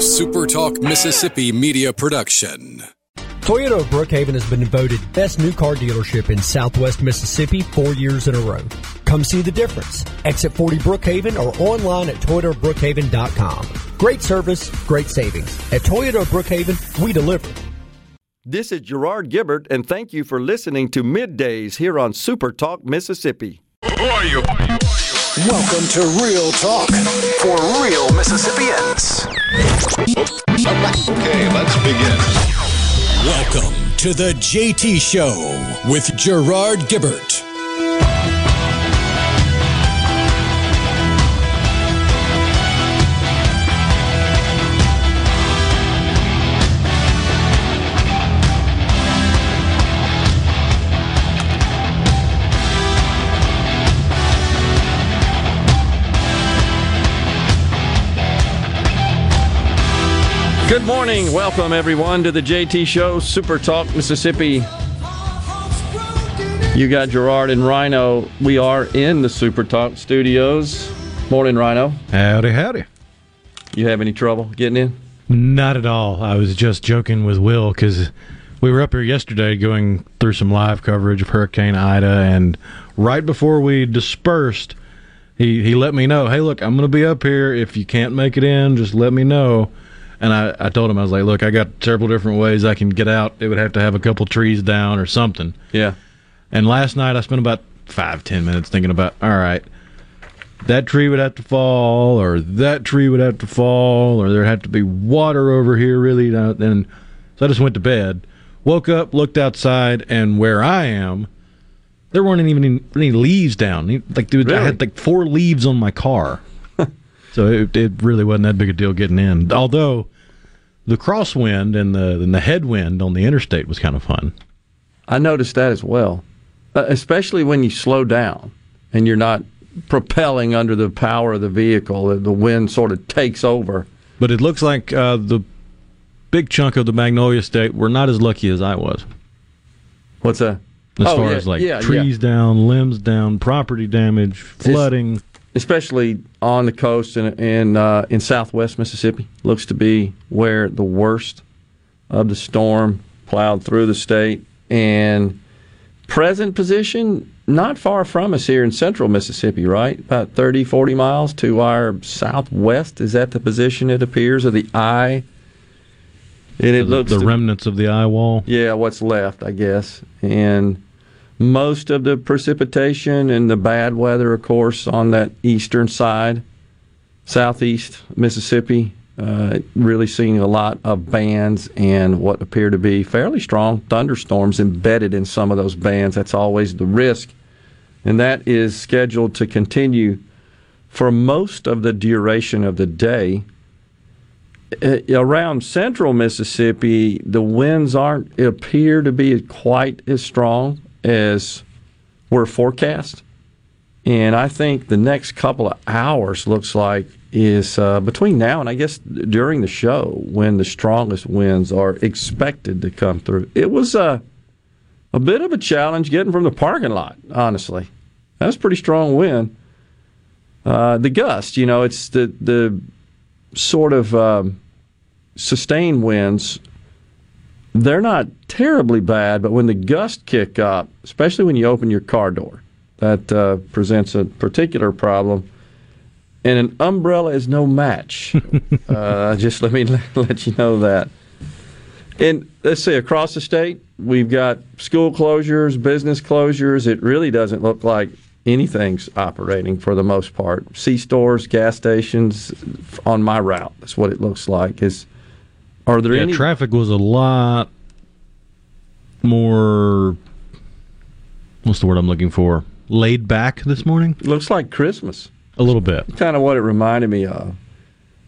A SuperTalk Mississippi media production. Toyota of Brookhaven has been voted best new car dealership in southwest Mississippi four years in a row. Come see the difference. Exit 40 Brookhaven or online at toyotabrookhaven.com. Great service, great savings. At Toyota of Brookhaven, we deliver. This is Gerard Gibert, and thank you for listening to Middays here on Super Talk Mississippi. Who are you? Welcome to Real Talk for real Mississippians. Okay, let's begin. Welcome to the JT Show with Gerard Gibert. Good morning. Welcome, everyone, to the JT Show, Super Talk Mississippi. You got Gerard and Rhino. We are in the Super Talk studios. Morning, Rhino. Howdy, howdy. You have any trouble getting in? Not at all. I was just joking with Will because we were up here yesterday going through some live coverage of Hurricane Ida, and right before we dispersed, he, he let me know, hey, look, I'm going to be up here. If you can't make it in, just let me know. And I, I told him, I was like, look, I got several different ways I can get out. It would have to have a couple trees down or something. Yeah. And last night I spent about five, ten minutes thinking about, all right, that tree would have to fall, or that tree would have to fall, or there'd have to be water over here, really. And so I just went to bed, woke up, looked outside, and where I am, there weren't even any, any leaves down. Like, dude, I had like four leaves on my car. So it, it really wasn't that big a deal getting in. Although the crosswind and the and the headwind on the interstate was kind of fun. I noticed that as well, uh, especially when you slow down and you're not propelling under the power of the vehicle. The- The wind sort of takes over. But it looks like uh, the big chunk of the Magnolia State were not as lucky as I was. What's that? As Oh, far yeah, as like yeah, trees down, limbs down, property damage, flooding. Especially on the coast and in uh, in Southwest Mississippi, looks to be where the worst of the storm plowed through the state. And present position, not far from us here in Central Mississippi, right? About 30, 40 miles to our southwest. Is that the position it appears of the eye? And it the, looks the remnants of the eye wall. yeah, what's left, I guess. And most of the precipitation and the bad weather, of course, on that eastern side, southeast Mississippi, uh, really seeing a lot of bands and what appear to be fairly strong thunderstorms embedded in some of those bands. That's always the risk. And that is scheduled to continue for most of the duration of the day uh, around central Mississippi, the winds aren't appear to be quite as strong as we're forecast. And I think the next couple of hours looks like is uh, between now and I guess during the show when the strongest winds are expected to come through. It was a a bit of a challenge getting from the parking lot. Honestly, that's pretty strong wind. Uh, the gust, you know, it's the the sort of um, sustained winds, they're not terribly bad, but when the gusts kick up, especially when you open your car door, that uh, presents a particular problem. And an umbrella is no match. uh, just let me let you know that. And let's say across the state, we've got school closures, business closures. It really doesn't look like anything's operating for the most part. C stores, gas stations on my route. That's what it looks like. Is are there Yeah, any traffic was a lot more. What's the word I'm looking for? Laid back this morning, looks like Christmas? a little bit. Kind of what it reminded me of,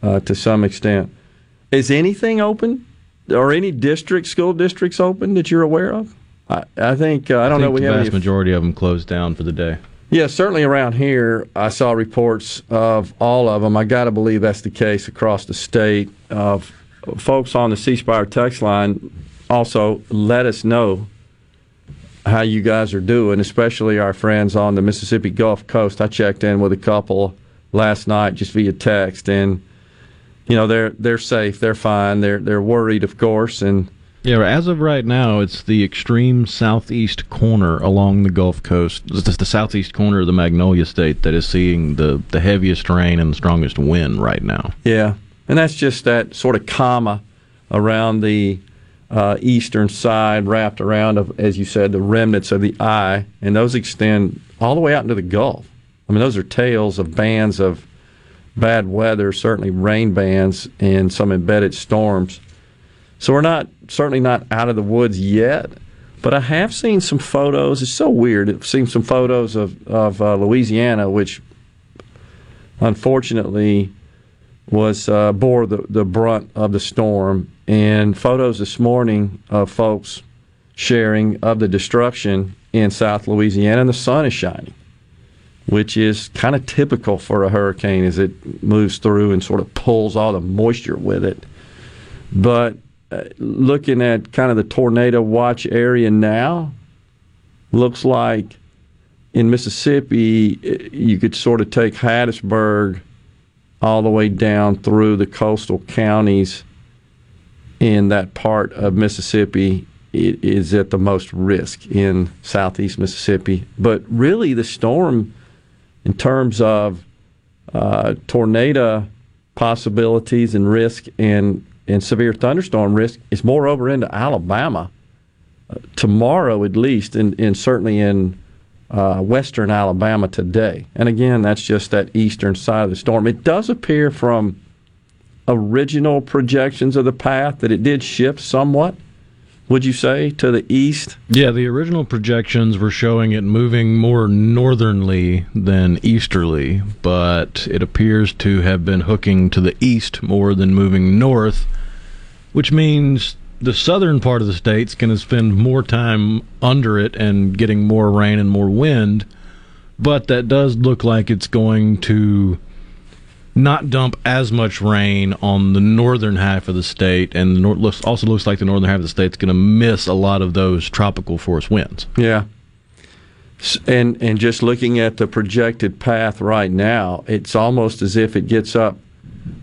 uh, to some extent. Is anything open, or any district, school districts open that you're aware of? I, I think uh, I don't I know. We the have vast any majority of them closed down for the day. Yeah, certainly around here, I saw reports of all of them. I got to believe that's the case across the state. Of folks on the C Spire text line also let us know how you guys are doing, especially our friends on the Mississippi Gulf Coast. I checked in with a couple last night just via text, and you know they're they're safe, they're fine, they're they're worried, of course, and Yeah, as of right now, it's the extreme southeast corner along the Gulf Coast. It's just the southeast corner of the Magnolia State that is seeing the, the heaviest rain and the strongest wind right now. Yeah, and that's just that sort of comma around the uh, eastern side, wrapped around of, as you said, the remnants of the eye, and those extend all the way out into the Gulf. I mean, those are tails of bands of bad weather, certainly rain bands, and some embedded storms. So we're not certainly not out of the woods yet, but I have seen some photos. It's so weird. I've seen some photos of of uh, Louisiana, which unfortunately was uh, bore the, the brunt of the storm, and photos this morning of folks sharing of the destruction in South Louisiana, and the sun is shining, which is kind of typical for a hurricane as it moves through and sort of pulls all the moisture with it. But uh, looking at kind of the tornado watch area now, looks like in Mississippi, you could sort of take Hattiesburg all the way down through the coastal counties in that part of Mississippi it is at the most risk in southeast Mississippi. But really, the storm, in terms of uh, tornado possibilities and risk and, and severe thunderstorm risk, is more over into Alabama uh, tomorrow, at least, and, and certainly in uh, western Alabama today. And again, that's just that eastern side of the storm. It does appear from original projections of the path that it did shift somewhat. Would you say to the east? Yeah, the original projections were showing it moving more northernly than easterly, but it appears to have been hooking to the east more than moving north, which means the southern part of the state's going to spend more time under it and getting more rain and more wind, but that does look like it's going to not dump as much rain on the northern half of the state, and the nor- looks, also looks like the northern half of the state's going to miss a lot of those tropical force winds. Yeah. And and just looking at the projected path right now, it's almost as if it gets up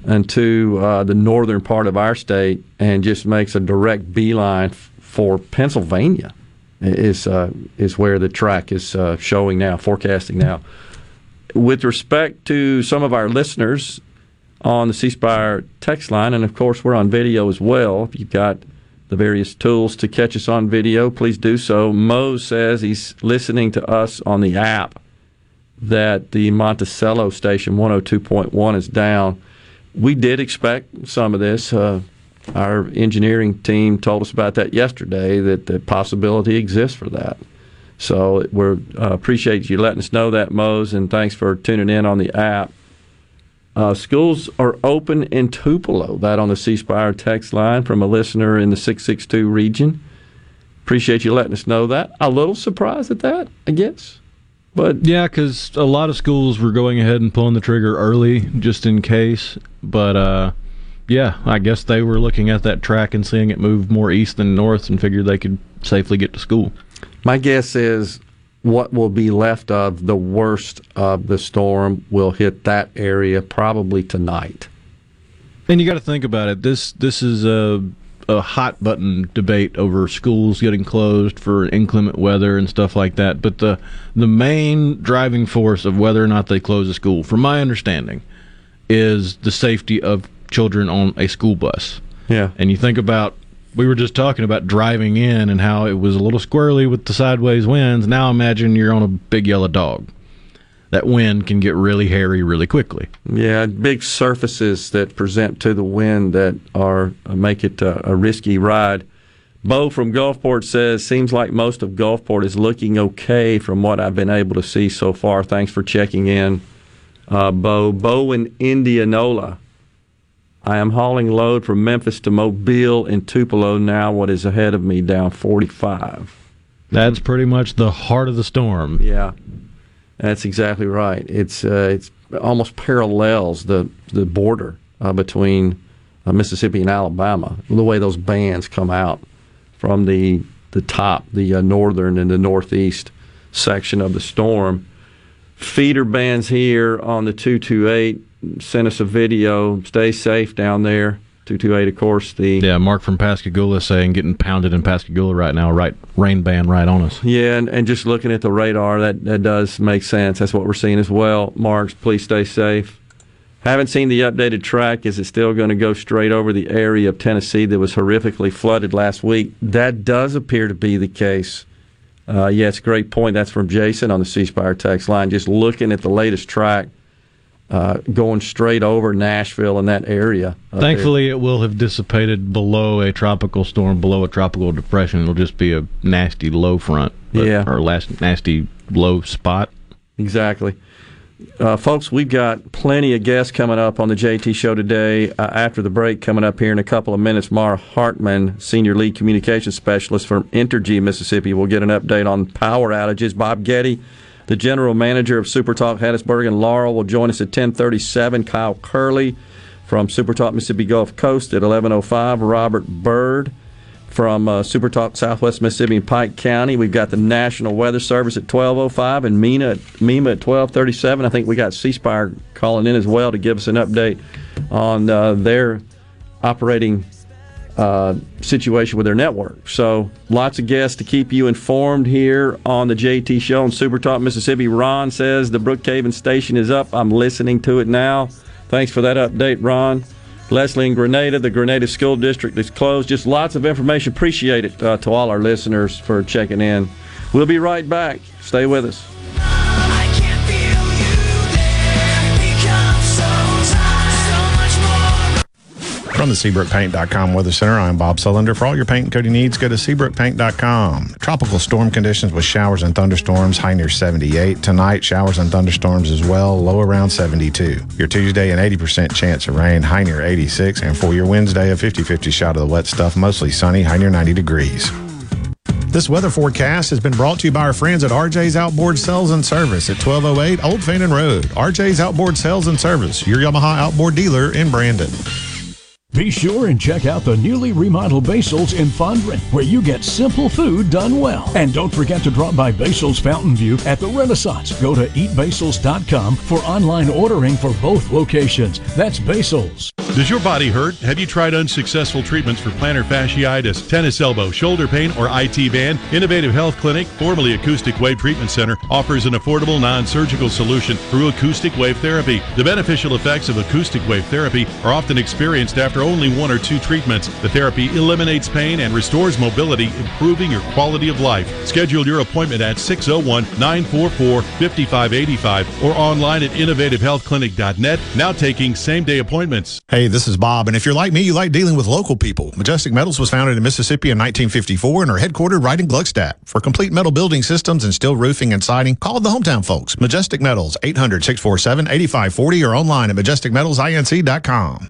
into uh, the northern part of our state and just makes a direct beeline for Pennsylvania. Is uh, is where the track is uh, showing now, forecasting now. With respect to some of our listeners on the C Spire text line, and of course we're on video as well. If you've got the various tools to catch us on video, please do so. Mo says he's listening to us on the app that the Monticello station 102.1 is down. We did expect some of this. Uh, our engineering team told us about that yesterday, that the possibility exists for that. So we uh, appreciate you letting us know that, Mose, and thanks for tuning in on the app. Uh, schools are open in Tupelo. That on the C Spire text line from a listener in the 662 region. Appreciate you letting us know that. A little surprised at that, I guess. But Yeah, because a lot of schools were going ahead and pulling the trigger early just in case. But uh, yeah, I guess they were looking at that track and seeing it move more east than north and figured they could safely get to school. my guess is what will be left of the worst of the storm will hit that area probably tonight. And you got to think about it. This this is a a hot button debate over schools getting closed for inclement weather and stuff like that. But the the main driving force of whether or not they close a school, from my understanding, is the safety of children on a school bus. Yeah. And you think about we were just talking about driving in and how it was a little squirrely with the sideways winds. Now imagine you're on a big yellow dog. That wind can get really hairy really quickly. Yeah, big surfaces that present to the wind that are uh, make it uh, a risky ride. Bo from Gulfport says, seems like most of Gulfport is looking okay from what I've been able to see so far. Thanks for checking in, uh, Bo. Bo in Indianola. I am hauling load from Memphis to Mobile in Tupelo now. What is ahead of me down 45. That's pretty much the heart of the storm. Yeah, that's exactly right. It's uh, it's almost parallels the the border uh, between uh, Mississippi and Alabama. The way those bands come out from the the top, the uh, northern and the northeast section of the storm. Feeder bands here on the 228 sent us a video. Stay safe down there. 228, of course, the. Yeah, Mark from Pascagoula saying getting pounded in Pascagoula right now, right rain band right on us. Yeah, and, and just looking at the radar, that, that does make sense. That's what we're seeing as well. Marks, please stay safe. Haven't seen the updated track. Is it still going to go straight over the area of Tennessee that was horrifically flooded last week? That does appear to be the case. Uh, yeah, it's a great point. That's from Jason on the C Spire text line. Just looking at the latest track, uh, going straight over Nashville and that area. Thankfully, there. it will have dissipated below a tropical storm, below a tropical depression. It'll just be a nasty low front, but, yeah, or last nasty low spot. Exactly. Uh, folks, we've got plenty of guests coming up on the JT show today. Uh, after the break, coming up here in a couple of minutes, Mara Hartman, Senior Lead Communications Specialist from Entergy Mississippi, will get an update on power outages. Bob Getty the general manager of SuperTalk Hattiesburg and Laurel will join us at 1037. Kyle Curley from SuperTalk Mississippi Gulf Coast at 1105. Robert Bird from uh, SuperTalk Southwest Mississippi and Pike County. We've got the National Weather Service at 1205 and MEMA at, at 1237. I think we got C Spire calling in as well to give us an update on uh, their operating uh, situation with their network. So lots of guests to keep you informed here on the JT Show on Super Talk Mississippi. Ron says the Brookhaven station is up. I'm listening to it now. Thanks for that update, Ron. Leslie in Grenada, the Grenada School District is closed. Just lots of information. Appreciate it uh, to all our listeners for checking in. We'll be right back. Stay with us. From the SeabrookPaint.com Weather Center, I'm Bob Sullender. For all your paint and coating needs, go to SeabrookPaint.com. Tropical storm conditions with showers and thunderstorms, high near 78. Tonight, showers and thunderstorms as well, low around 72. Your Tuesday, an 80% chance of rain, high near 86. And for your Wednesday, a 50 50 shot of the wet stuff, mostly sunny, high near 90 degrees. This weather forecast has been brought to you by our friends at RJ's Outboard Sales and Service at 1208 Old Fannin Road. RJ's Outboard Sales and Service, your Yamaha outboard dealer in Brandon. Be sure and check out the newly remodeled Basil's in Fondren, where you get simple food done well. And don't forget to drop by Basil's Fountain View at the Renaissance. Go to eatbasils.com for online ordering for both locations. That's Basil's. Does your body hurt? Have you tried unsuccessful treatments for plantar fasciitis, tennis elbow, shoulder pain, or IT band? Innovative Health Clinic, formerly Acoustic Wave Treatment Center, offers an affordable non-surgical solution through acoustic wave therapy. The beneficial effects of acoustic wave therapy are often experienced after only one or two treatments. The therapy eliminates pain and restores mobility, improving your quality of life. Schedule your appointment at 601-944-5585 or online at innovativehealthclinic.net. Now taking same-day appointments. Hey, this is Bob, and if you're like me, you like dealing with local people. Majestic Metals was founded in Mississippi in 1954 and are headquartered right in Gluckstadt. For complete metal building systems and steel roofing and siding, call the hometown folks. Majestic Metals, 800-647-8540 or online at majesticmetalsinc.com.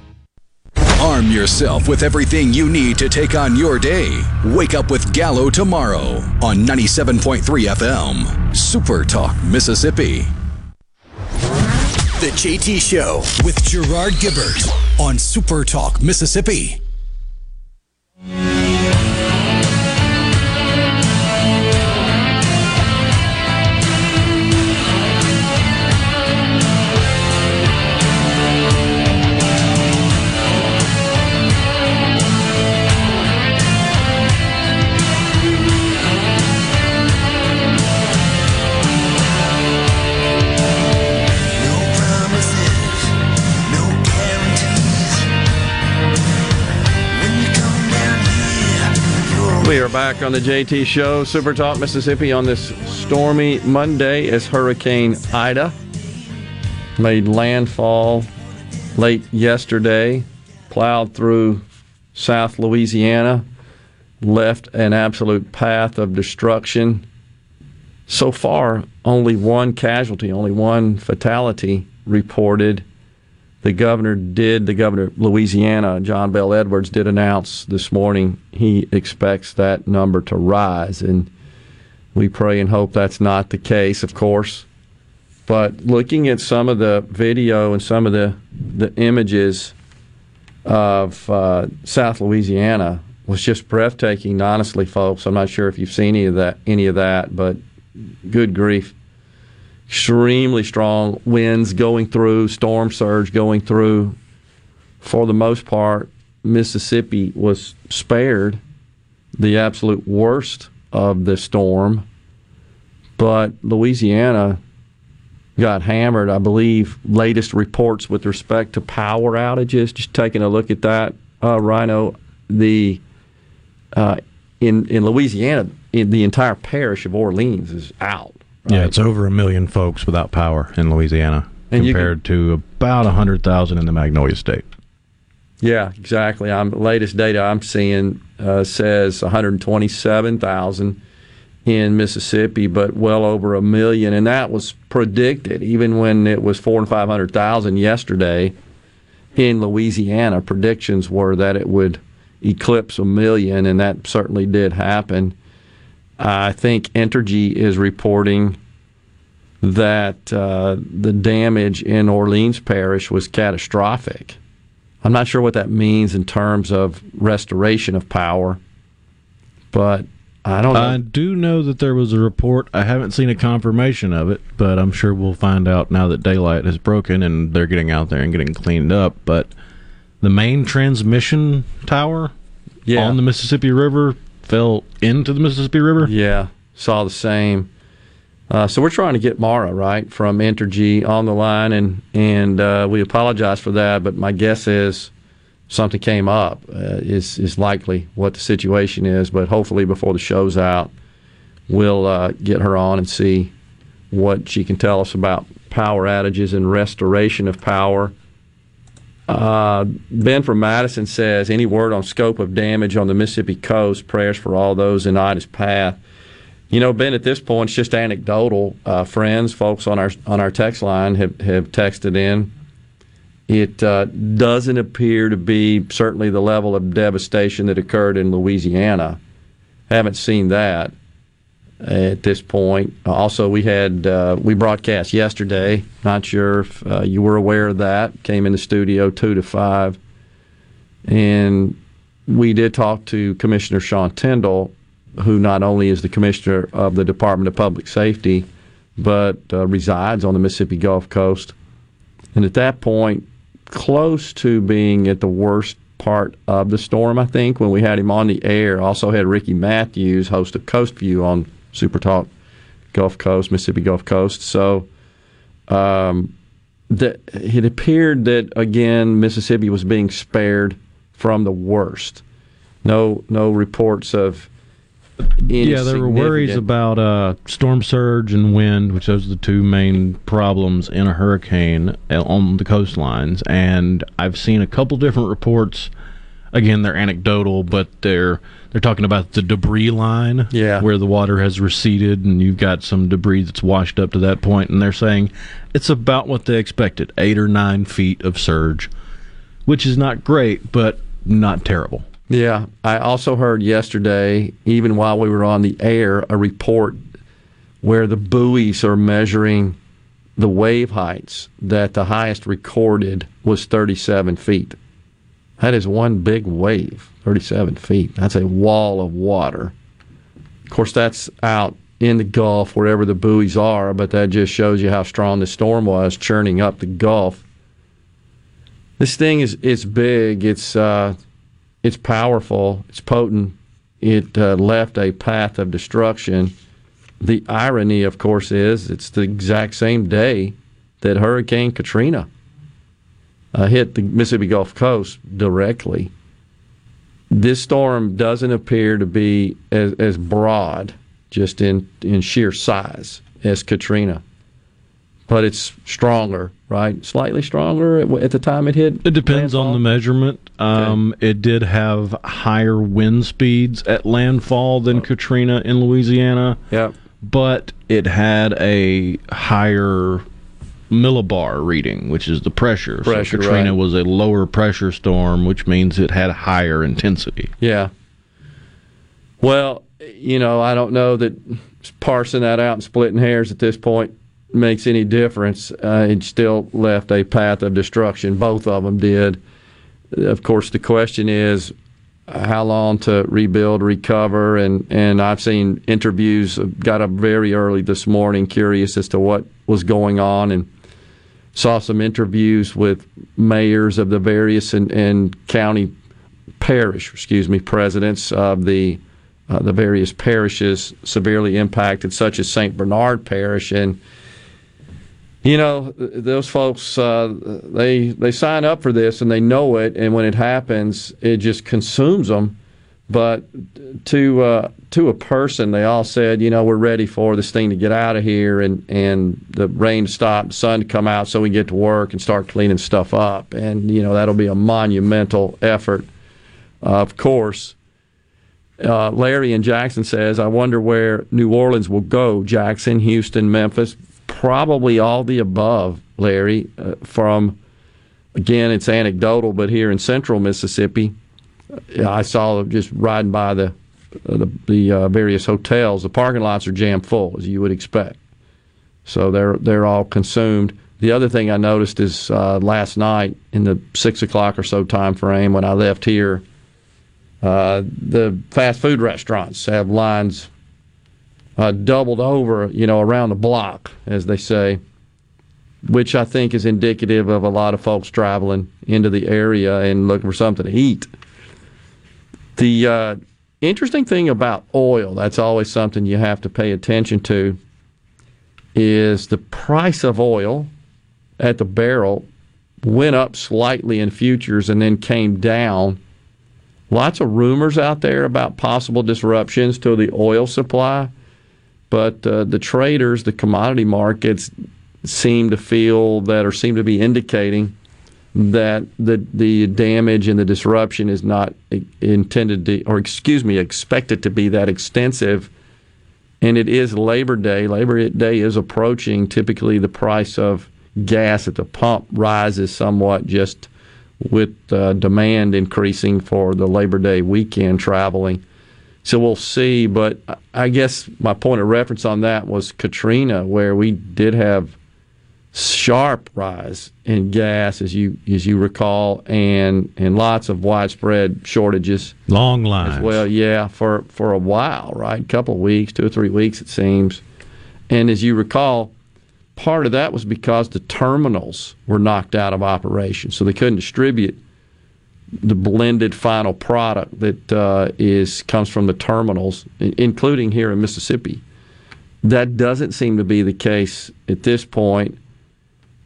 Arm yourself with everything you need to take on your day. Wake up with Gallo tomorrow on 97.3 FM. Super Talk, Mississippi. The JT Show with Gerard Gibert on Super Talk, Mississippi. Are back on the JT Show, Super Talk Mississippi, on this stormy Monday as Hurricane Ida made landfall late yesterday, plowed through South Louisiana, left an absolute path of destruction. So far, only one casualty, only one fatality reported. The governor did, the governor of Louisiana, John Bel Edwards, did announce this morning he expects that number to rise. And we pray and hope that's not the case, of course. But looking at some of the video and some of the, the images of uh, South Louisiana was just breathtaking, honestly, folks. I'm not sure if you've seen any of that, any of that, but good grief extremely strong winds going through, storm surge going through. For the most part, Mississippi was spared the absolute worst of the storm, but Louisiana got hammered. I believe latest reports with respect to power outages. Just taking a look at that, uh, Rhino, the uh, in in Louisiana, in the entire parish of Orleans is out. Yeah, it's over a million folks without power in Louisiana And compared to about 100,000 in the Magnolia State. Yeah, exactly. I'm latest data I'm seeing uh, says 127,000 in Mississippi, but well over a million, and that was predicted even when it was four and five hundred thousand yesterday in Louisiana. Predictions were that it would eclipse a million, and that certainly did happen. I think Entergy is reporting that uh, the damage in Orleans Parish was catastrophic. I'm not sure what that means in terms of restoration of power, but I don't know. I do know that there was a report. I haven't seen a confirmation of it, but I'm sure we'll find out now that daylight has broken and they're getting out there and getting cleaned up. But the main transmission tower Yeah. on the Mississippi River fell into the Mississippi River. Yeah, saw the same. Uh, so we're trying to get Mara right from Entergy on the line, and and uh, we apologize for that. But my guess is something came up. Uh, is is likely what the situation is. But hopefully before the show's out, we'll uh, get her on and see what she can tell us about power outages and restoration of power. Uh, ben from Madison says, any word on scope of damage on the Mississippi coast? Prayers for all those in Ida's path. You know, Ben, at this point, it's just anecdotal. Uh, friends, folks on our on our text line have, have texted in. It uh, doesn't appear to be certainly the level of devastation that occurred in Louisiana. Haven't seen that at this point. Also, we had uh, we broadcast yesterday. Not sure if uh, you were aware of that. Came in the studio two to five, and we did talk to Commissioner Sean Tindell, who not only is the commissioner of the Department of Public Safety, but uh, resides on the Mississippi Gulf Coast. And at that point, close to being at the worst part of the storm, I think, when we had him on the air. Also had Ricky Matthews, host of Coast View on Super Talk Gulf Coast, Mississippi Gulf Coast. So um, that it appeared that again Mississippi was being spared from the worst. No, no reports of. Any yeah, there were worries about uh, storm surge and wind, which those are the two main problems in a hurricane uh, on the coastlines. And I've seen a couple different reports. Again, they're anecdotal, but they're they're talking about the debris line, Yeah. where the water has receded, and you've got some debris that's washed up to that point, and they're saying it's about what they expected, eight or nine feet of surge, which is not great, but not terrible. Yeah, I also heard yesterday, even while we were on the air, a report where the buoys are measuring the wave heights that the highest recorded was 37 feet. That is one big wave, 37 feet. That's a wall of water. Of course, that's out in the Gulf, wherever the buoys are, but that just shows you how strong the storm was churning up the Gulf. This thing is it's big. It's uh, it's powerful. It's potent. It uh, left a path of destruction. The irony, of course, is it's the exact same day that Hurricane Katrina uh, hit the Mississippi Gulf Coast directly. This storm doesn't appear to be as, as broad just in, in sheer size as Katrina. But it's stronger, right? Slightly stronger at, at the time it hit. It depends landfall. on the measurement. Um, okay. It did have higher wind speeds at landfall than oh. Katrina in Louisiana. Yeah. But it had a higher millibar reading, which is the pressure. pressure so Katrina right. was a lower pressure storm, which means it had higher intensity. Yeah. Well, you know, I don't know that parsing that out and splitting hairs at this point makes any difference. Uh, it still left a path of destruction. Both of them did. Of course, the question is how long to rebuild, recover, and and I've seen interviews. Got up very early this morning, curious as to what was going on, and saw some interviews with mayors of the various and, and county parish, excuse me, presidents of the uh, the various parishes severely impacted, such as St. Bernard Parish. And, you know, those folks, uh, they, they sign up for this and they know it. And when it happens, it just consumes them. But to uh, to a person, they all said, you know, we're ready for this thing to get out of here and, and the rain to stop, the sun to come out so we get to work and start cleaning stuff up. And, you know, that'll be a monumental effort, of course. Uh, Larry and Jackson says, I wonder where New Orleans will go. Jackson, Houston, Memphis, probably all the above, Larry. Uh, from, again, it's anecdotal, but here in central Mississippi, uh, I saw them just riding by the uh, the, the uh, various hotels. The parking lots are jam full, as you would expect. So they're they're all consumed. The other thing I noticed is uh, last night in the six o'clock or so time frame when I left here uh, the fast food restaurants have lines uh, doubled over, you know, around the block, as they say, which I think is indicative of a lot of folks traveling into the area and looking for something to eat. The uh, interesting thing about oil, that's always something you have to pay attention to, is the price of oil at the barrel went up slightly in futures and then came down. Lots of rumors out there about possible disruptions to the oil supply, but uh, the traders, the commodity markets, seem to feel that or seem to be indicating that the the damage and the disruption is not intended to, or excuse me, expected to be that extensive. And it is Labor Day. Labor Day is approaching. Typically, the price of gas at the pump rises somewhat just with uh, demand increasing for the Labor Day weekend traveling. So we'll see. But I guess my point of reference on that was Katrina, where we did have sharp rise in gas, as you as you recall, and and lots of widespread shortages, long lines well. Yeah, for for a while, right? A couple of weeks, two or three weeks, it seems. And as you recall, part of that was because the terminals were knocked out of operation, so they couldn't distribute the blended final product that uh, is comes from the terminals, including here in Mississippi. That doesn't seem to be the case at this point.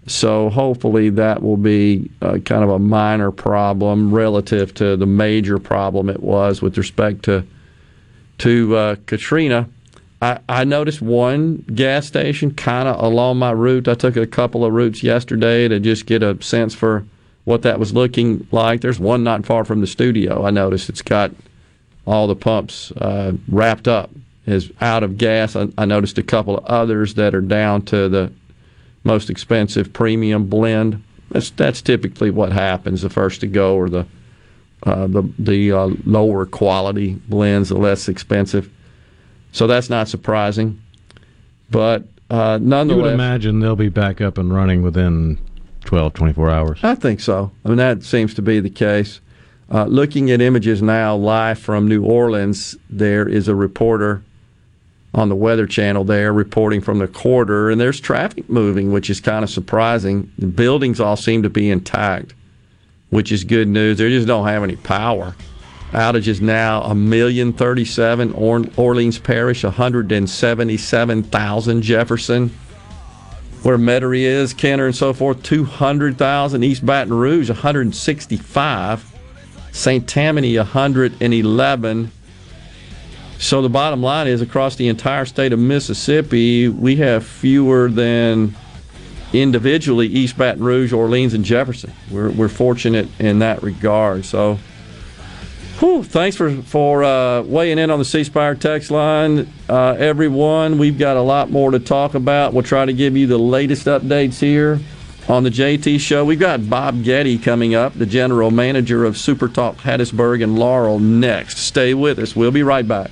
So hopefully that will be uh, kind of a minor problem relative to the major problem it was with respect to to uh, Katrina. I, I noticed one gas station kind of along my route. I took a couple of routes yesterday to just get a sense for what that was looking like. There's one not far from the studio. I noticed it's got all the pumps uh, wrapped up is out of gas. I, I, noticed a couple of others that are down to the most expensive premium blend. That's that's typically what happens. The first to go or the uh, the the uh, lower quality blends, the less expensive. So that's not surprising. But uh, nonetheless, You would imagine they'll be back up and running within 12, 24 hours. I think so. I mean, that seems to be the case. Uh, looking at images now live from New Orleans, there is a reporter on the Weather Channel there reporting from the corridor, and there's traffic moving, which is kind of surprising. The buildings all seem to be intact, which is good news. They just don't have any power. Outages now a million thirty-seven. Orleans Parish, one hundred and seventy-seven thousand. Jefferson, where Metairie is, Kenner, and so forth, 200,000. East Baton Rouge, 165. St. Tammany, 111. So the bottom line is across the entire state of Mississippi, we have fewer than individually East Baton Rouge, Orleans, and Jefferson. We're, we're fortunate in that regard. So, whew, thanks for, for uh, weighing in on the C Spire text line, uh, everyone. We've got a lot more to talk about. We'll try to give you the latest updates here on the JT show. We've got Bob Getty coming up, the general manager of Super Talk Hattiesburg and Laurel, next. Stay with us. We'll be right back.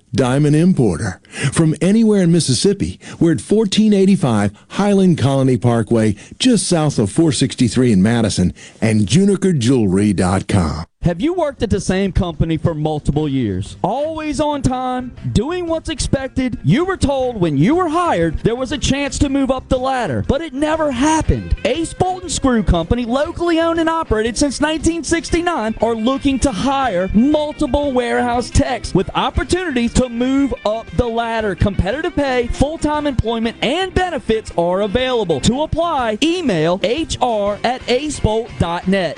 diamond importer. From anywhere in Mississippi, we're at 1485 Highland Colony Parkway, just south of 463 in Madison, and junikerjewelry.com. Have you worked at the same company for multiple years? Always on time, doing what's expected? You were told when you were hired there was a chance to move up the ladder, but it never happened. Ace Bolt and Screw Company, locally owned and operated since 1969, are looking to hire multiple warehouse techs with opportunities to move up the ladder. Competitive pay, full-time employment, and benefits are available. To apply, email hr at acebolt.net.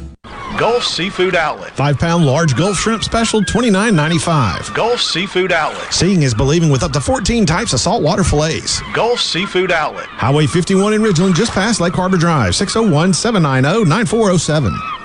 Gulf Seafood Outlet. Five pound large Gulf shrimp special, $29.95. Gulf Seafood Outlet. Seeing is believing with up to 14 types of saltwater fillets. Gulf Seafood Outlet. Highway 51 in Ridgeland, just past Lake Harbor Drive, 601 790 9407.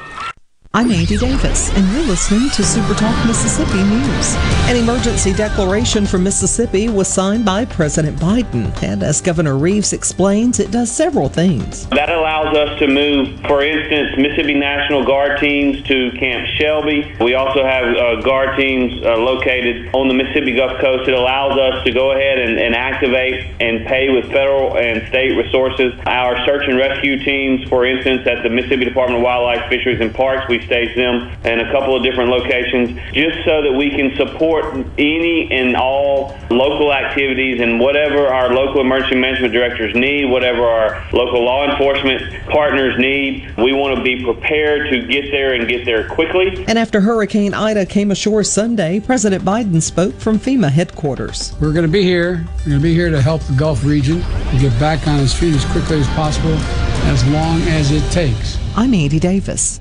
I'm Andy Davis, and you're listening to Super Talk Mississippi News. An emergency declaration for Mississippi was signed by President Biden, and as Governor Reeves explains, it does several things. That allows us to move, for instance, Mississippi National Guard teams to Camp Shelby. We also have uh, Guard teams uh, located on the Mississippi Gulf Coast. It allows us to go ahead and, and activate and pay with federal and state resources. Our search and rescue teams, for instance, at the Mississippi Department of Wildlife, Fisheries, and Parks, we stage them in a couple of different locations, just so that we can support any and all local activities and whatever our local emergency management directors need, whatever our local law enforcement partners need. We want to be prepared to get there and get there quickly. And after Hurricane Ida came ashore Sunday, President Biden spoke from FEMA headquarters. We're going to be here. We're going to be here to help the Gulf region to get back on its feet as quickly as possible, as long as it takes. I'm Andy Davis.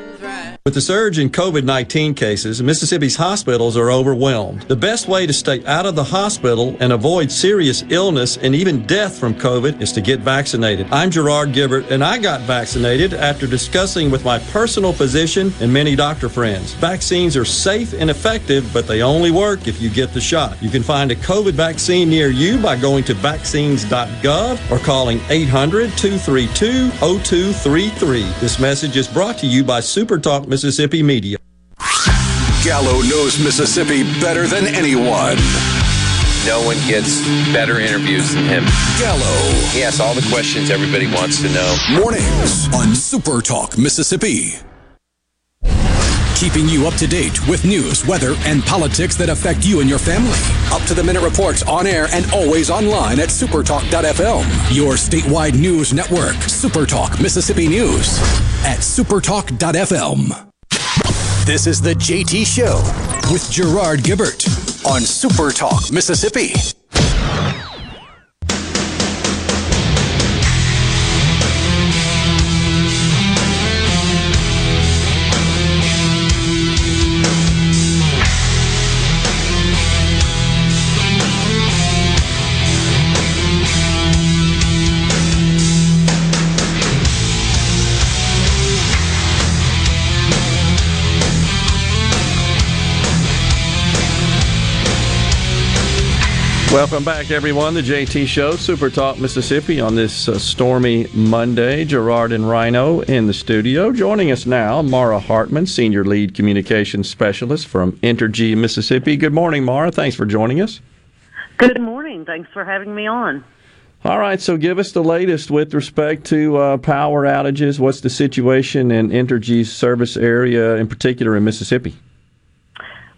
With the surge in COVID 19 cases, Mississippi's hospitals are overwhelmed. The best way to stay out of the hospital and avoid serious illness and even death from COVID is to get vaccinated. I'm Gerard Gibert, and I got vaccinated after discussing with my personal physician and many doctor friends. Vaccines are safe and effective, but they only work if you get the shot. You can find a COVID vaccine near you by going to vaccines.gov or calling 800 232 0233. This message is brought to you by SuperTalk Mississippi Media. Gallo knows Mississippi better than anyone. No one gets better interviews than him. Gallo. He asks all the questions everybody wants to know. Mornings on Super Talk Mississippi. Keeping you up to date with news, weather, and politics that affect you and your family. Up to the minute reports on air and always online at supertalk.fm. Your statewide news network, Supertalk Mississippi News at supertalk.fm. This is the JT Show with Gerard Gibert on Supertalk Mississippi. Welcome back, everyone. The JT Show, Super Talk Mississippi, on this uh, stormy Monday. Gerard and Rhino in the studio. Joining us now, Mara Hartman, Senior Lead Communications Specialist from Entergy Mississippi. Good morning, Mara. Thanks for joining us. Good morning. Thanks for having me on. All right, so give us the latest with respect to uh, power outages. What's the situation in Entergy's service area, in particular in Mississippi?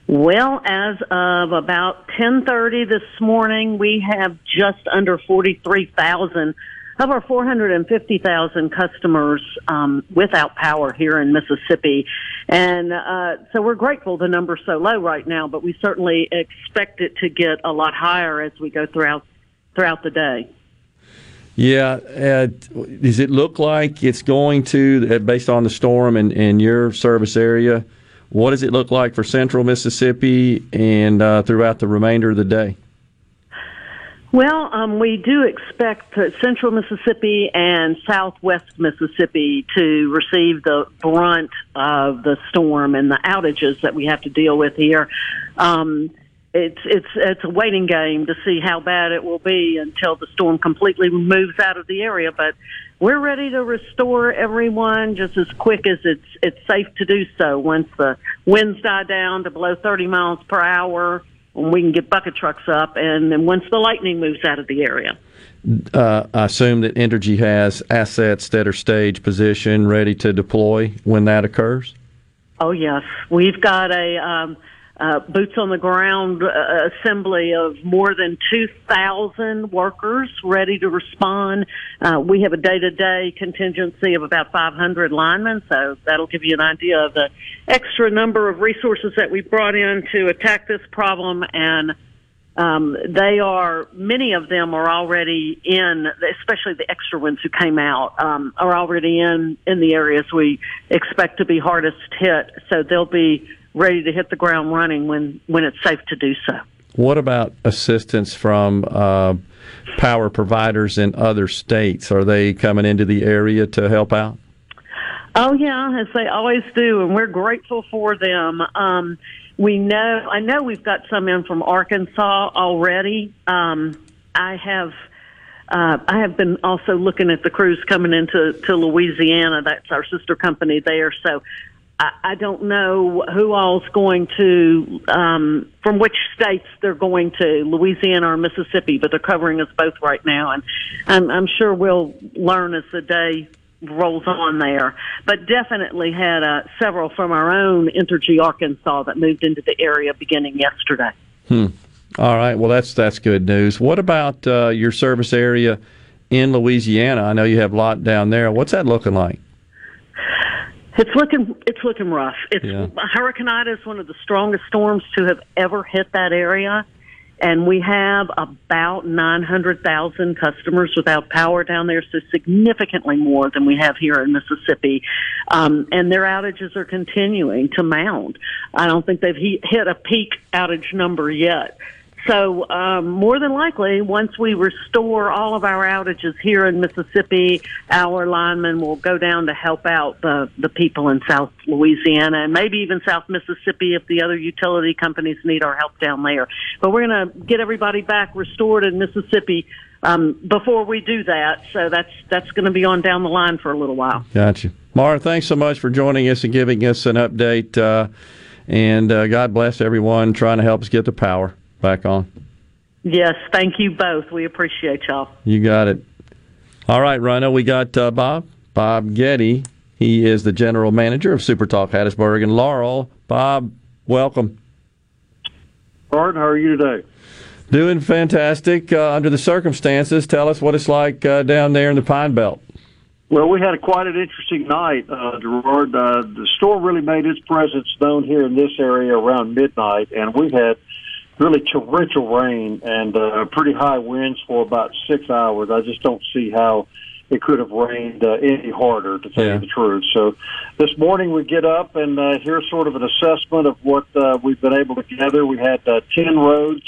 Well, as of about 10:30 this morning, we have just under 43,000 of our 450,000 customers um, without power here in Mississippi, and uh, so we're grateful the number's so low right now. But we certainly expect it to get a lot higher as we go throughout throughout the day. Yeah, uh, does it look like it's going to, based on the storm and, and your service area? What does it look like for central Mississippi and uh, throughout the remainder of the day? Well, um, we do expect central Mississippi and southwest Mississippi to receive the brunt of the storm and the outages that we have to deal with here. Um, it's it's it's a waiting game to see how bad it will be until the storm completely moves out of the area. But we're ready to restore everyone just as quick as it's it's safe to do so. Once the winds die down to below 30 miles per hour, and we can get bucket trucks up, and then once the lightning moves out of the area. Uh, I assume that Entergy has assets that are stage position, ready to deploy when that occurs. Oh yes, we've got a. Um, uh, boots on the ground uh, assembly of more than 2,000 workers ready to respond. Uh, we have a day to day contingency of about 500 linemen, so that'll give you an idea of the extra number of resources that we brought in to attack this problem. And um, they are, many of them are already in, especially the extra ones who came out, um, are already in, in the areas we expect to be hardest hit. So they'll be ready to hit the ground running when, when it's safe to do so. What about assistance from uh, power providers in other states? Are they coming into the area to help out? Oh yeah, as they always do, and we're grateful for them. Um, we know, I know we've got some in from Arkansas already. Um, I have, uh, I have been also looking at the crews coming into to Louisiana. That's our sister company there. So I, I don't know who all's going to, um, from which states they're going to, Louisiana or Mississippi, but they're covering us both right now, and I'm, I'm sure we'll learn as the day rolls on there. But definitely had uh, several from our own Entergy Arkansas that moved into the area beginning yesterday. Hmm. All right. Well, that's that's good news. What about uh, your service area in Louisiana? I know you have a lot down there. What's that looking like? It's looking it's looking rough. It's Yeah. Hurricane Ida is one of the strongest storms to have ever hit that area, and we have about nine hundred thousand customers without power down there, so significantly more than we have here in Mississippi. Um, and their outages are continuing to mount. I don't think they've he- hit a peak outage number yet. So um, more than likely, once we restore all of our outages here in Mississippi, our linemen will go down to help out the the people in South Louisiana and maybe even South Mississippi if the other utility companies need our help down there. But we're going to get everybody back restored in Mississippi um, before we do that. So that's that's going to be on down the line for a little while. Gotcha. Mara, thanks so much for joining us and giving us an update. Uh, and uh, God bless everyone trying to help us get the power back on. Yes, thank you both. We appreciate y'all. You got it. All right, Rhino, we got uh, Bob. Bob Getty. He is the general manager of Supertalk Hattiesburg and Laurel. Bob, welcome. Barton, how are you today? Doing fantastic uh, under the circumstances. Tell us what it's like uh, down there in the Pine Belt. Well, we had a, quite an interesting night, uh, Gerard. Uh, the storm really made its presence known here in this area around midnight, and we had really torrential rain and uh, pretty high winds for about six hours. I just don't see how it could have rained uh, any harder, to tell Yeah. you the truth. So this morning we get up and uh, here's sort of an assessment of what uh, we've been able to gather. We had uh, 10 roads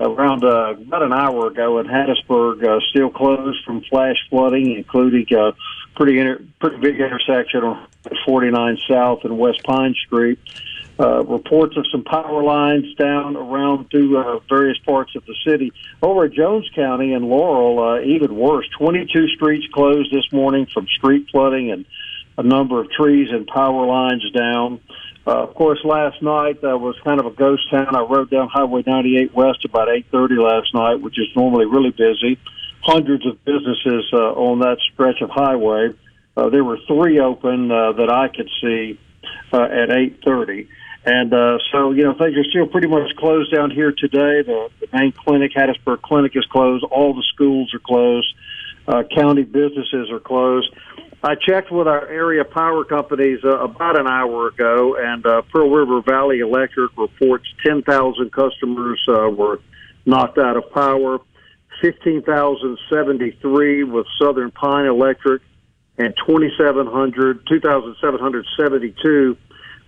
around uh, about an hour ago in Hattiesburg uh, still closed from flash flooding, including uh, pretty inter- pretty big intersection on 49 South and West Pine Street. Uh, reports of some power lines down around through uh, various parts of the city. Over at Jones County and Laurel, uh, even worse. 22 streets closed this morning from street flooding and a number of trees and power lines down. Uh, of course, last night uh, was kind of a ghost town. I rode down Highway 98 West about 8:30 last night, which is normally really busy. Hundreds of businesses uh, on that stretch of highway. Uh, there were three open uh, that I could see uh, at 8:30. And uh, so, you know, things are still pretty much closed down here today. The, the main clinic, Hattiesburg Clinic, is closed. All the schools are closed. Uh, county businesses are closed. I checked with our area power companies uh, about an hour ago, and uh, Pearl River Valley Electric reports 10,000 customers uh, were knocked out of power, 15,073 with Southern Pine Electric, and 2,700, 2,772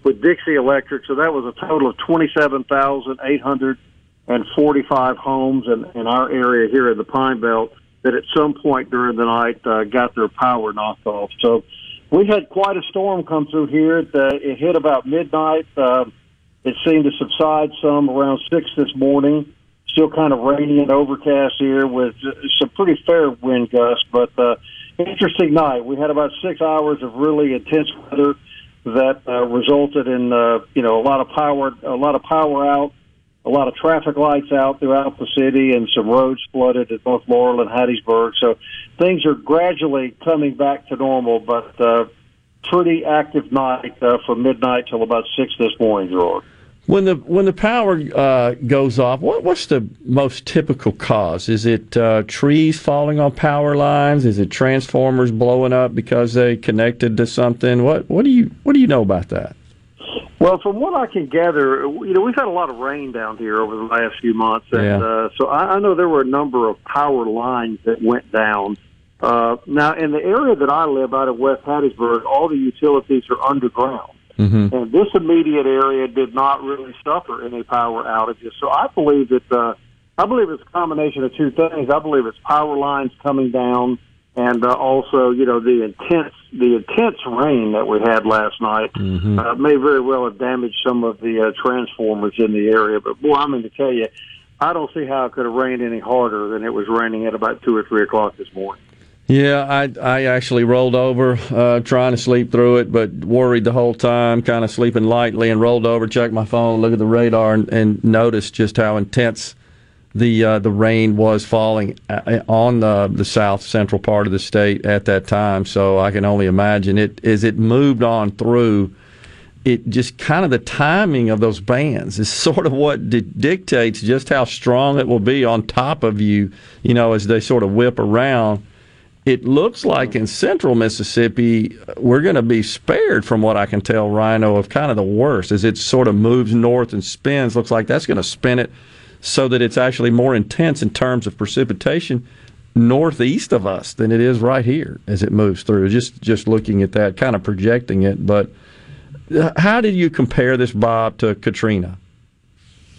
with Dixie Electric. So that was a total of 27,845 homes in, in our area here in the Pine Belt that at some point during the night uh, got their power knocked off. So we had quite a storm come through here. It, uh, it hit about midnight. Uh, it seemed to subside some around six this morning. Still kind of rainy and overcast here with uh, some pretty fair wind gusts, but uh, interesting night. We had about six hours of really intense weather that uh, resulted in uh, you know a lot of power, a lot of power out, a lot of traffic lights out throughout the city, and some roads flooded at both Laurel and Hattiesburg. So things are gradually coming back to normal, but uh, pretty active night uh, from midnight till about six this morning, Gerard. When the when the power uh, goes off, what what's the most typical cause? Is it uh, trees falling on power lines? Is it transformers blowing up because they connected to something? What what do you what do you know about that? Well, from what I can gather, you know, we've had a lot of rain down here over the last few months, and Yeah. uh, so I, I know there were a number of power lines that went down. Uh, now, in the area that I live out of West Hattiesburg, all the utilities are underground, Mm-hmm. and this immediate area did not really suffer any power outages. So I believe that uh, I believe it's a combination of two things. I believe it's power lines coming down and uh, also you know the intense the intense rain that we had last night Mm-hmm. uh, may very well have damaged some of the uh, transformers in the area. But boy, I'm going to tell you, I don't see how it could have rained any harder than it was raining at about two or three o'clock this morning. Yeah, I I actually rolled over uh, trying to sleep through it, but worried the whole time, kind of sleeping lightly, and rolled over, checked my phone, looked at the radar, and, and noticed just how intense the uh, the rain was falling uh, on the the south central part of the state at that time. So I can only imagine it as it moved on through. It just kind of the timing of those bands is sort of what di- dictates just how strong it will be on top of you, you know, as they sort of whip around it looks like in central Mississippi, we're going to be spared from what I can tell, Rhino, of kind of the worst as it sort of moves north and spins. Looks like that's going to spin it so that it's actually more intense in terms of precipitation northeast of us than it is right here as it moves through. Just just looking at that, kind of projecting it. But uh, how did you compare this, Bob, to Katrina?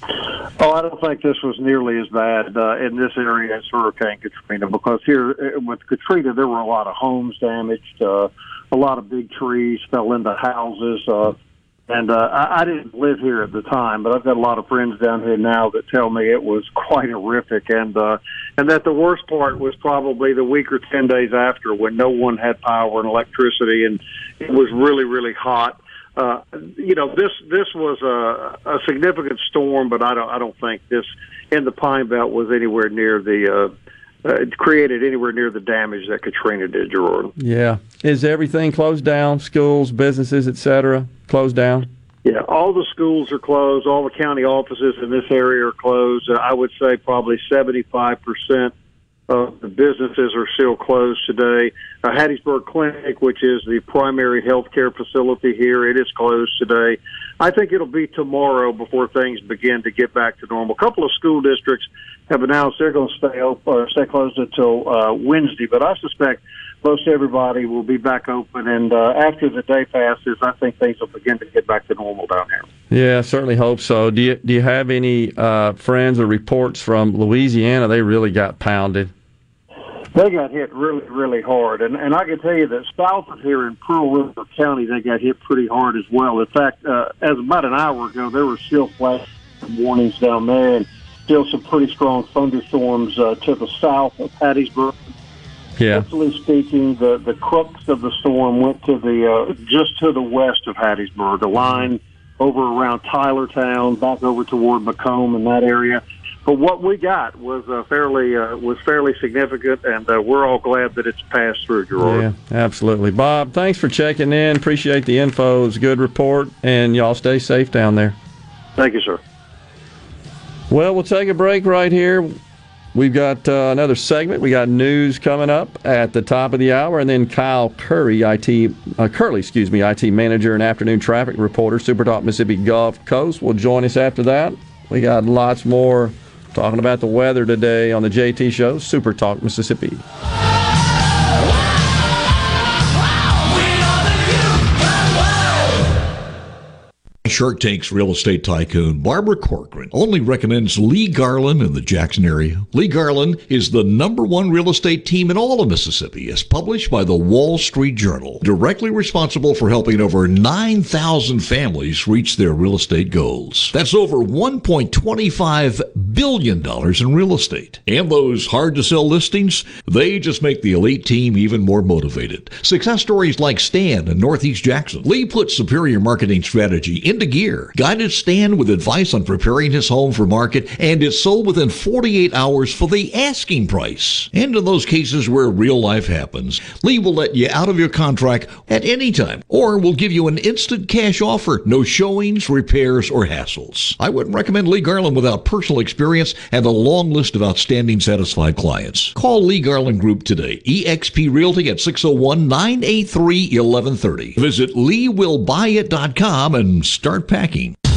Oh, I don't think this was nearly as bad uh, in this area as Hurricane Katrina because here uh, with Katrina there were a lot of homes damaged, uh, a lot of big trees fell into houses, uh, and uh, I, I didn't live here at the time, but I've got a lot of friends down here now that tell me it was quite horrific, and uh, and that the worst part was probably the week or ten days after when no one had power and electricity, and it was really really hot uh, you know, this this was a, a significant storm, but I don't I don't think this in the Pine Belt was anywhere near the uh, uh, created anywhere near the damage that Katrina did, Gerard. Yeah, is everything closed down? Schools, businesses, etc., closed down? Yeah, all the schools are closed. All the county offices in this area are closed. Uh, I would say probably seventy five percent of the businesses are still closed today. Uh, Hattiesburg Clinic, which is the primary health care facility here, it is closed today. I think it'll be tomorrow before things begin to get back to normal. A couple of school districts have announced they're going to stay open or stay closed until uh, Wednesday, but I suspect most everybody will be back open. And uh, after the day passes, I think things will begin to get back to normal down here. Yeah, I certainly hope so. Do you do you have any uh, friends or reports from Louisiana? They really got pounded. They got hit really, really hard, and and I can tell you that south of here in Pearl River County, they got hit pretty hard as well. In fact, uh, as about an hour ago, there were still flash warnings down there, and still some pretty strong thunderstorms uh, to the south of Hattiesburg. Yeah. Actually speaking, the the crux of the storm went to the uh, just to the west of Hattiesburg, a line over around Tylertown, back over toward McComb and that area. But what we got was uh, fairly uh, was fairly significant, and uh, we're all glad that it's passed through, Gerard. Yeah, absolutely. Bob, thanks for checking in. Appreciate the info. It's a good report, and y'all stay safe down there. Thank you, sir. Well, we'll take a break right here. We've got uh, another segment. We got news coming up at the top of the hour, and then Kyle Curry, IT uh, Curley, excuse me, IT manager and afternoon traffic reporter, Super Talk Mississippi Gulf Coast, will join us after that. We got lots more talking about the weather today on the JT Show, Super Talk Mississippi. Shark Tank's real estate tycoon Barbara Corcoran only recommends Lee Garland in the Jackson area. Lee Garland is the number one real estate team in all of Mississippi, as published by the Wall Street Journal, directly responsible for helping over 9,000 families reach their real estate goals. That's over $1.25 billion in real estate. And those hard to sell listings, they just make the elite team even more motivated. Success stories like Stan in Northeast Jackson. Lee puts superior marketing strategy into gear, guided Stan with advice on preparing his home for market, and it's sold within 48 hours for the asking price. And in those cases where real life happens, Lee will let you out of your contract at any time, or will give you an instant cash offer, no showings, repairs, or hassles. I wouldn't recommend Lee Garland without personal experience and a long list of outstanding satisfied clients. Call Lee Garland Group today, eXp Realty at 601 983 1130. Visit LeeWillBuyIt.com and start packing.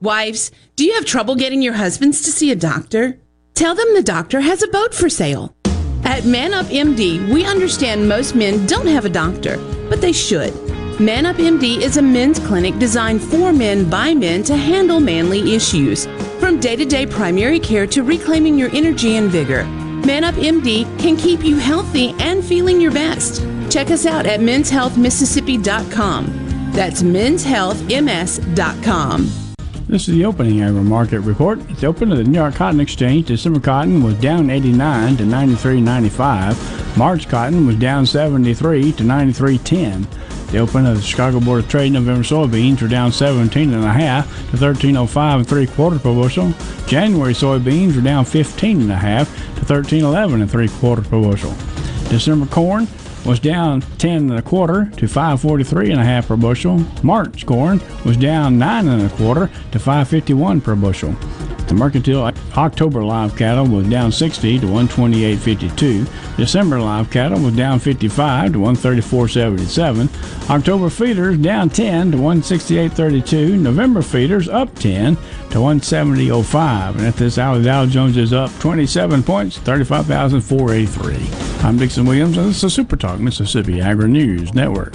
Wives, do you have trouble getting your husbands to see a doctor? Tell them the doctor has a boat for sale. At Man Up MD, we understand most men don't have a doctor, but they should. Man Up MD is a men's clinic designed for men by men to handle manly issues. From day to day primary care to reclaiming your energy and vigor, Man Up MD can keep you healthy and feeling your best. Check us out at menshealthmississippi.com. That's menshealthms.com. This is the opening agri market report. It's open to the New York Cotton Exchange. December cotton was down 89 to 93.95. March cotton was down 73 to 93.10. The open of the Chicago Board of Trade November soybeans were down 17 and a half to 13.05 and three quarters per bushel. January soybeans were down 15 and a half to 13.11 and three quarters per bushel. December corn was down 10 and a quarter to 543 and a half per bushel. March corn was down 9 and a quarter to 551 per bushel. The mercantile October live cattle was down 60 to 128.52. December live cattle was down 55 to 134.77. October feeders down 10 to 168.32. November feeders up 10 to 170.05. And at this hour, Dow Jones is up 27 points, 35,483. I'm Dixon Williams, and this is Super Talk Mississippi Agri News Network.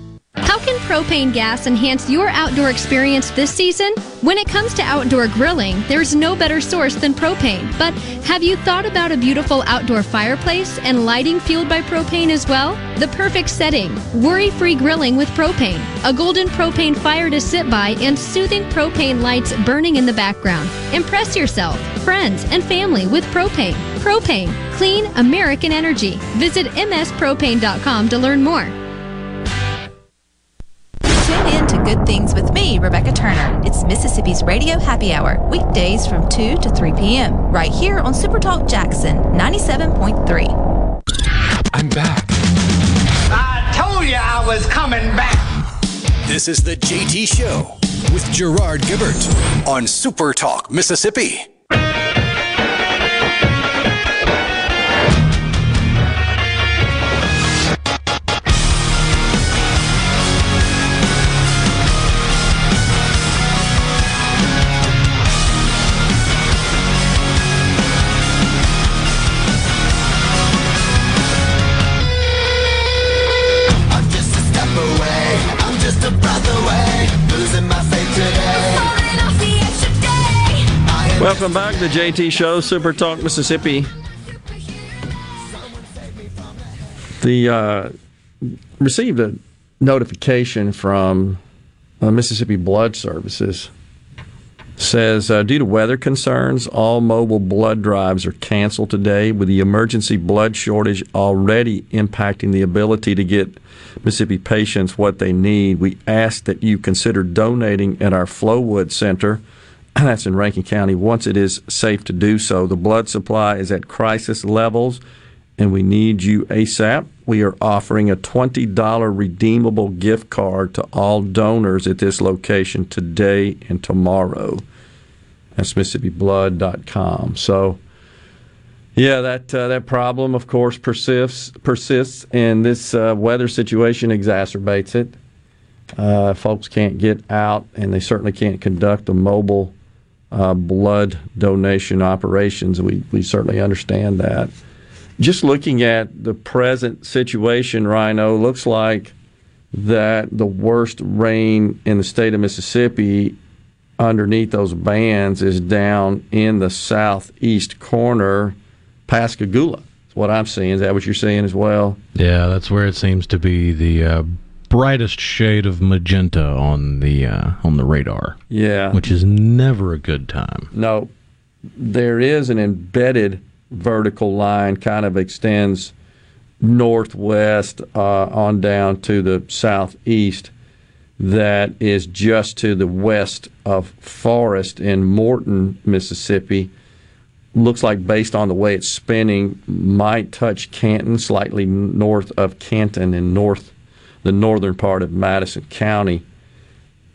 How can propane gas enhance your outdoor experience this season? When it comes to outdoor grilling, there's no better source than propane. But have you thought about a beautiful outdoor fireplace and lighting fueled by propane as well? The perfect setting worry free grilling with propane, a golden propane fire to sit by, and soothing propane lights burning in the background. Impress yourself, friends, and family with propane. Propane, clean American energy. Visit mspropane.com to learn more. Good Things with me, Rebecca Turner. It's Mississippi's Radio Happy Hour, weekdays from 2 to 3 p.m., right here on Supertalk Jackson 97.3. I'm back. I told you I was coming back. This is the JT Show with Gerard Gibert on Super Talk, Mississippi. Welcome back to the JT Show, Super Talk Mississippi. The uh, received a notification from uh, Mississippi Blood Services. Says uh, due to weather concerns, all mobile blood drives are canceled today, with the emergency blood shortage already impacting the ability to get Mississippi patients what they need. We ask that you consider donating at our Flowwood Center. That's in Rankin County. Once it is safe to do so, the blood supply is at crisis levels, and we need you ASAP. We are offering a $20 redeemable gift card to all donors at this location today and tomorrow. That's MississippiBlood.com. So, yeah, that uh, that problem, of course, persists persists, and this uh, weather situation exacerbates it. Uh, folks can't get out, and they certainly can't conduct a mobile uh, blood donation operations. We we certainly understand that. Just looking at the present situation, Rhino looks like that the worst rain in the state of Mississippi underneath those bands is down in the southeast corner, Pascagoula. That's what I'm seeing. Is that what you're seeing as well? Yeah, that's where it seems to be the uh, brightest shade of magenta on the uh, on the radar. Yeah, which is never a good time. No, there is an embedded vertical line, kind of extends northwest uh, on down to the southeast. That is just to the west of Forest in Morton, Mississippi looks like based on the way it's spinning might touch Canton slightly north of Canton and north the northern part of Madison County.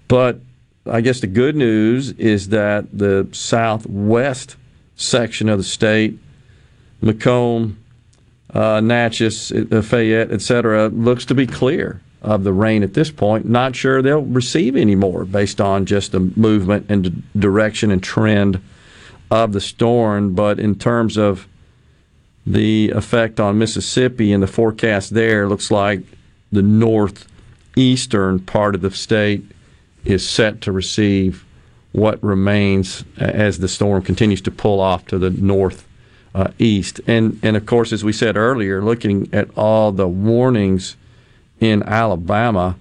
But I guess the good news is that the southwest section of the state, McComb, uh, Natchez, uh, Fayette, etc., looks to be clear of the rain at this point. Not sure they'll receive any more based on just the movement and d- direction and trend of the storm, but in terms of the effect on Mississippi and the forecast there, looks like the northeastern part of the state is set to receive what remains as the storm continues to pull off to the north uh, east. And and of course, as we said earlier, looking at all the warnings in Alabama,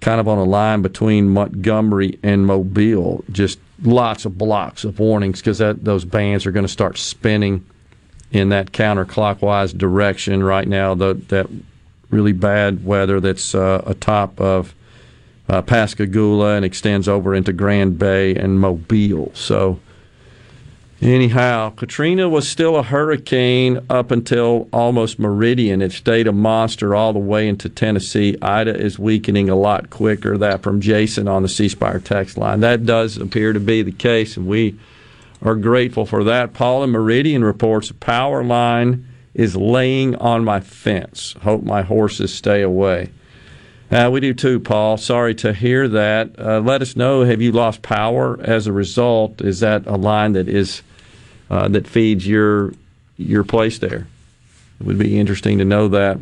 kind of on a line between Montgomery and Mobile, just lots of blocks of warnings because those bands are going to start spinning in that counterclockwise direction right now. The, that really bad weather that's uh, atop of uh, Pascagoula and extends over into Grand Bay and Mobile. So Anyhow, Katrina was still a hurricane up until almost Meridian. It stayed a monster all the way into Tennessee. Ida is weakening a lot quicker. That from Jason on the C Spire text line. That does appear to be the case, and we are grateful for that. Paul and Meridian reports a power line is laying on my fence. Hope my horses stay away. Uh, we do too, Paul. Sorry to hear that. Uh, let us know. Have you lost power as a result? Is that a line that is uh, that feeds your your place there. It would be interesting to know that.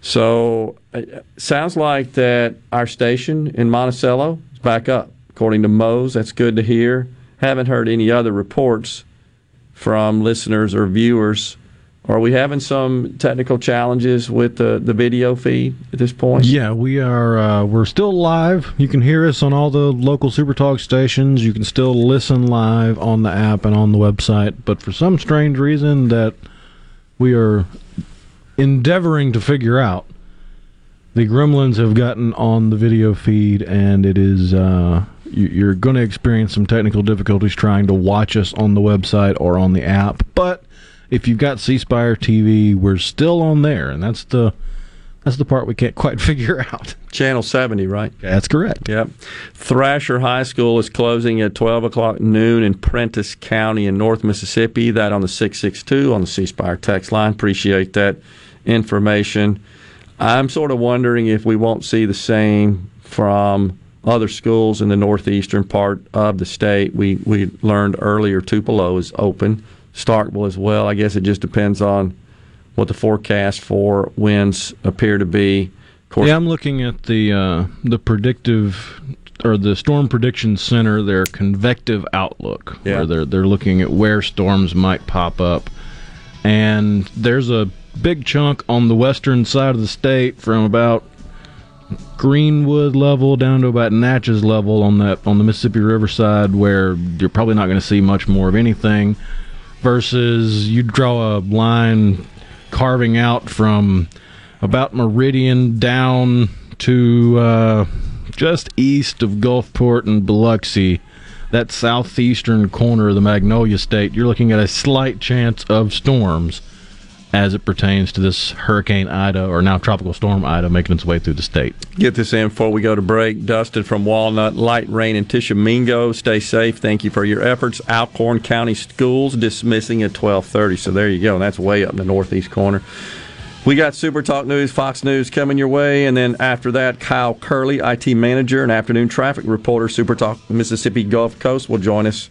So, it uh, sounds like that our station in Monticello is back up, according to Mose. That's good to hear. Haven't heard any other reports from listeners or viewers are we having some technical challenges with the, the video feed at this point? Yeah, we are. Uh, we're still live. You can hear us on all the local Super Talk stations. You can still listen live on the app and on the website. But for some strange reason that we are endeavoring to figure out, the gremlins have gotten on the video feed, and it is. Uh, you're going to experience some technical difficulties trying to watch us on the website or on the app, but if you've got C Spire TV, we're still on there, and that's the that's the part we can't quite figure out. Channel 70, right? That's correct. Yep. Thrasher High School is closing at 12 o'clock noon in Prentiss County in North Mississippi. That on the 662 on the C Spire text line. Appreciate that information. I'm sort of wondering if we won't see the same from other schools in the northeastern part of the state. We we learned earlier Tupelo is open Starkville as well. I guess it just depends on what the forecast for winds appear to be. Yeah, I'm looking at the uh, the predictive or the Storm Prediction Center, their convective outlook, yeah. where they're they're looking at where storms might pop up, and there's a big chunk on the western side of the state from about Greenwood level down to about Natchez level on that on the Mississippi River side, where you're probably not going to see much more of anything versus you draw a line carving out from about Meridian down to uh, just east of Gulfport and Biloxi, that southeastern corner of the Magnolia State, you're looking at a slight chance of storms as it pertains to this Hurricane Ida or now Tropical Storm Ida making its way through the state. Get this in before we go to break. Dustin from Walnut, light rain in Tishomingo. Stay safe. Thank you for your efforts. Alcorn County Schools dismissing at 1230. So there you go. That's way up in the northeast corner. We got Super Talk News, Fox News coming your way, and then after that, Kyle Curley, IT manager and afternoon traffic reporter, Super Talk Mississippi Gulf Coast, will join us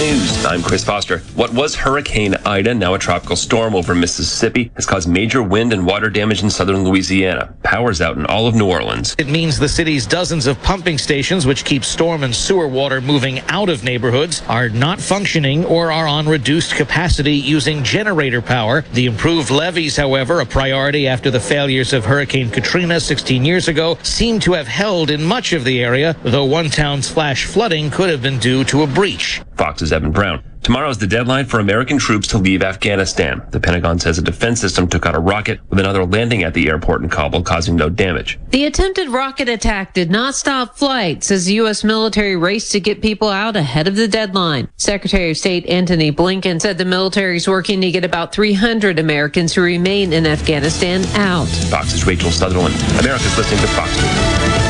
News. I'm Chris Foster. What was Hurricane Ida, now a tropical storm over Mississippi, has caused major wind and water damage in southern Louisiana. Power's out in all of New Orleans. It means the city's dozens of pumping stations, which keep storm and sewer water moving out of neighborhoods, are not functioning or are on reduced capacity using generator power. The improved levees, however, a priority after the failures of Hurricane Katrina 16 years ago, seem to have held in much of the area, though one town's flash flooding could have been due to a breach. Fox's Evan Brown. Tomorrow is the deadline for American troops to leave Afghanistan. The Pentagon says a defense system took out a rocket with another landing at the airport in Kabul, causing no damage. The attempted rocket attack did not stop flights as the U.S. military raced to get people out ahead of the deadline. Secretary of State Antony Blinken said the military is working to get about 300 Americans who remain in Afghanistan out. Fox's Rachel Sutherland. America's listening to Fox News.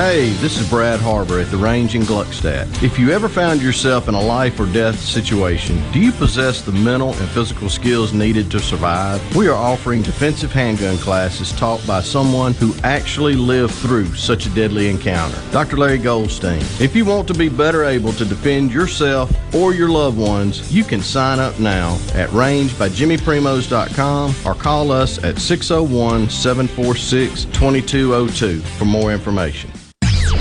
Hey, this is Brad Harbor at the range in Gluckstadt. If you ever found yourself in a life or death situation, do you possess the mental and physical skills needed to survive? We are offering defensive handgun classes taught by someone who actually lived through such a deadly encounter. Dr. Larry Goldstein. If you want to be better able to defend yourself or your loved ones, you can sign up now at rangebyjimmyprimos.com or call us at 601 746 2202 for more information.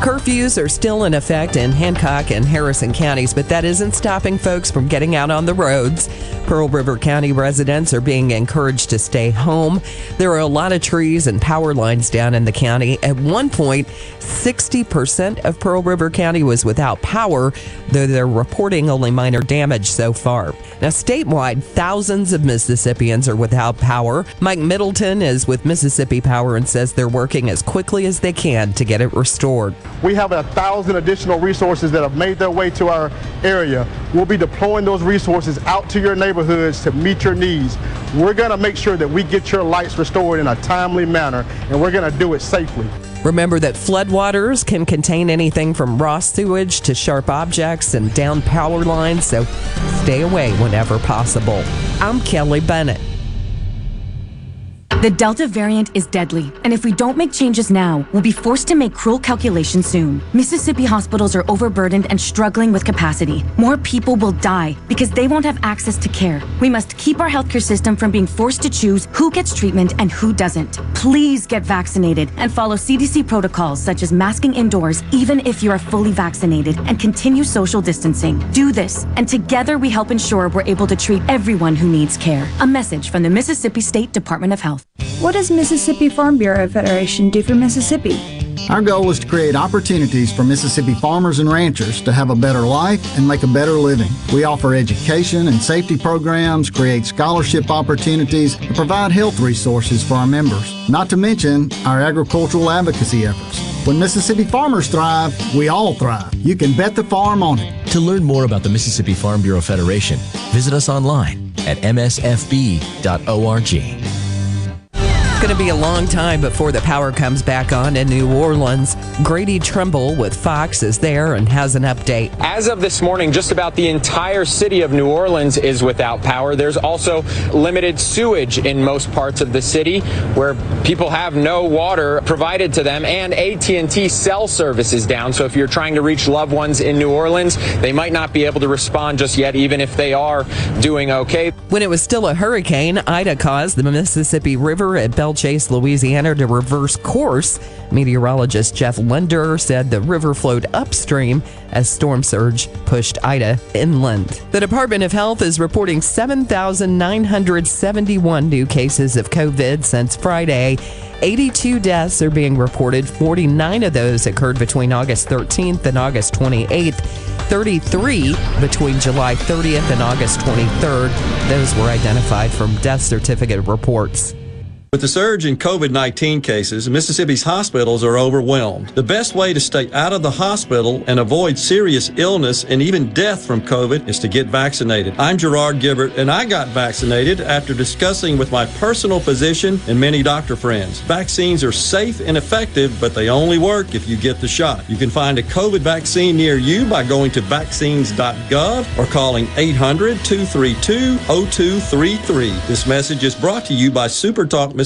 Curfews are still in effect in Hancock and Harrison counties, but that isn't stopping folks from getting out on the roads. Pearl River County residents are being encouraged to stay home. There are a lot of trees and power lines down in the county. At one point, 60% of Pearl River County was without power, though they're reporting only minor damage so far. Now, statewide, thousands of Mississippians are without power. Mike Middleton is with Mississippi Power and says they're working as quickly as they can to get it restored. We have a thousand additional resources that have made their way to our area. We'll be deploying those resources out to your neighborhoods to meet your needs. We're going to make sure that we get your lights restored in a timely manner, and we're going to do it safely. Remember that floodwaters can contain anything from raw sewage to sharp objects and down power lines, so stay away whenever possible. I'm Kelly Bennett. The Delta variant is deadly, and if we don't make changes now, we'll be forced to make cruel calculations soon. Mississippi hospitals are overburdened and struggling with capacity. More people will die because they won't have access to care. We must keep our healthcare system from being forced to choose who gets treatment and who doesn't. Please get vaccinated and follow CDC protocols such as masking indoors, even if you are fully vaccinated, and continue social distancing. Do this, and together we help ensure we're able to treat everyone who needs care. A message from the Mississippi State Department of Health. What does Mississippi Farm Bureau Federation do for Mississippi? Our goal is to create opportunities for Mississippi farmers and ranchers to have a better life and make a better living. We offer education and safety programs, create scholarship opportunities, and provide health resources for our members, not to mention our agricultural advocacy efforts. When Mississippi farmers thrive, we all thrive. You can bet the farm on it. To learn more about the Mississippi Farm Bureau Federation, visit us online at msfb.org. It's going to be a long time before the power comes back on in New Orleans. Grady Trimble with Fox is there and has an update. As of this morning, just about the entire city of New Orleans is without power. There's also limited sewage in most parts of the city where people have no water provided to them and AT&T cell service is down. So if you're trying to reach loved ones in New Orleans, they might not be able to respond just yet even if they are doing okay. When it was still a hurricane, Ida caused the Mississippi River at Belle Chasse, Louisiana to reverse course. Meteorologist Jeff Linder said the river flowed upstream as storm surge pushed Ida inland. The Department of Health is reporting 7,971 new cases of COVID since Friday. 82 deaths are being reported. 49 of those occurred between August 13th and August 28th. 33 between July 30th and August 23rd. Those were identified from death certificate reports. With the surge in COVID 19 cases, Mississippi's hospitals are overwhelmed. The best way to stay out of the hospital and avoid serious illness and even death from COVID is to get vaccinated. I'm Gerard Gibert, and I got vaccinated after discussing with my personal physician and many doctor friends. Vaccines are safe and effective, but they only work if you get the shot. You can find a COVID vaccine near you by going to vaccines.gov or calling 800 232 0233. This message is brought to you by SuperTalk Mississippi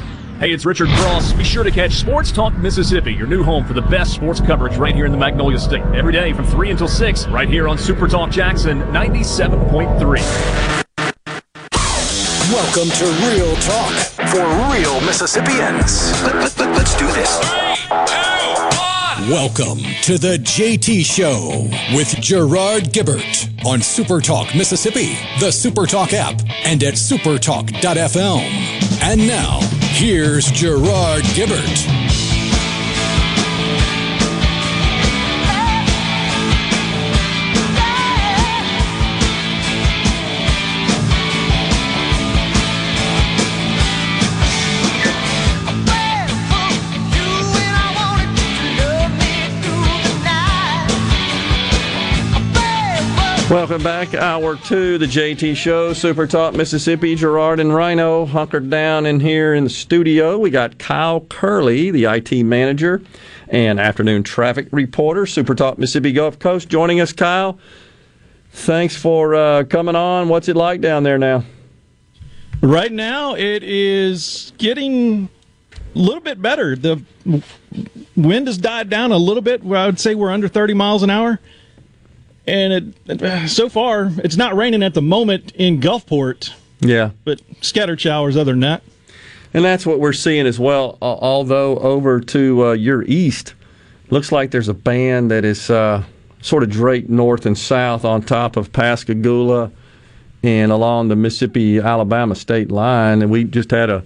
Hey, it's Richard Cross. Be sure to catch Sports Talk Mississippi, your new home for the best sports coverage right here in the Magnolia State. Every day from 3 until 6, right here on Super Talk Jackson 97.3. Welcome to Real Talk for real Mississippians. Let, us let, let, do this. Welcome to the JT Show with Gerard Gibert on Supertalk Mississippi, the Supertalk app, and at supertalk.fm. And now, here's Gerard Gibert. Welcome back, hour two, the JT Show, Super Talk Mississippi. Gerard and Rhino hunkered down in here in the studio. We got Kyle Curley, the IT manager and afternoon traffic reporter, Super Talk Mississippi Gulf Coast, joining us. Kyle, thanks for uh, coming on. What's it like down there now? Right now, it is getting a little bit better. The wind has died down a little bit. I would say we're under 30 miles an hour and it so far it's not raining at the moment in Gulfport. Yeah, but scattered showers other than that. And that's what we're seeing as well. Although over to uh, your east, looks like there's a band that is uh, sort of draped north and south on top of Pascagoula and along the Mississippi Alabama state line. And we just had a,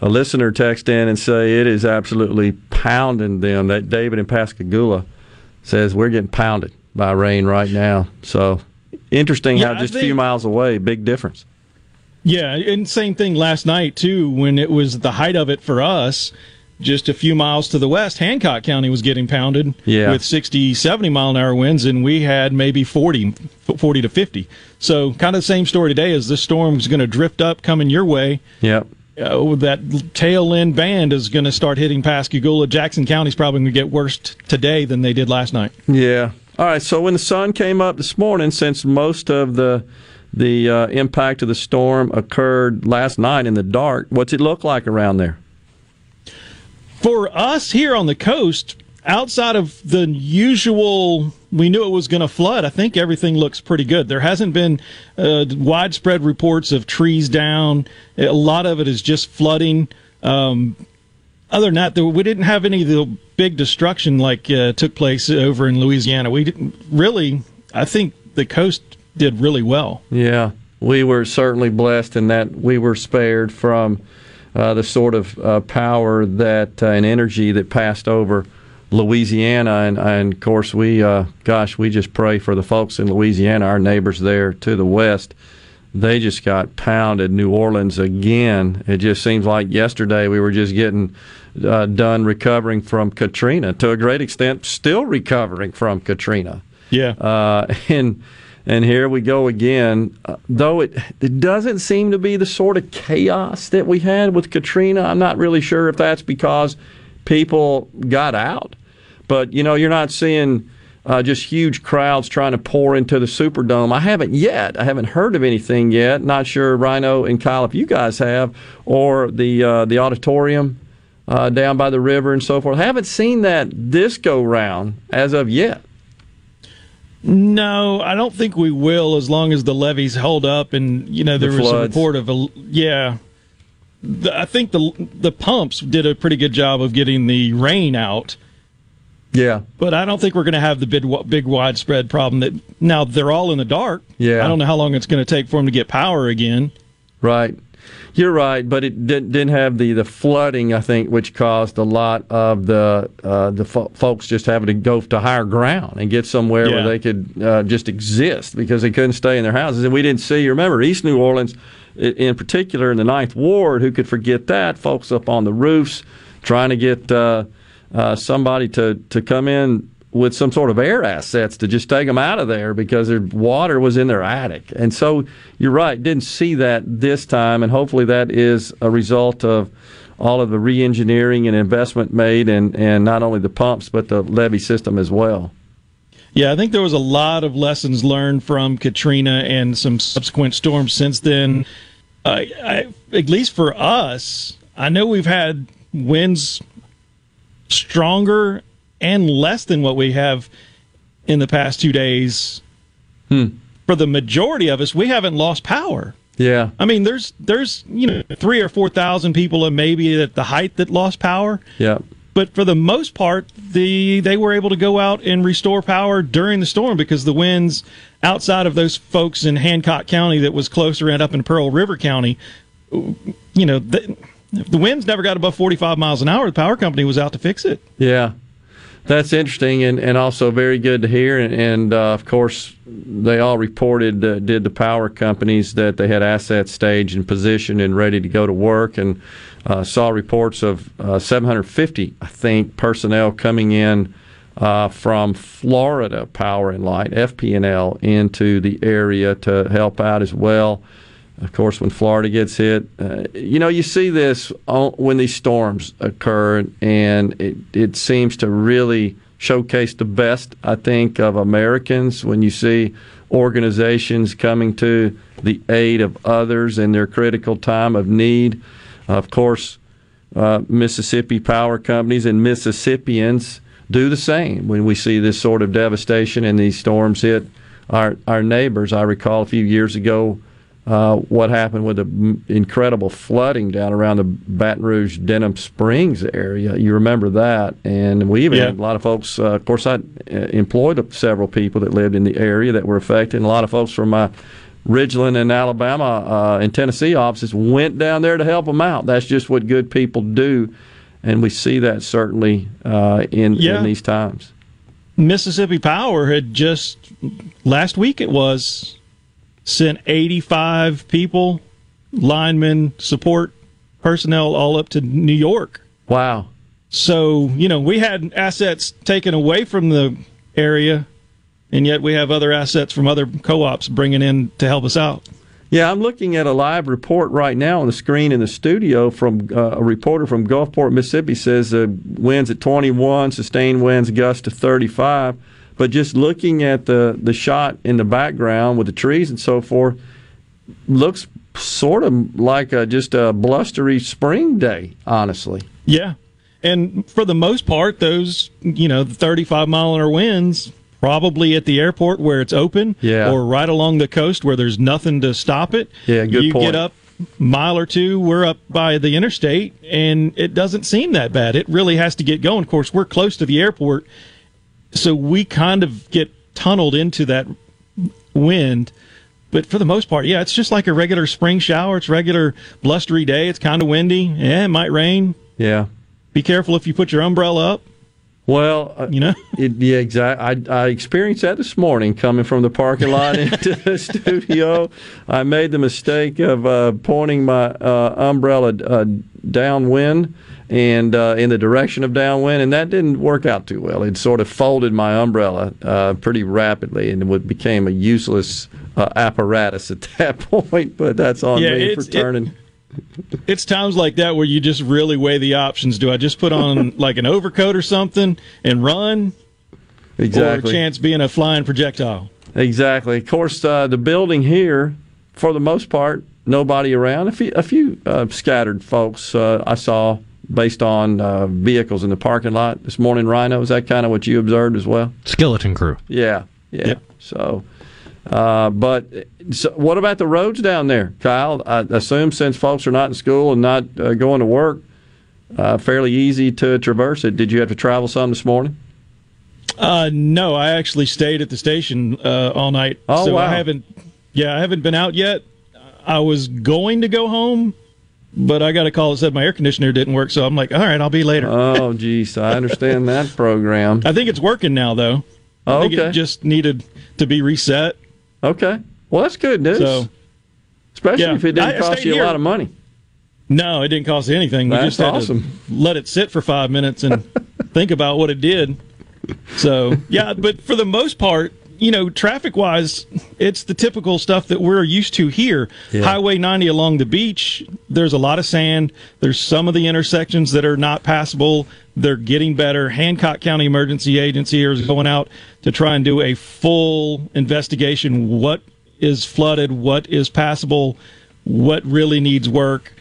a listener text in and say it is absolutely pounding them. That David in Pascagoula says we're getting pounded by rain right now. So interesting yeah, how just a few miles away, big difference. Yeah, and same thing last night too when it was the height of it for us. Just a few miles to the west, Hancock County was getting pounded yeah. with 60, 70 mile an hour winds, and we had maybe 40, 40 to 50. So, kind of the same story today as this storm is going to drift up coming your way. Yep. Uh, that tail end band is going to start hitting Pascagoula. Jackson County's probably going to get worse t- today than they did last night. Yeah, all right. So when the sun came up this morning, since most of the the uh, impact of the storm occurred last night in the dark, what's it look like around there? For us here on the coast, outside of the usual, we knew it was going to flood. I think everything looks pretty good. There hasn't been uh, widespread reports of trees down. A lot of it is just flooding. Um, other than that, we didn't have any of the big destruction like uh, took place over in Louisiana. We didn't really. I think the coast did really well. Yeah, we were certainly blessed in that we were spared from uh, the sort of uh, power that uh, and energy that passed over Louisiana, and, and of course we, uh, gosh, we just pray for the folks in Louisiana, our neighbors there to the west they just got pounded. New Orleans again. It just seems like yesterday we were just getting uh, done recovering from Katrina to a great extent, still recovering from Katrina. Yeah. Uh, and and here we go again. Uh, though it it doesn't seem to be the sort of chaos that we had with Katrina. I'm not really sure if that's because people got out. But you know, you're not seeing uh, just huge crowds trying to pour into the Superdome. I haven't yet. I haven't heard of anything yet. Not sure, Rhino and Kyle, if you guys have, or the uh, the auditorium uh, down by the river and so forth. Haven't seen that this go round as of yet. No, I don't think we will as long as the levees hold up. And you know, there The was a report of a yeah. The, I think the the pumps did a pretty good job of getting the rain out. Yeah, but I don't think we're going to have the big big widespread problem that now they're all in the dark. Yeah. I don't know how long it's going to take for them to get power again. Right. You're right, but it didn't, didn't have the, the flooding, I think, which caused a lot of the uh, the fo- folks just having to go to higher ground and get somewhere Yeah. where they could uh, just exist because they couldn't stay in their houses. And we didn't see. Remember, East New Orleans, in particular, in the Ninth Ward, who could forget that? Folks up on the roofs trying to get uh, uh, somebody to to come in with some sort of air assets to just take them out of there because their water was in their attic. And so you're right, didn't see that this time, and hopefully that is a result of all of the re-engineering and investment made, and and not only the pumps but the levee system as well. Yeah, I think there was a lot of lessons learned from Katrina and some subsequent storms since then. Uh, I, at least for us, I know we've had winds stronger and less than what we have in the past two days. Hmm. For the majority of us, we haven't lost power. Yeah. I mean, there's there's you know three or four thousand people, and maybe at the height that lost power. Yeah. But for the most part, the they were able to go out and restore power during the storm because the winds outside of those folks in Hancock County that was closer and up in Pearl River County, you know, the, if the winds never got above 45 miles an hour. The power company was out to fix it. Yeah, that's interesting and, and also very good to hear. And, and uh, of course, they all reported, uh, did the power companies, that they had assets staged and positioned and ready to go to work. And uh, saw reports of uh, 750, I think, personnel coming in. Uh, from Florida Power and Light, FP&L, into the area to help out as well. Of course, when Florida gets hit, uh, you know, you see this on, when these storms occur, and it, it seems to really showcase the best, I think, of Americans when you see organizations coming to the aid of others in their critical time of need. Of course, uh, Mississippi power companies and Mississippians do the same when we see this sort of devastation and these storms hit our, our neighbors. I recall a few years ago uh, what happened with the incredible flooding down around the Baton Rouge Denham Springs area. You remember that, and we even Yeah. had a lot of folks. Uh, of course, I uh, employed several people that lived in the area that were affected, and a lot of folks from my Ridgeland and Alabama uh, and Tennessee offices went down there to help them out. That's just what good people do, and we see that certainly uh, in, Yeah. in these times. Mississippi Power had just last week it was sent 85 people, linemen, support personnel all up to New York. Wow. So, you know, we had assets taken away from the area and yet we have other assets from other co-ops bringing in to help us out. Yeah, I'm looking at a live report right now on the screen in the studio from uh, a reporter from Gulfport, Mississippi says uh, winds at 21, sustained winds gust to 35. But just looking at the, the shot in the background with the trees and so forth, looks sort of like a, just a blustery spring day, honestly. Yeah. And for the most part, those, you know, the 35 mile an hour winds probably at the airport where it's open Yeah. or right along the coast where there's nothing to stop it. Yeah, good you point. get up mile or two, we're up by the interstate and it doesn't seem that bad. It really has to get going. Of course, we're close to the airport, so we kind of get tunneled into that wind. But for the most part, yeah, it's just like a regular spring shower. It's regular blustery day. It's kind of windy. Yeah, it might rain. Yeah. Be careful if you put your umbrella up. Well, uh, you know, it, yeah, exactly. I, I experienced that this morning coming from the parking lot into the studio. I made the mistake of uh, pointing my uh, umbrella uh, downwind and uh, in the direction of downwind, and that didn't work out too well. It sort of folded my umbrella uh, pretty rapidly, and it became a useless uh, apparatus at that point. But that's on Yeah, me for it's- it- turning. It's times like that where you just really weigh the options. Do I just put on like an overcoat or something and run? Or Exactly. a chance being a flying projectile? Exactly. Of course, uh, the building here, for the most part, nobody around. A few, a few uh, scattered folks uh, I saw based on uh, vehicles in the parking lot this morning. Rhino, is that kind of what you observed as well? Skeleton crew. Yeah, yeah. So, uh, but so what about the roads down there, Kyle? I assume since folks are not in school and not uh, going to work, uh, fairly easy to traverse it. Did you have to travel some this morning? Uh, no, I actually stayed at the station uh, all night. Oh, so wow. I haven't. Yeah, I haven't been out yet. I was going to go home, but I got a call that said my air conditioner didn't work. So I'm like, all right, I'll be later. Oh, geez, I understand that program. I think it's working now, though. I Oh, think okay. it just needed to be reset. Okay. Well, that's good news. So, Especially Yeah. if it didn't I- cost you here. a lot of money. No, it didn't cost anything. We That's just had awesome. to let it sit for five minutes and think about what it did. So, yeah, but for the most part, you know, traffic wise, it's the typical stuff that we're used to here. Yeah. Highway 90 along the beach, there's a lot of sand. There's some of the intersections that are not passable. They're getting better. Hancock County Emergency Agency is going out to try and do a full investigation. What is flooded? What is passable? What really needs work?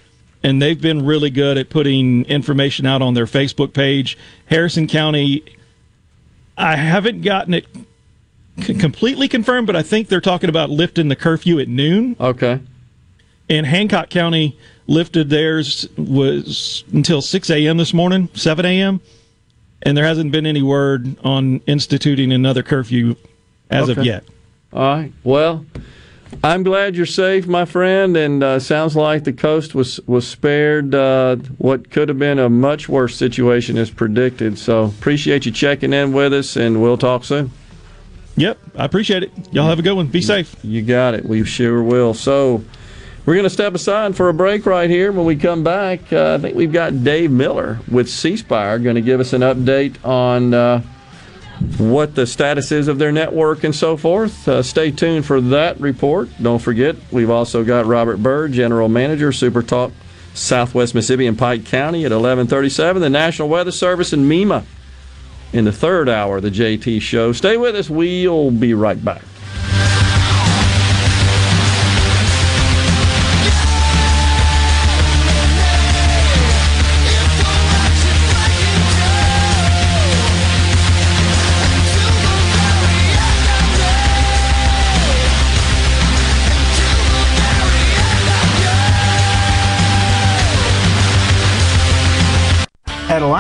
and they've been really good at putting information out on their Facebook page. Harrison County, I haven't gotten it c- completely confirmed, but I think they're talking about lifting the curfew at noon. Okay. And Hancock County lifted theirs was until 6 a.m. this morning, 7 a.m. And there hasn't been any word on instituting another curfew as of Okay. yet. All right. Well, I'm glad you're safe, my friend, and uh, sounds like the coast was was spared uh, what could have been a much worse situation as predicted. So appreciate you checking in with us, and we'll talk soon. Yep, I appreciate it. Y'all have a good one. Be safe. You got it. We sure will. So we're going to step aside for a break right here. When we come back, uh, I think we've got Dave Miller with C Spire going to give us an update on. Uh, what the status is of their network and so forth. Uh, stay tuned for that report. Don't forget, we've also got Robert Bird, General Manager, Super Talk Southwest Mississippi and Pike County at 1137. The National Weather Service in MEMA in the third hour of the JT Show. Stay with us. We'll be right back.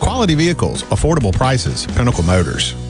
Quality vehicles, affordable prices, Pinnacle Motors.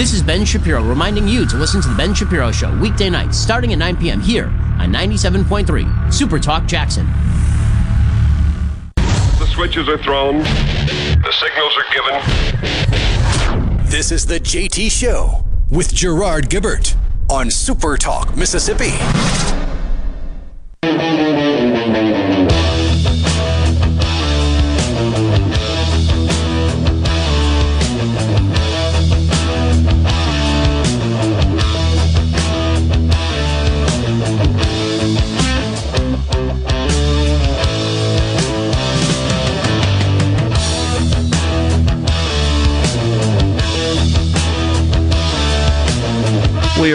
This is Ben Shapiro reminding you to listen to The Ben Shapiro Show weekday nights starting at 9 p.m. here on 97.3 Super Talk Jackson. The switches are thrown, the signals are given. This is the JT Show with Gerard Gibert on Super Talk, Mississippi.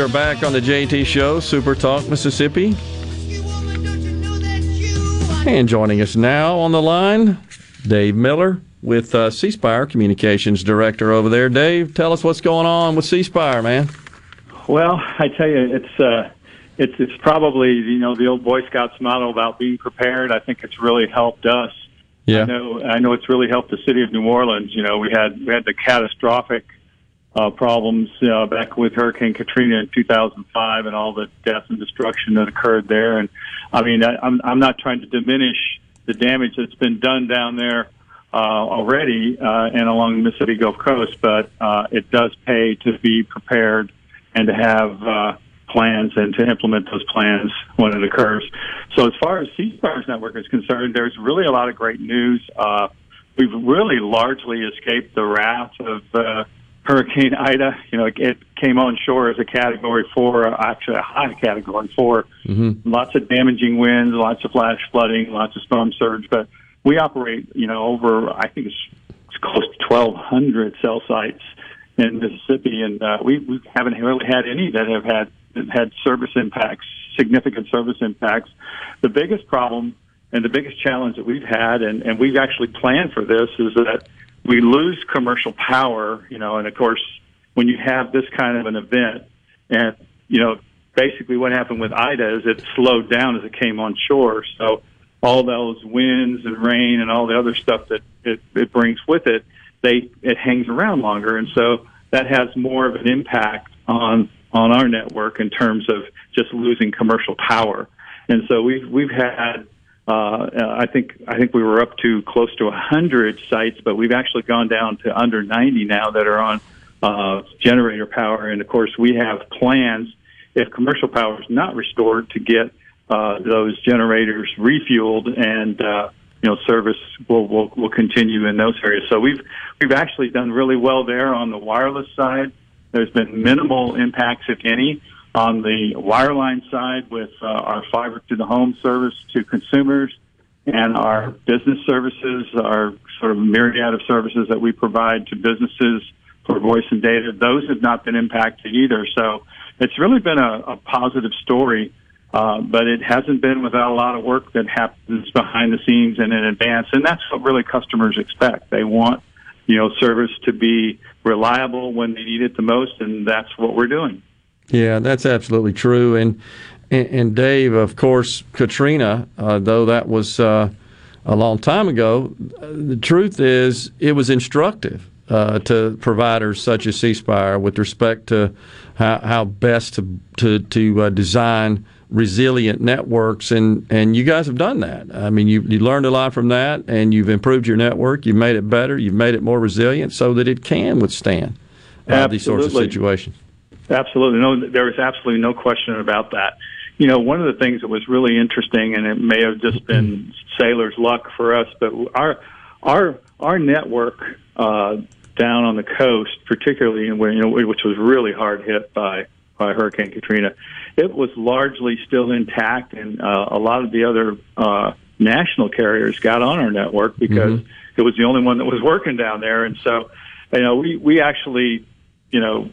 Are back on the JT Show, Super Talk Mississippi. And joining us now on the line, Dave Miller with uh, C Spire Communications Director over there. Dave, tell us what's going on with C Spire, man. Well, I tell you, it's uh, it's it's probably you know the old Boy Scouts motto about being prepared. I think it's really helped us. Yeah. I know I know it's really helped the city of New Orleans. You know, we had we had the catastrophic uh, problems uh, back with Hurricane Katrina in 2005 and all the death and destruction that occurred there. And I mean, I, I'm I'm not trying to diminish the damage that's been done down there uh, already uh, and along the Mississippi Gulf Coast, but uh, it does pay to be prepared and to have uh, plans and to implement those plans when it occurs. So as far as C Spire's network is concerned, there's really a lot of great news. Uh, we've really largely escaped the wrath of uh, Hurricane Ida. You know, it, it came on shore as a Category Four, uh, actually a high Category 4 Mm-hmm. Lots of damaging winds, lots of flash flooding, lots of storm surge. But we operate, you know, over I think it's, it's close to 1,200 cell sites in Mississippi, and uh, we we haven't really had any that have had had service impacts, significant service impacts. The biggest problem and the biggest challenge that we've had, and, and we've actually planned for this, is that we lose commercial power, you know, and of course, when you have this kind of an event, and, you know, basically what happened with Ida is it slowed down as it came on shore. So all those winds and rain and all the other stuff that it, it brings with it, they, it hangs around longer. And so that has more of an impact on, on our network in terms of just losing commercial power. And so we've, we've had, uh, I think I think we were up to close to 100 sites, but we've actually gone down to under 90 now that are on uh, generator power. And of course, we have plans if commercial power is not restored to get uh, those generators refueled and uh, you know service will, will will continue in those areas. So we've we've actually done really well there on the wireless side. There's been minimal impacts, if any on the wireline side with uh, our fiber to the home service to consumers and our business services, our sort of myriad of services that we provide to businesses for voice and data, those have not been impacted either. So it's really been a, a positive story, uh, but it hasn't been without a lot of work that happens behind the scenes and in advance. And that's what really customers expect. They want, you know, service to be reliable when they need it the most, and that's what we're doing. Yeah, that's absolutely true. And and, and Dave, of course, Katrina, uh, though that was uh, a long time ago, the truth is it was instructive uh, to providers such as C Spire with respect to how, how best to to, to uh, design resilient networks. And and you guys have done that. I mean you you learned a lot from that and you've improved your network. You've made it better. You've made it more resilient so that it can withstand uh, these sorts of situations. Absolutely. No, there is absolutely no question about that. You know, one of the things that was really interesting, and it may have just been sailor's luck for us, but our our our network uh, down on the coast, particularly in where you know which was really hard hit by by Hurricane Katrina, it was largely still intact, and uh, a lot of the other uh, national carriers got on our network because Mhm. it was the only one that was working down there, and so you know we we actually you know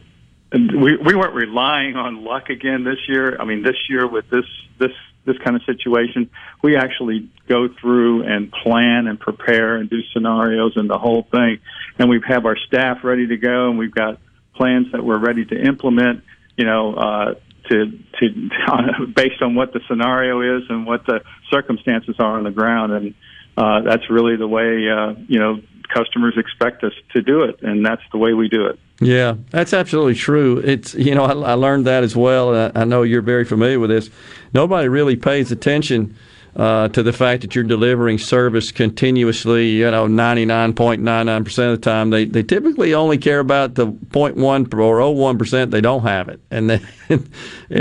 we we weren't relying on luck again this year. I mean, this year with this this this kind of situation, we actually go through and plan and prepare and do scenarios and the whole thing. And we have our staff ready to go, and we've got plans that we're ready to implement. You know, uh, to to based on what the scenario is and what the circumstances are on the ground, and uh, that's really the way uh, you know customers expect us to do it, and that's the way we do it. Yeah, that's absolutely true. It's you know I, I learned that as well. I, I know you're very familiar with this. Nobody really pays attention uh, to the fact that you're delivering service continuously. You know, 99.99 percent of the time, they they typically only care about the 0.1 or 0.1 percent they don't have it, and and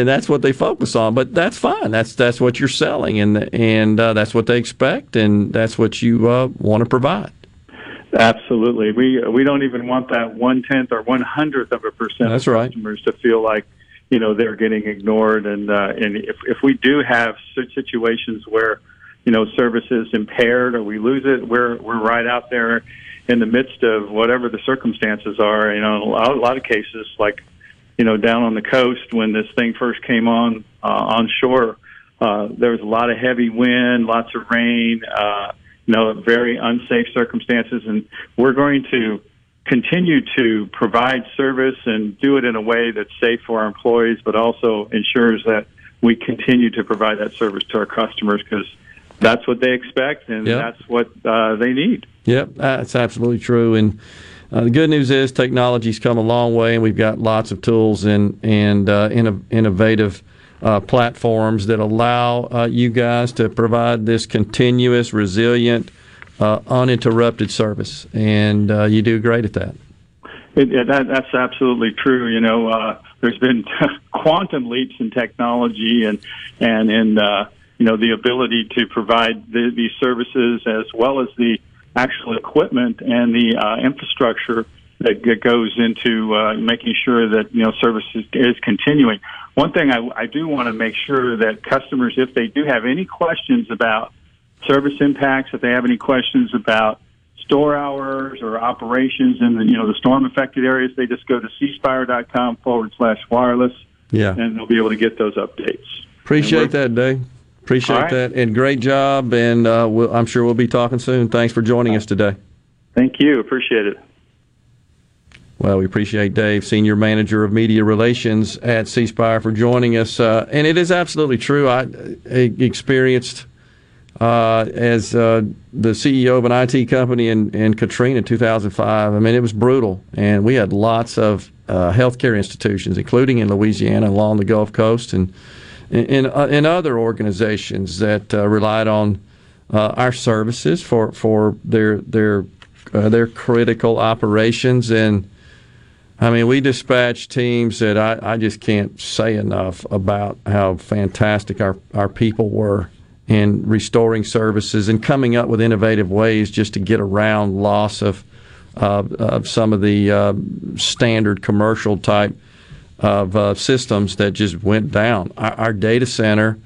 that's what they focus on. But that's fine. That's that's what you're selling, and and uh, that's what they expect, and that's what you uh, want to provide. Absolutely. We we don't even want that one tenth or one hundredth of a percent That's of right. customers to feel like you know they're getting ignored. And uh, and if if we do have situations where you know service is impaired or we lose it, we're we're right out there in the midst of whatever the circumstances are. You know, a lot, a lot of cases like you know down on the coast when this thing first came on uh, on shore, uh, there was a lot of heavy wind, lots of rain. Uh, know, very unsafe circumstances, and we're going to continue to provide service and do it in a way that's safe for our employees, but also ensures that we continue to provide that service to our customers because that's what they expect and Yeah. that's what uh, they need. Yep, that's absolutely true. And uh, the good news is technology's come a long way, and we've got lots of tools and and uh, inno- innovative uh, platforms that allow uh, you guys to provide this continuous, resilient, uh, uninterrupted service, and uh, you do great at that. It, it, that, that's absolutely true. You know, uh, there's been quantum leaps in technology and and in uh, you know the ability to provide the, these services as well as the actual equipment and the uh, infrastructure that goes into uh, making sure that you know service is, is continuing. One thing I, I do want to make sure that customers, if they do have any questions about service impacts, if they have any questions about store hours or operations in the you know the storm affected areas, they just go to cspire.com forward slash wireless, Yeah, and they'll be able to get those updates. appreciate that, Dave. Appreciate right. that, and great job. And uh, we'll, I'm sure we'll be talking soon. Thanks for joining us today. Thank you, appreciate it. Well, we appreciate Dave, Senior Manager of Media Relations at C Spire, for joining us. Uh, and it is absolutely true. I, I experienced uh, as uh, the CEO of an IT company in, in Katrina in 2005. I mean, it was brutal. And we had lots of uh, healthcare institutions, including in Louisiana along the Gulf Coast and in, uh, in other organizations that uh, relied on uh, our services for, for their, their, uh, their critical operations. And I mean, we dispatched teams that I, I just can't say enough about how fantastic our, our people were in restoring services and coming up with innovative ways just to get around loss of uh, of some of the uh, standard commercial type of uh, systems that just went down. Our, our data center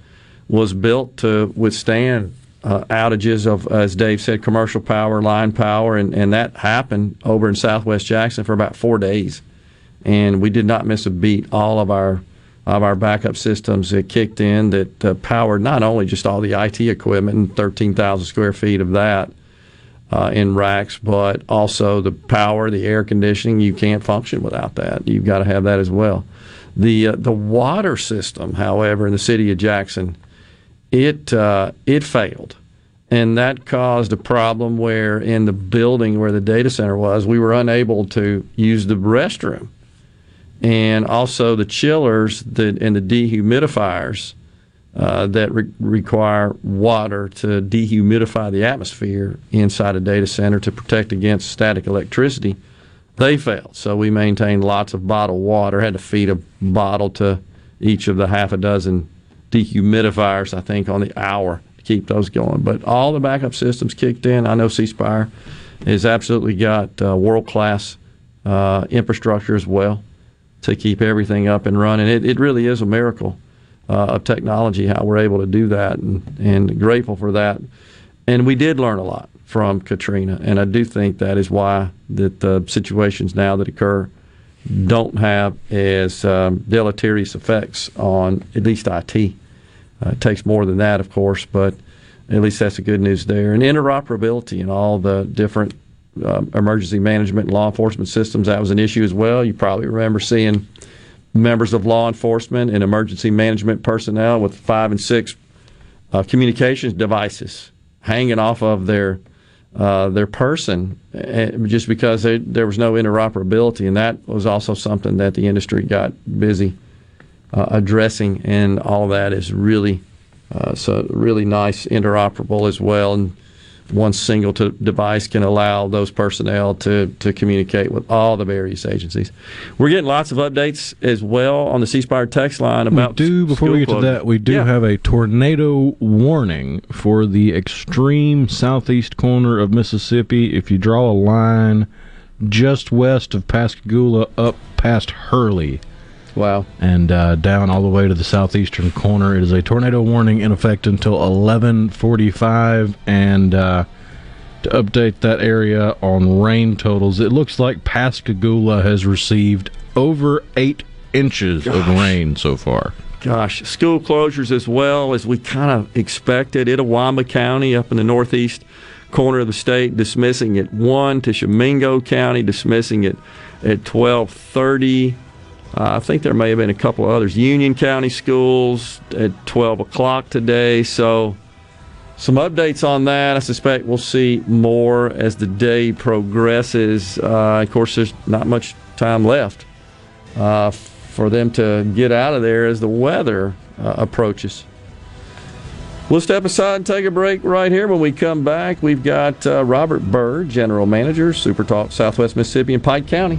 was built to withstand uh, outages of, as Dave said, commercial power, line power, and, and that happened over in Southwest Jackson for about four days, and we did not miss a beat. All of our of our backup systems that kicked in that uh, powered not only just all the IT equipment and 13,000 square feet of that uh, in racks, but also the power, the air conditioning. You can't function without that. You've got to have that as well. The uh, the water system, however, in the city of Jackson, it uh, it failed, and that caused a problem where in the building where the data center was, we were unable to use the restroom, and also the chillers that and the dehumidifiers uh, that re- require water to dehumidify the atmosphere inside a data center to protect against static electricity they failed. So we maintained lots of bottled water. Had to feed a bottle to each of the half a dozen dehumidifiers, I think, on the hour to keep those going. But all the backup systems kicked in. I know C Spire has absolutely got uh, world class uh, infrastructure as well to keep everything up and running. It, it really is a miracle uh, of technology how we're able to do that, and, and grateful for that. And we did learn a lot from Katrina, and I do think that is why that the situations now that occur don't have as um, deleterious effects on at least IT. Uh, it takes more than that, of course, but at least that's the good news there. And interoperability and all the different uh, emergency management and law enforcement systems, that was an issue as well. You probably remember seeing members of law enforcement and emergency management personnel with five and six uh, communications devices hanging off of their uh, their person eh, just because they, there was no interoperability, and that was also something that the industry got busy uh, addressing, and all that is really uh, so really nice interoperable as well, and one single to device can allow those personnel to, to communicate with all the various agencies. We're getting lots of updates as well on the C Spire text line about. We do before we get to that, we do yeah. have a tornado warning for the extreme southeast corner of Mississippi. If you draw a line just west of Pascagoula up past Hurley. Wow. And uh, down all the way to the southeastern corner. It is a tornado warning in effect until 11:45 and uh, to update that area on rain totals, it looks like Pascagoula has received over 8 inches Gosh. of rain so far. Gosh, school closures as well as we kind of expected. Itawamba County up in the northeast corner of the state dismissing at 1 to Tishomingo County dismissing it at 1230 uh, I think there may have been a couple of others. Union County schools at 12 o'clock today. So, some updates on that. I suspect we'll see more as the day progresses. Uh, of course, there's not much time left uh, for them to get out of there as the weather uh, approaches. We'll step aside and take a break right here. When we come back, we've got uh, Robert Burr, General Manager, Super Talk Southwest Mississippi and Pike County.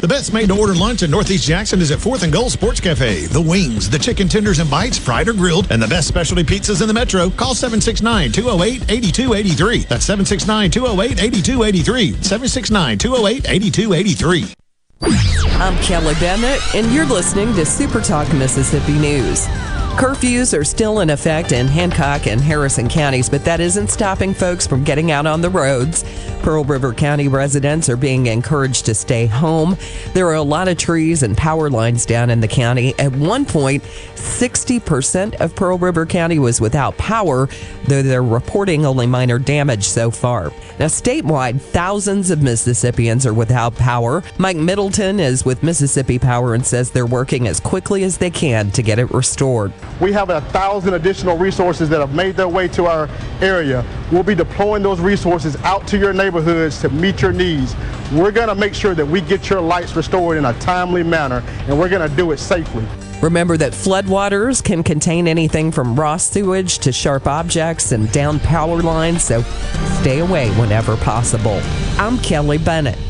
The best made to order lunch in Northeast Jackson is at 4th and Gold Sports Cafe. The wings, the chicken tenders and bites, fried or grilled, and the best specialty pizzas in the metro. Call 769 208 8283. That's 769 208 8283. 769 208 8283. I'm Kelly Bennett, and you're listening to Super Talk Mississippi News. Curfews are still in effect in Hancock and Harrison counties, but that isn't stopping folks from getting out on the roads. Pearl River County residents are being encouraged to stay home. There are a lot of trees and power lines down in the county. At one point, 60% of Pearl River County was without power, though they're reporting only minor damage so far. Now, statewide, thousands of Mississippians are without power. Mike Middleton is with Mississippi Power and says they're working as quickly as they can to get it restored. We have a thousand additional resources that have made their way to our area. We'll be deploying those resources out to your neighborhoods to meet your needs. We're going to make sure that we get your lights restored in a timely manner, and we're going to do it safely. Remember that floodwaters can contain anything from raw sewage to sharp objects and down power lines, so stay away whenever possible. I'm Kelly Bennett.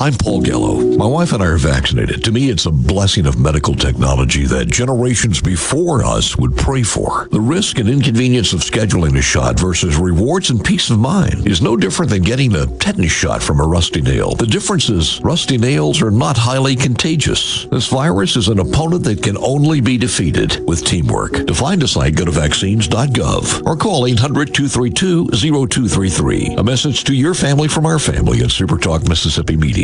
I'm Paul Gallo. My wife and I are vaccinated. To me, it's a blessing of medical technology that generations before us would pray for. The risk and inconvenience of scheduling a shot versus rewards and peace of mind is no different than getting a tetanus shot from a rusty nail. The difference is rusty nails are not highly contagious. This virus is an opponent that can only be defeated with teamwork. To find a site, go to vaccines.gov or call 800 232 0233. A message to your family from our family at SuperTalk Mississippi Media.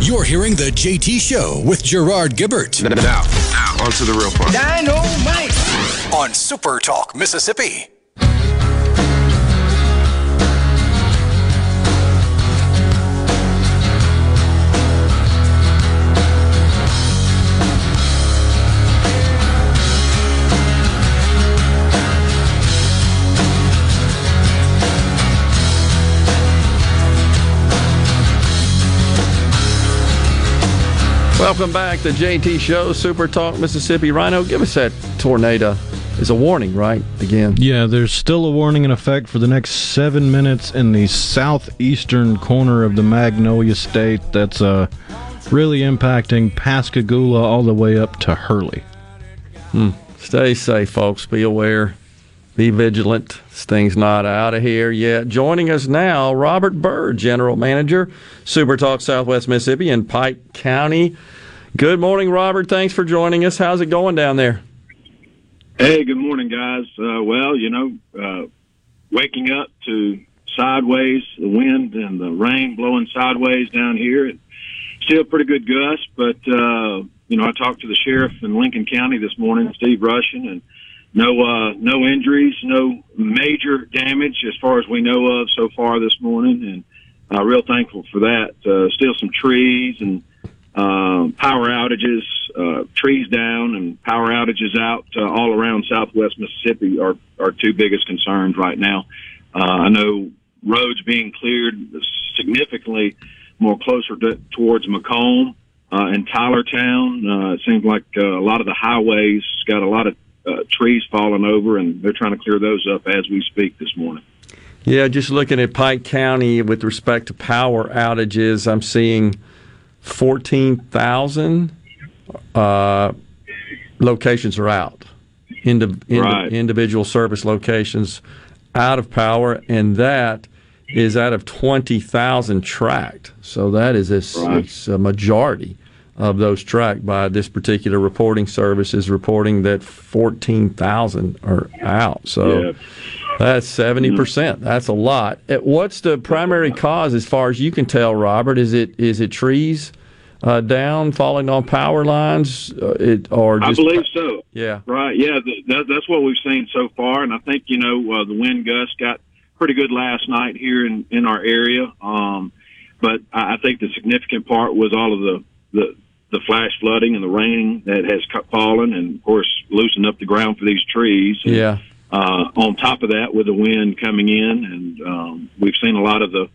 You're hearing the JT Show with Gerard Gibert. Now, now, on to the real part. Dynamite! On Super Talk, Mississippi. Welcome back to JT Show, Super Talk Mississippi. Rhino, give us that tornado. It's a warning, right? Again. Yeah, there's still a warning in effect for the next seven minutes in the southeastern corner of the Magnolia State. That's uh, really impacting Pascagoula all the way up to Hurley. Hmm. Stay safe, folks. Be aware. Be vigilant. This thing's not out of here yet. Joining us now, Robert Bird, General Manager, Super Talk Southwest Mississippi in Pike County. Good morning, Robert. Thanks for joining us. How's it going down there? Hey, good morning, guys. Uh, well, you know, uh, waking up to sideways, the wind and the rain blowing sideways down here. Still pretty good gust, but uh, you know, I talked to the sheriff in Lincoln County this morning, Steve Rushing, and no uh, no injuries, no major damage as far as we know of so far this morning, and uh, real thankful for that. Uh, still some trees and uh, power outages, uh, trees down and power outages out uh, all around Southwest Mississippi are our two biggest concerns right now. Uh, I know roads being cleared significantly more closer to, towards McComb uh, and Tylertown. Uh, it seems like uh, a lot of the highways got a lot of uh, trees falling over, and they're trying to clear those up as we speak this morning. Yeah, just looking at Pike County with respect to power outages, I'm seeing 14,000 uh, locations are out. Indi- Right. Individual service locations out of power, and that is out of 20,000 tracked. So that is a, Right. it's a majority of those tracked by this particular reporting service is reporting that 14,000 are out. So Yeah. that's 70%. That's a lot. Uh, What's the primary cause as far as you can tell, Robert? Is it is it trees uh, down, falling on power lines, uh, it, or I believe so. Yeah. Right. Yeah. th- That, that's what we've seen so far, and I think you know uh, the wind gust got pretty good last night here in in our area. Um, but I I think the significant part was all of the the the flash flooding and the rain that has fallen, and of course loosened up the ground for these trees. And, Yeah. uh, on top of that, with the wind coming in, and um, we've seen a lot of the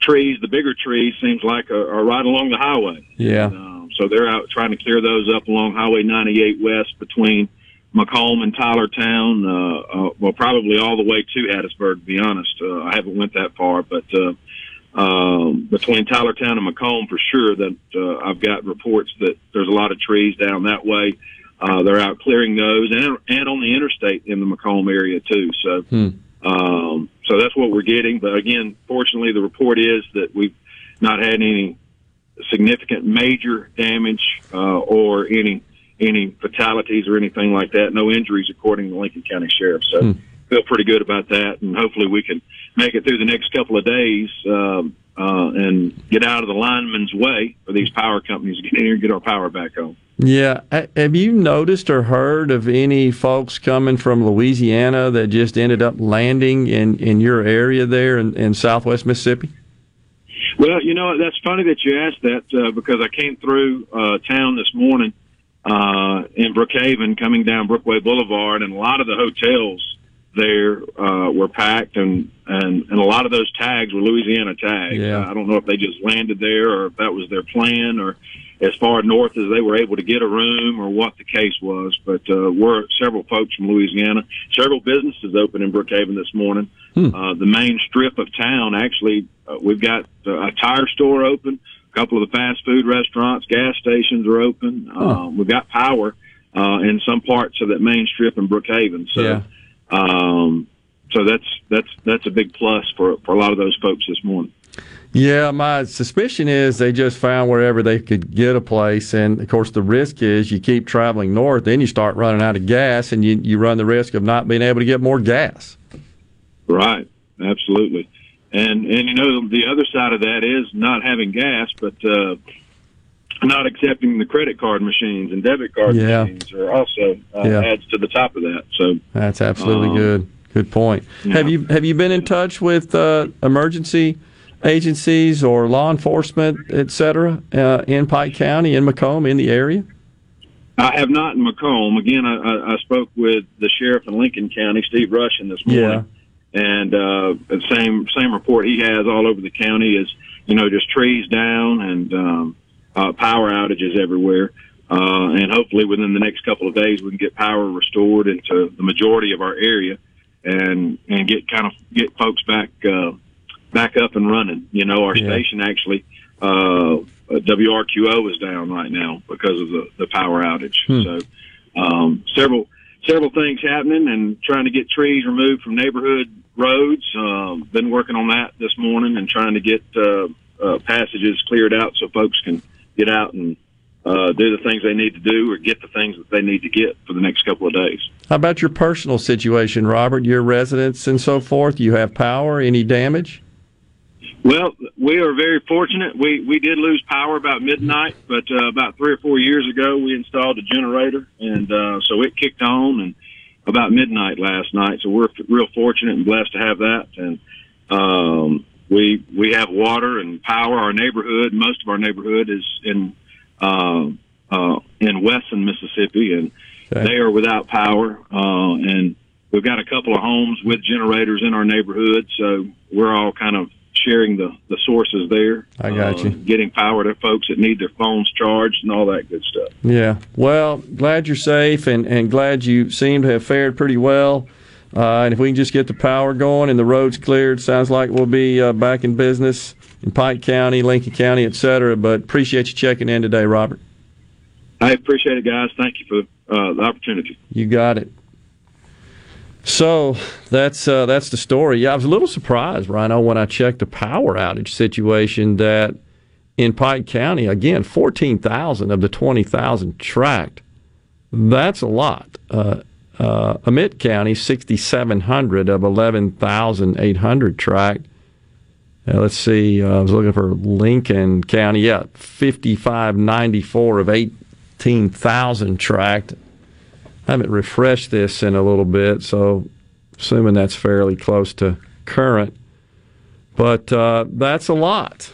trees, the bigger trees, seems like are, are right along the highway. Yeah. Um, so they're out trying to clear those up along Highway 98 West between McComb and Tylertown. Uh, uh, well, probably all the way to Hattiesburg. To be honest, uh, I haven't went that far, but uh, um, between Tylertown and McComb, for sure, that uh, I've got reports that there's a lot of trees down that way. Uh, they're out clearing those, and and on the interstate in the McComb area too. So. Hmm. Um, so that's what we're getting. But again, fortunately, the report is that we've not had any significant major damage uh, or any any fatalities or anything like that. No injuries, according to the Lincoln County Sheriff. So Hmm. feel pretty good about that, and hopefully we can make it through the next couple of days um, uh, and get out of the lineman's way for these power companies to get in here and get our power back on. Yeah. Have you noticed or heard of any folks coming from Louisiana that just ended up landing in, in your area there in, in southwest Mississippi? Well, you know, that's funny that you asked that uh, because I came through uh, town this morning uh, in Brookhaven coming down Brookway Boulevard, and a lot of the hotels there uh, were packed, and, and, and a lot of those tags were Louisiana tags. Yeah. Uh, I don't know if they just landed there or if that was their plan or as far north as they were able to get a room or what the case was. But uh, we're several folks from Louisiana, several businesses open in Brookhaven this morning. Uh, the main strip of town, actually, uh, we've got uh, a tire store open, a couple of the fast food restaurants, gas stations are open. Um, we've got power uh, in some parts of that main strip in Brookhaven. So, Yeah. um, so that's that's that's a big plus for for a lot of those folks this morning. Yeah, my suspicion is they just found wherever they could get a place, and of course the risk is you keep traveling north, then you start running out of gas, and you you run the risk of not being able to get more gas. Right, absolutely. And and you know the other side of that is not having gas, but uh, not accepting the credit card machines and debit card Yeah. machines are also uh, Yeah. adds to the top of that. So That's absolutely Um, good. Good point. Have you have you been in touch with uh, emergency agencies or law enforcement, et cetera, uh, in Pike County, in McComb, in the area? I have not in McComb. Again, I, I, I spoke with the sheriff in Lincoln County, Steve Rushing, this morning. and uh, the same same report he has all over the county is you know just trees down and um, uh, power outages everywhere. Uh, and hopefully within the next couple of days we can get power restored into the majority of our area and and get kind of get folks back uh, back up and running. You know, our Yeah. station actually uh, WRQO is down right now because of the, the power outage. Hmm. So um, several several things happening and trying to get trees removed from neighborhood roads. Um, been working on that this morning and trying to get uh, uh, passages cleared out so folks can get out and uh, do the things they need to do or get the things that they need to get for the next couple of days. How about your personal situation, Robert? Your residence and so forth. You have power. Any damage? Well, we are very fortunate. We we did lose power about midnight, but uh, about three or four years ago, we installed a generator, and uh, so it kicked on and about midnight last night. So we're real fortunate and blessed to have that, and um, we we have water and power. Our neighborhood, most of our neighborhood, is in uh, uh, in Wesson, Mississippi, and they are without power. Uh, and we've got a couple of homes with generators in our neighborhood, so we're all kind of sharing the the sources there. I got uh, you. Getting power to folks that need their phones charged and all that good stuff. Yeah. Well, glad you're safe and, and glad you seem to have fared pretty well. Uh, and if we can just get the power going and the roads cleared, sounds like we'll be uh, back in business in Pike County, Lincoln County, et cetera. But appreciate you checking in today, Robert. I appreciate it, guys. Thank you for uh, the opportunity. You got it. So that's uh, that's the story. Yeah, I was a little surprised, Rhino, when I checked the power outage situation that in Pike County, again, fourteen thousand of the twenty thousand tracked. That's a lot. Uh, uh, Amite County, sixty seven hundred of eleven thousand eight hundred tracked. Let's see. Uh, I was looking for Lincoln County. Yeah, fifty five ninety four of eighteen thousand tracked. I haven't refreshed this in a little bit, so assuming that's fairly close to current. But uh, that's a lot.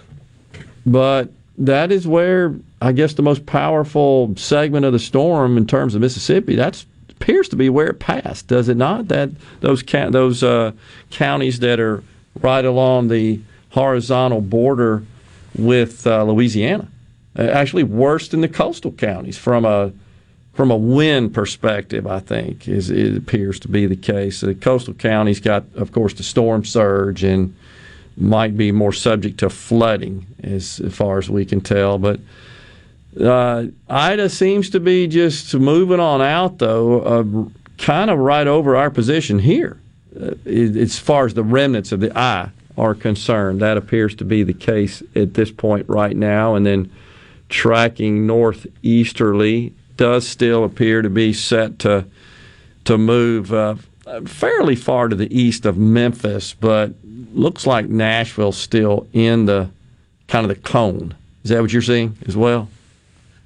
But that is where I guess the most powerful segment of the storm in terms of Mississippi. That appears to be where it passed, does it not? That those ca- those uh, counties that are right along the horizontal border with uh, Louisiana, actually worse than the coastal counties from a from a wind perspective, I think is it appears to be the case. The coastal counties got, of course, the storm surge and might be more subject to flooding, as, as far as we can tell. But uh, Ida seems to be just moving on out, though, uh, kind of right over our position here, uh, as far as the remnants of the eye are concerned. That appears to be the case at this point right now, and then tracking northeasterly does still appear to be set to to move uh, fairly far to the east of Memphis, but looks like Nashville's still in the kind of the cone. Is that what you're seeing as well?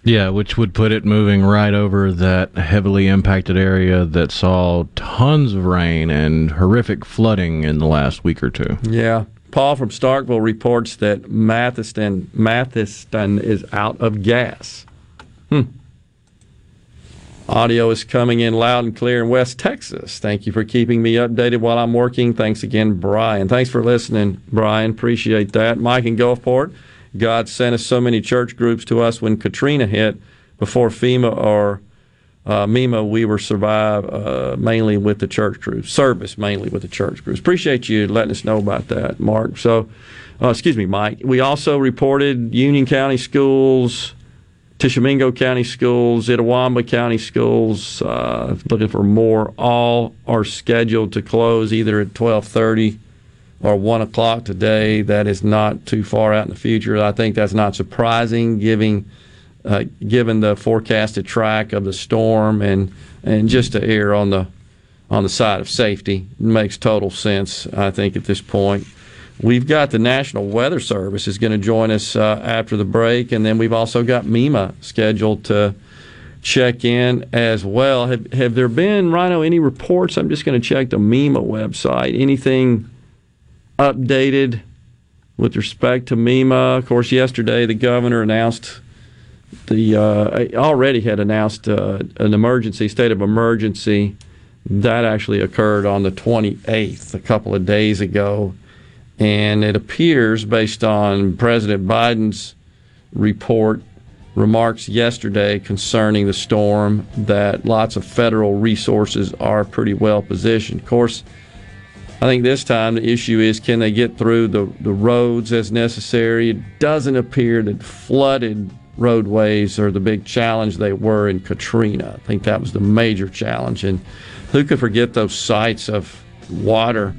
Yeah, which would put it moving right over that heavily impacted area that saw tons of rain and horrific flooding in the last week or two. Yeah. Paul from Starkville reports that Mathiston, Mathiston is out of gas. Hmm. Audio is coming in loud and clear in West Texas. Thank you for keeping me updated while I'm working. Thanks again, Brian. Thanks for listening, Brian. Appreciate that. Mike in Gulfport. God sent us so many church groups to us when Katrina hit. Before FEMA or uh, MEMA, we were survive uh, mainly with the church groups, service mainly with the church groups. Appreciate you letting us know about that, Mark. So, uh, excuse me, Mike. We also reported Union County schools, Tishomingo County schools, Itawamba County schools. Uh, looking for more. All are scheduled to close either at twelve thirty or one o'clock today. That is not too far out in the future. I think that's not surprising, given uh, given the forecasted track of the storm and and just to err on the on the side of safety makes total sense. I think at this point. We've got the National Weather Service is going to join us uh, after the break, and then we've also got MEMA scheduled to check in as well. Have, have there been, Rhino, any reports? I'm just going to check the MEMA website. Anything updated with respect to MEMA? Of course, yesterday the governor announced the uh, already had announced uh, an emergency, state of emergency. That actually occurred on the 28th, a couple of days ago. And it appears, based on President Biden's report, remarks yesterday concerning the storm, that lots of federal resources are pretty well positioned. Of course, I think this time the issue is can they get through the, the roads as necessary? It doesn't appear that flooded roadways are the big challenge they were in Katrina. I think that was the major challenge. And who could forget those sights of water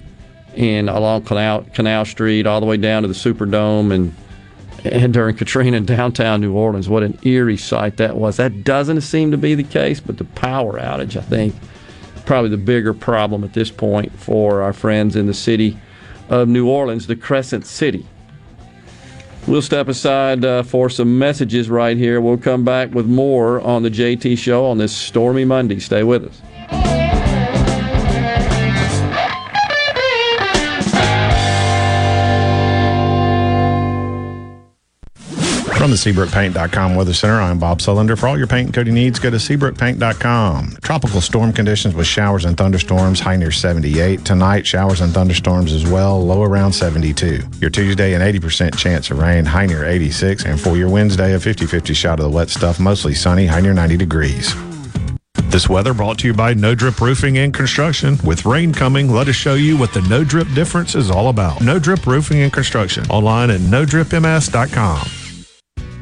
in along Canal, Canal Street all the way down to the Superdome and and during Katrina in downtown New Orleans. What an eerie sight that was. That doesn't seem to be the case, but the power outage, I think, probably the bigger problem at this point for our friends in the city of New Orleans, the Crescent City. We'll step aside uh, for some messages right here. We'll come back with more on the JT Show on this stormy Monday. Stay with us. From the SeabrookPaint.com Weather Center, I'm Bob Sullender. For all your paint and coating needs, go to SeabrookPaint.com. Tropical storm conditions with showers and thunderstorms, high near 78. Tonight, showers and thunderstorms as well, low around 72. Your Tuesday, an 80% chance of rain, high near 86. And for your Wednesday, a 50 50 shot of the wet stuff, mostly sunny, high near 90 degrees. This weather brought to you by No Drip Roofing and Construction. With rain coming, let us show you what the No Drip difference is all about. No Drip Roofing and Construction. Online at NoDripMS.com.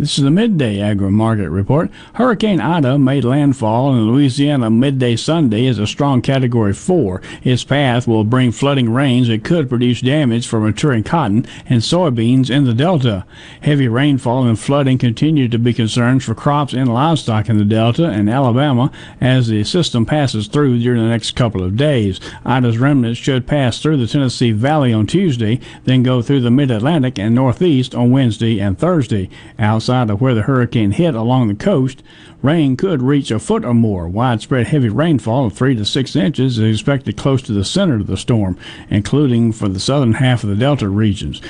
This is the midday agri market report. Hurricane Ida made landfall in Louisiana midday Sunday as a strong Category 4. Its path will bring flooding rains that could produce damage for maturing cotton and soybeans in the Delta. Heavy rainfall and flooding continue to be concerns for crops and livestock in the Delta and Alabama as the system passes through during the next couple of days. Ida's remnants should pass through the Tennessee Valley on Tuesday, then go through the mid Atlantic and Northeast on Wednesday and Thursday. Outside of where the hurricane hit along the coast, rain could reach a foot or more. Widespread heavy rainfall of 3 to 6 inches is expected close to the center of the storm, including for the southern half of the Delta regions.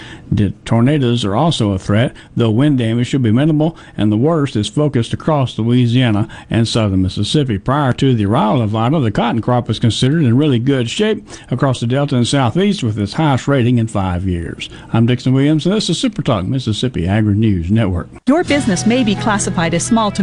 Tornadoes are also a threat, though wind damage should be minimal, and the worst is focused across Louisiana and southern Mississippi. Prior to the arrival of Ida, the cotton crop was considered in really good shape across the Delta and Southeast with its highest rating in five years. I'm Dixon Williams, and this is Super Talk Mississippi Agri News Network. Your business may be classified as small to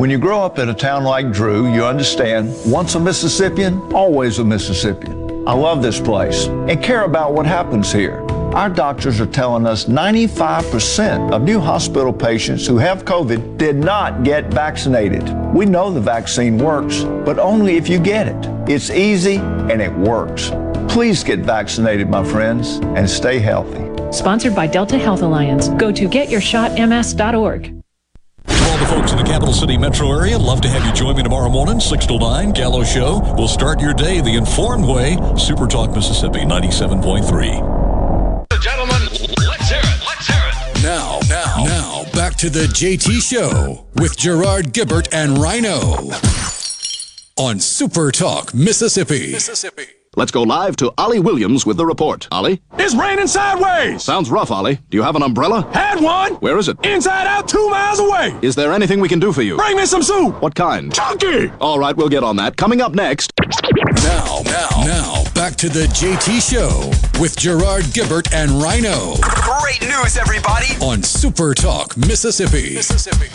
When you grow up in a town like Drew, you understand once a Mississippian, always a Mississippian. I love this place and care about what happens here. Our doctors are telling us 95% of new hospital patients who have COVID did not get vaccinated. We know the vaccine works, but only if you get it. It's easy and it works. Please get vaccinated, my friends, and stay healthy. Sponsored by Delta Health Alliance. Go to getyourshotms.org. For all the folks in the capital city metro area, love to have you join me tomorrow morning, 6 to 9, Gallo Show. We'll start your day the informed way. Super Talk Mississippi 97.3. Gentlemen, let's hear it. Let's hear it. Now, now, now, back to the JT Show with Gerard Gibert and Rhino on Super Talk Mississippi. Mississippi. Let's go live to Ollie Williams with the report. Ollie? It's raining sideways. Sounds rough, Ollie. Do you have an umbrella? Had one. Where is it? Inside out, two miles away. Is there anything we can do for you? Bring me some soup. What kind? Chunky. All right, we'll get on that. Coming up next. Now, now, now, back to the JT Show with Gerard Gibert and Rhino Great news, everybody. on Super Talk Mississippi. Mississippi.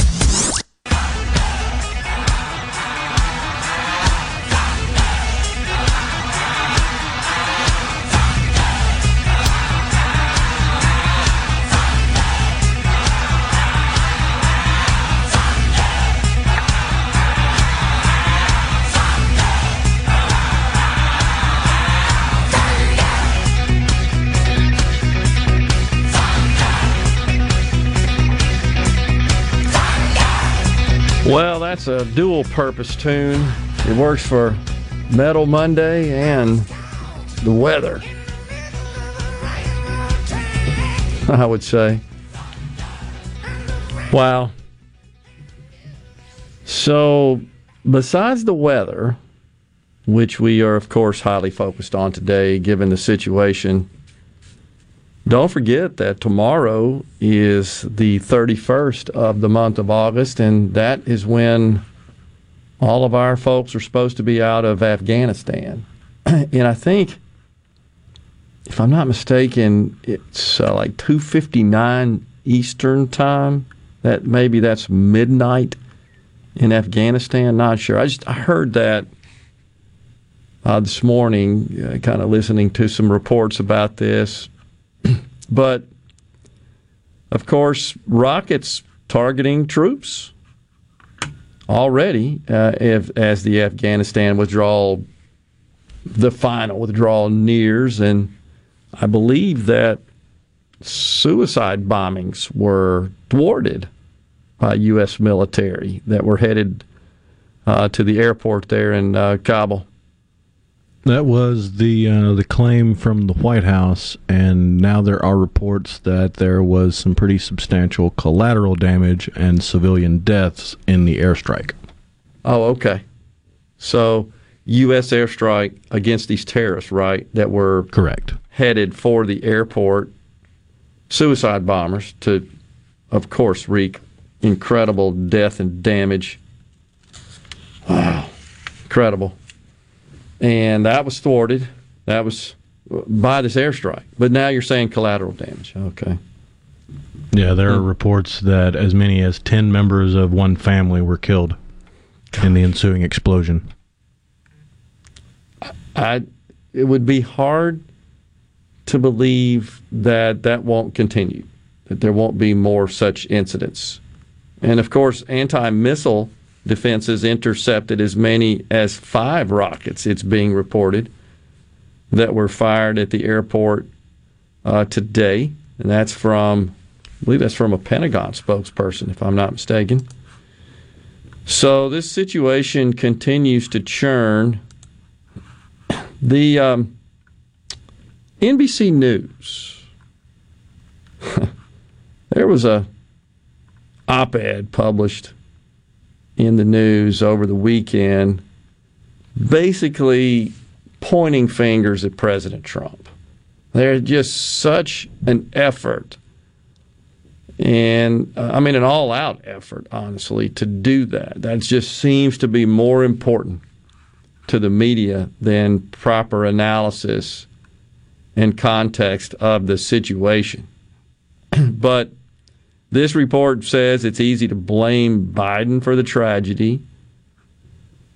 Well, that's a dual purpose tune. It works for Metal Monday and the weather. I would say. Wow. So, besides the weather, which we are, of course, highly focused on today, given the situation, don't forget that tomorrow is the 31st of the month of August, and that is when all of our folks are supposed to be out of Afghanistan. and I think if I'm not mistaken, it's uh, like 2:59 Eastern time. That maybe that's midnight in Afghanistan. Not sure. I just I heard that uh, this morning, uh, kind of listening to some reports about this. But of course, rockets targeting troops already uh, if, as the Afghanistan withdrawal, the final withdrawal nears, and I believe that suicide bombings were thwarted by U.S. military that were headed uh, to the airport there in uh, Kabul. That was the uh, the claim from the White House, and now there are reports that there was some pretty substantial collateral damage and civilian deaths in the airstrike. Oh, okay. So U.S. airstrike against these terrorists, right? That were correct headed for the airport. Suicide bombers to, of course, wreak incredible death and damage. Wow, incredible. And that was thwarted. That was uh, by this airstrike. But now you're saying collateral damage. Okay. Yeah, there are reports that as many as 10 members of one family were killed in the ensuing explosion. I it would be hard to believe that that won't continue, that there won't be more such incidents. And of course, anti missile defenses intercepted as many as five rockets, it's being reported, that were fired at the airport uh, today. And that's from, I believe that's from a Pentagon spokesperson, if I'm not mistaken. So this situation continues to churn. The um, NBC News, there was a op-ed published in the news over the weekend, basically pointing fingers at President Trump. There's just such an effort, and uh, I mean an all-out effort, honestly, to do that. That just seems to be more important to the media than proper analysis and context of the situation. but this report says it's easy to blame Biden for the tragedy.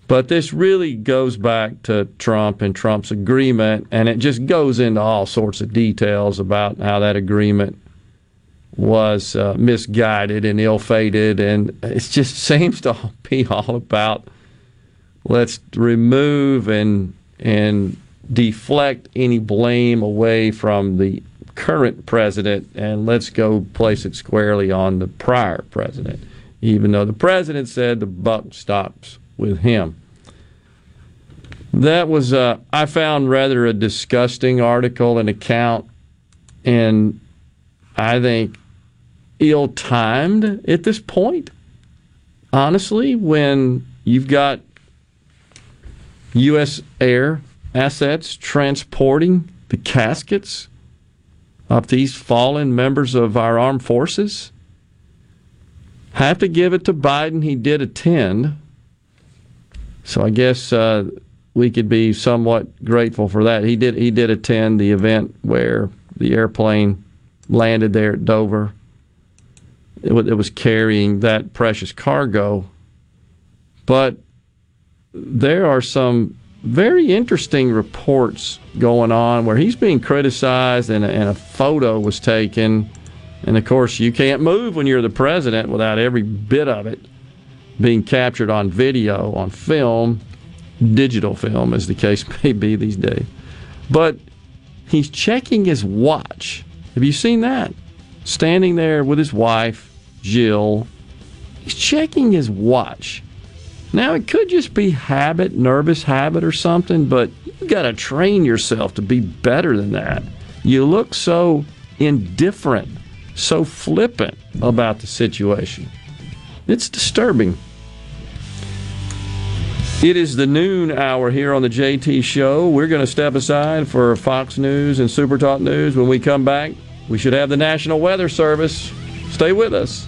But this really goes back to Trump and Trump's agreement, and it just goes into all sorts of details about how that agreement was uh, misguided and ill fated. And it just seems to be all about let's remove and, and deflect any blame away from the current president and let's go place it squarely on the prior president, even though the president said the buck stops with him. That was, uh, I found, rather a disgusting article and account, and I think ill timed at this point. Honestly, when you've got U.S. air assets transporting the caskets of these fallen members of our armed forces. Have to give it to Biden. He did attend. So I guess uh, we could be somewhat grateful for that. He did he did attend the event where the airplane landed there at Dover. It it was carrying that precious cargo. But there are some very interesting reports going on where he's being criticized and a, and a photo was taken. And of course, you can't move when you're the president without every bit of it being captured on video, on film, digital film, as the case may be these days. But he's checking his watch. Have you seen that? Standing there with his wife, Jill, he's checking his watch. Now, it could just be habit, nervous habit or something, but you've got to train yourself to be better than that. You look so indifferent, so flippant about the situation. It's disturbing. It is the noon hour here on the JT Show. We're going to step aside for Fox News and Super Talk News. When we come back, we should have the National Weather Service. Stay with us.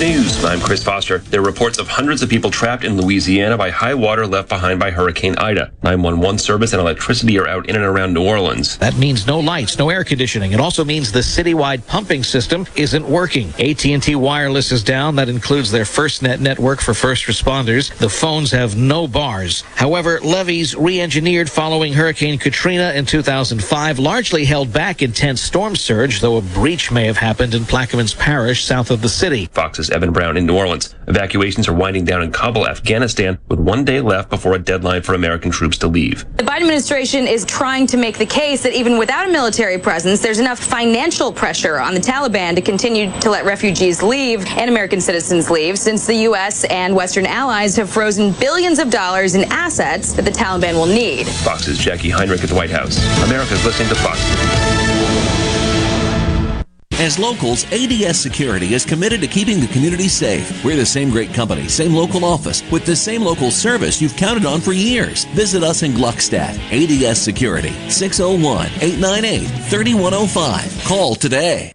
News. I'm Chris Foster. There are reports of hundreds of people trapped in Louisiana by high water left behind by Hurricane Ida. 911 service and electricity are out in and around New Orleans. That means no lights, no air conditioning. It also means the citywide pumping system isn't working. AT&T Wireless is down. That includes their FirstNet network for first responders. The phones have no bars. However, levees re-engineered following Hurricane Katrina in 2005 largely held back intense storm surge, though a breach may have happened in Plaquemines Parish south of the city. Fox's Evan Brown in New Orleans. Evacuations are winding down in Kabul, Afghanistan, with one day left before a deadline for American troops to leave. The Biden administration is trying to make the case that even without a military presence, there's enough financial pressure on the Taliban to continue to let refugees leave and American citizens leave, since the U.S. and Western allies have frozen billions of dollars in assets that the Taliban will need. Fox's Jackie Heinrich at the White House. America's listening to Fox. As locals, ADS Security is committed to keeping the community safe. We're the same great company, same local office, with the same local service you've counted on for years. Visit us in Gluckstadt. ADS Security, 601 898 3105. Call today.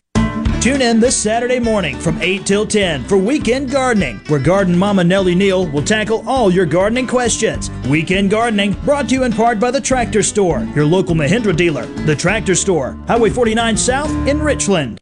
Tune in this Saturday morning from 8 till 10 for Weekend Gardening, where Garden Mama Nellie Neal will tackle all your gardening questions. Weekend Gardening brought to you in part by the Tractor Store, your local Mahindra dealer. The Tractor Store, Highway 49 South in Richland.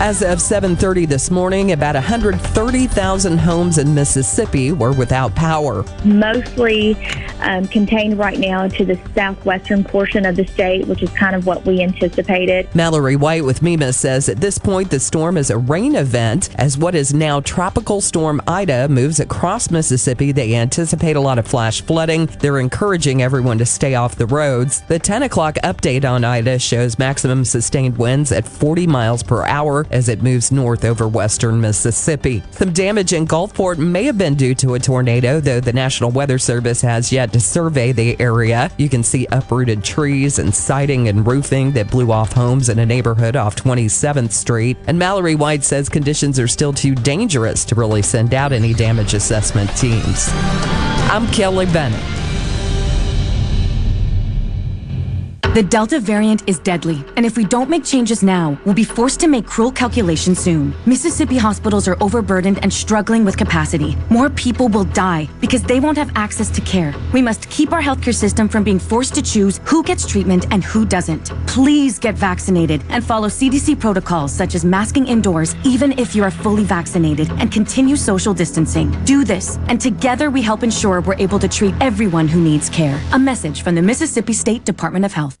As of 7:30 this morning, about 130,000 homes in Mississippi were without power. Mostly um, contained right now to the southwestern portion of the state, which is kind of what we anticipated. Mallory White with MEMA says at this point the storm is a rain event. As what is now Tropical Storm Ida moves across Mississippi, they anticipate a lot of flash flooding. They're encouraging everyone to stay off the roads. The 10 o'clock update on Ida shows maximum sustained winds at 40 miles per hour as it moves north over western Mississippi. Some damage in Gulfport may have been due to a tornado, though the National Weather Service has yet to survey the area. You can see uprooted trees and siding and roofing that blew off homes in a neighborhood off 27th Street. And Mallory White says conditions are still too dangerous to really send out any damage assessment teams. I'm Kelly Bennett. The Delta variant is deadly, and if we don't make changes now, we'll be forced to make cruel calculations soon. Mississippi hospitals are overburdened and struggling with capacity. More people will die because they won't have access to care. We must keep our healthcare system from being forced to choose who gets treatment and who doesn't. Please get vaccinated and follow CDC protocols such as masking indoors, even if you are fully vaccinated, and continue social distancing. Do this, and together we help ensure we're able to treat everyone who needs care. A message from the Mississippi State Department of Health.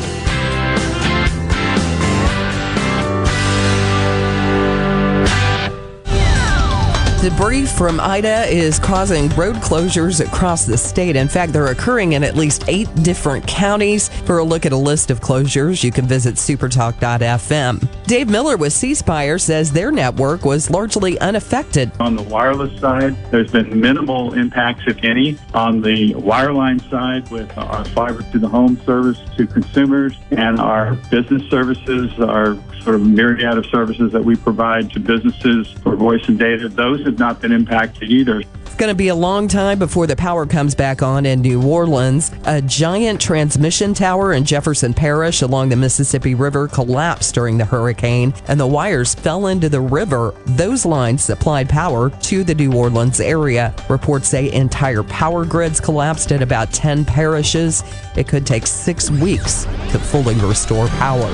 Debris from Ida is causing road closures across the state. In fact, they're occurring in at least eight different counties. For a look at a list of closures, you can visit supertalk.fm. Dave Miller with C Spire says their network was largely unaffected. On the wireless side, there's been minimal impacts, if any. On the wireline side, with our fiber to the home service to consumers and our business services, our sort of myriad of services that we provide to businesses for voice and data, those have not been impacted either. It's going to be a long time before the power comes back on in New Orleans. A giant transmission tower in Jefferson Parish along the Mississippi River collapsed during the hurricane, and the wires fell into the river. Those lines supplied power to the New Orleans area. Reports say entire power grids collapsed in about 10 parishes. It could take six weeks to fully restore power.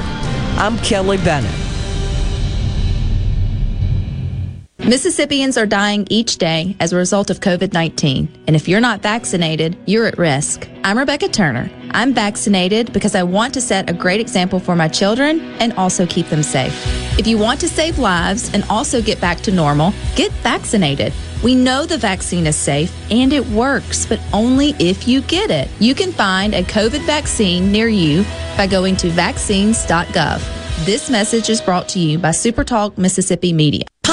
I'm Kelly Bennett. Mississippians are dying each day as a result of COVID 19. And if you're not vaccinated, you're at risk. I'm Rebecca Turner. I'm vaccinated because I want to set a great example for my children and also keep them safe. If you want to save lives and also get back to normal, get vaccinated. We know the vaccine is safe and it works, but only if you get it. You can find a COVID vaccine near you by going to vaccines.gov. This message is brought to you by SuperTalk Mississippi Media.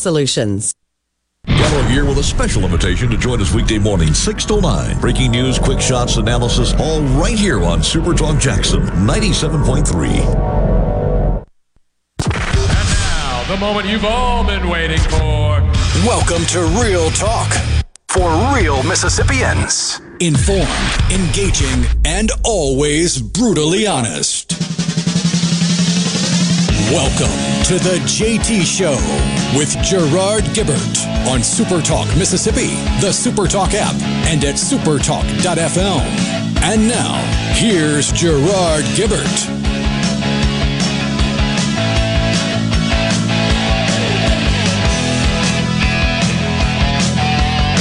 solutions. Gallo here with a special invitation to join us weekday morning, 6 to 9. Breaking news, quick shots, analysis, all right here on Super Talk Jackson 97.3. Now, the moment you've all been waiting for. Welcome to Real Talk for real Mississippians. Informed, engaging, and always brutally honest. Welcome to the JT Show with Gerard Gibert on Supertalk Mississippi, the Supertalk app, and at supertalk.fm. And now, here's Gerard Gibert.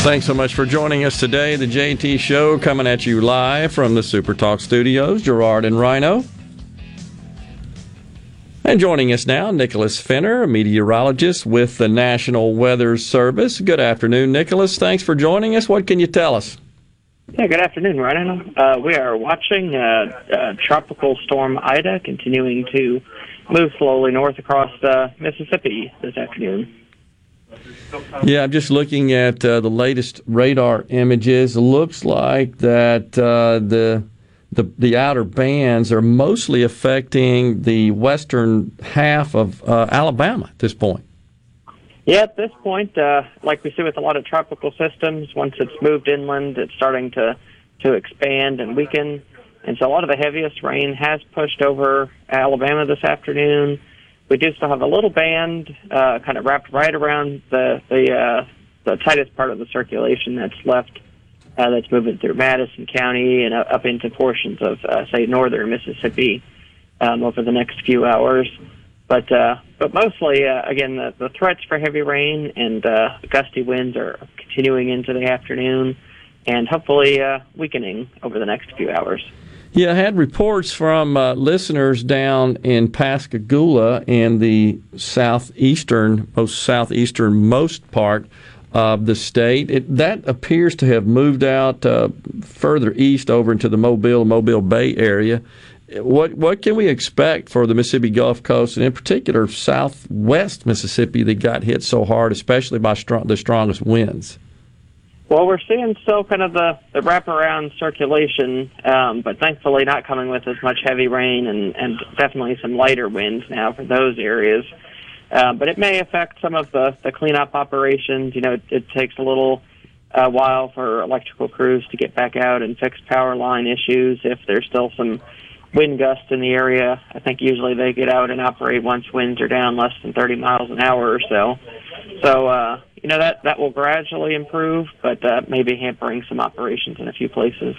Thanks so much for joining us today. The JT Show coming at you live from the Super Talk studios. Gerard and Rhino. And joining us now, Nicholas Fenner, a meteorologist with the National Weather Service. Good afternoon, Nicholas. Thanks for joining us. What can you tell us? Yeah, good afternoon, Ryan. Uh, we are watching uh, uh, Tropical Storm Ida continuing to move slowly north across uh, Mississippi this afternoon. Yeah, I'm just looking at uh, the latest radar images. It looks like that uh, the the the outer bands are mostly affecting the western half of uh, Alabama at this point. Yeah, at this point, uh, like we see with a lot of tropical systems, once it's moved inland, it's starting to to expand and weaken, and so a lot of the heaviest rain has pushed over Alabama this afternoon. We do still have a little band uh, kind of wrapped right around the the uh, the tightest part of the circulation that's left uh, that's moving through Madison County and up into portions of, uh, say, northern Mississippi um, over the next few hours. But uh, but mostly, uh, again, the, the threats for heavy rain and uh, gusty winds are continuing into the afternoon, and hopefully uh, weakening over the next few hours. Yeah, I had reports from uh, listeners down in Pascagoula in the southeastern, most southeastern most part of the state. It, that appears to have moved out uh, further east over into the Mobile, Mobile Bay area. What what can we expect for the Mississippi Gulf Coast and in particular Southwest Mississippi that got hit so hard, especially by strong, the strongest winds? Well, we're seeing still kind of the, the wraparound circulation, um, but thankfully not coming with as much heavy rain and, and definitely some lighter winds now for those areas. Uh, but it may affect some of the, the cleanup operations. You know, it, it takes a little uh, while for electrical crews to get back out and fix power line issues if there's still some wind gusts in the area. I think usually they get out and operate once winds are down less than 30 miles an hour or so. So, uh, you know, that, that will gradually improve, but uh, maybe hampering some operations in a few places.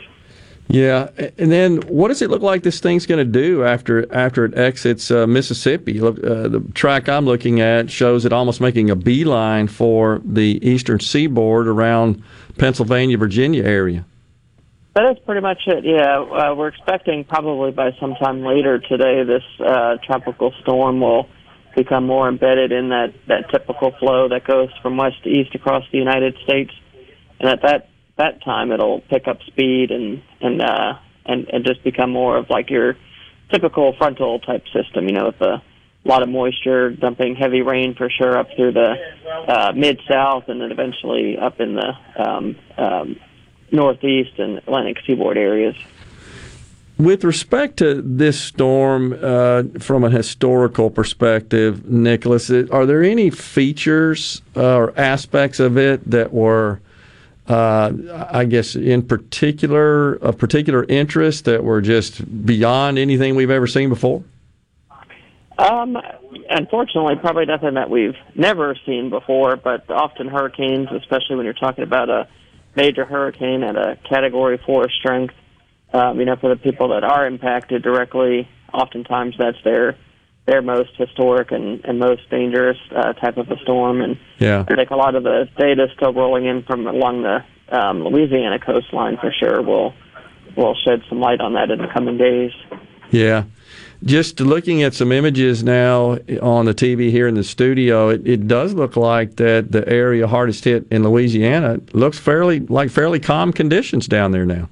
Yeah, and then what does it look like this thing's going to do after after it exits uh, Mississippi? Uh, the track I'm looking at shows it almost making a beeline for the eastern seaboard around Pennsylvania, Virginia area. That is pretty much it. Yeah, uh, we're expecting probably by sometime later today this uh, tropical storm will become more embedded in that that typical flow that goes from west to east across the United States, and at that that time it'll pick up speed and and uh, and and just become more of like your typical frontal type system. You know, with a lot of moisture, dumping heavy rain for sure up through the uh, mid south, and then eventually up in the um, um, northeast and Atlantic seaboard areas. With respect to this storm, uh, from a historical perspective, Nicholas, are there any features uh, or aspects of it that were uh, I guess, in particular, of particular interest that were just beyond anything we've ever seen before? Um, unfortunately, probably nothing that we've never seen before. But often hurricanes, especially when you're talking about a major hurricane at a Category Four strength, um, you know, for the people that are impacted directly, oftentimes that's their their most historic and, and most dangerous uh, type of a storm. And yeah. I think a lot of the data still rolling in from along the um, Louisiana coastline for sure will will shed some light on that in the coming days. Yeah. Just looking at some images now on the TV here in the studio, it, it does look like that the area hardest hit in Louisiana looks fairly like fairly calm conditions down there now.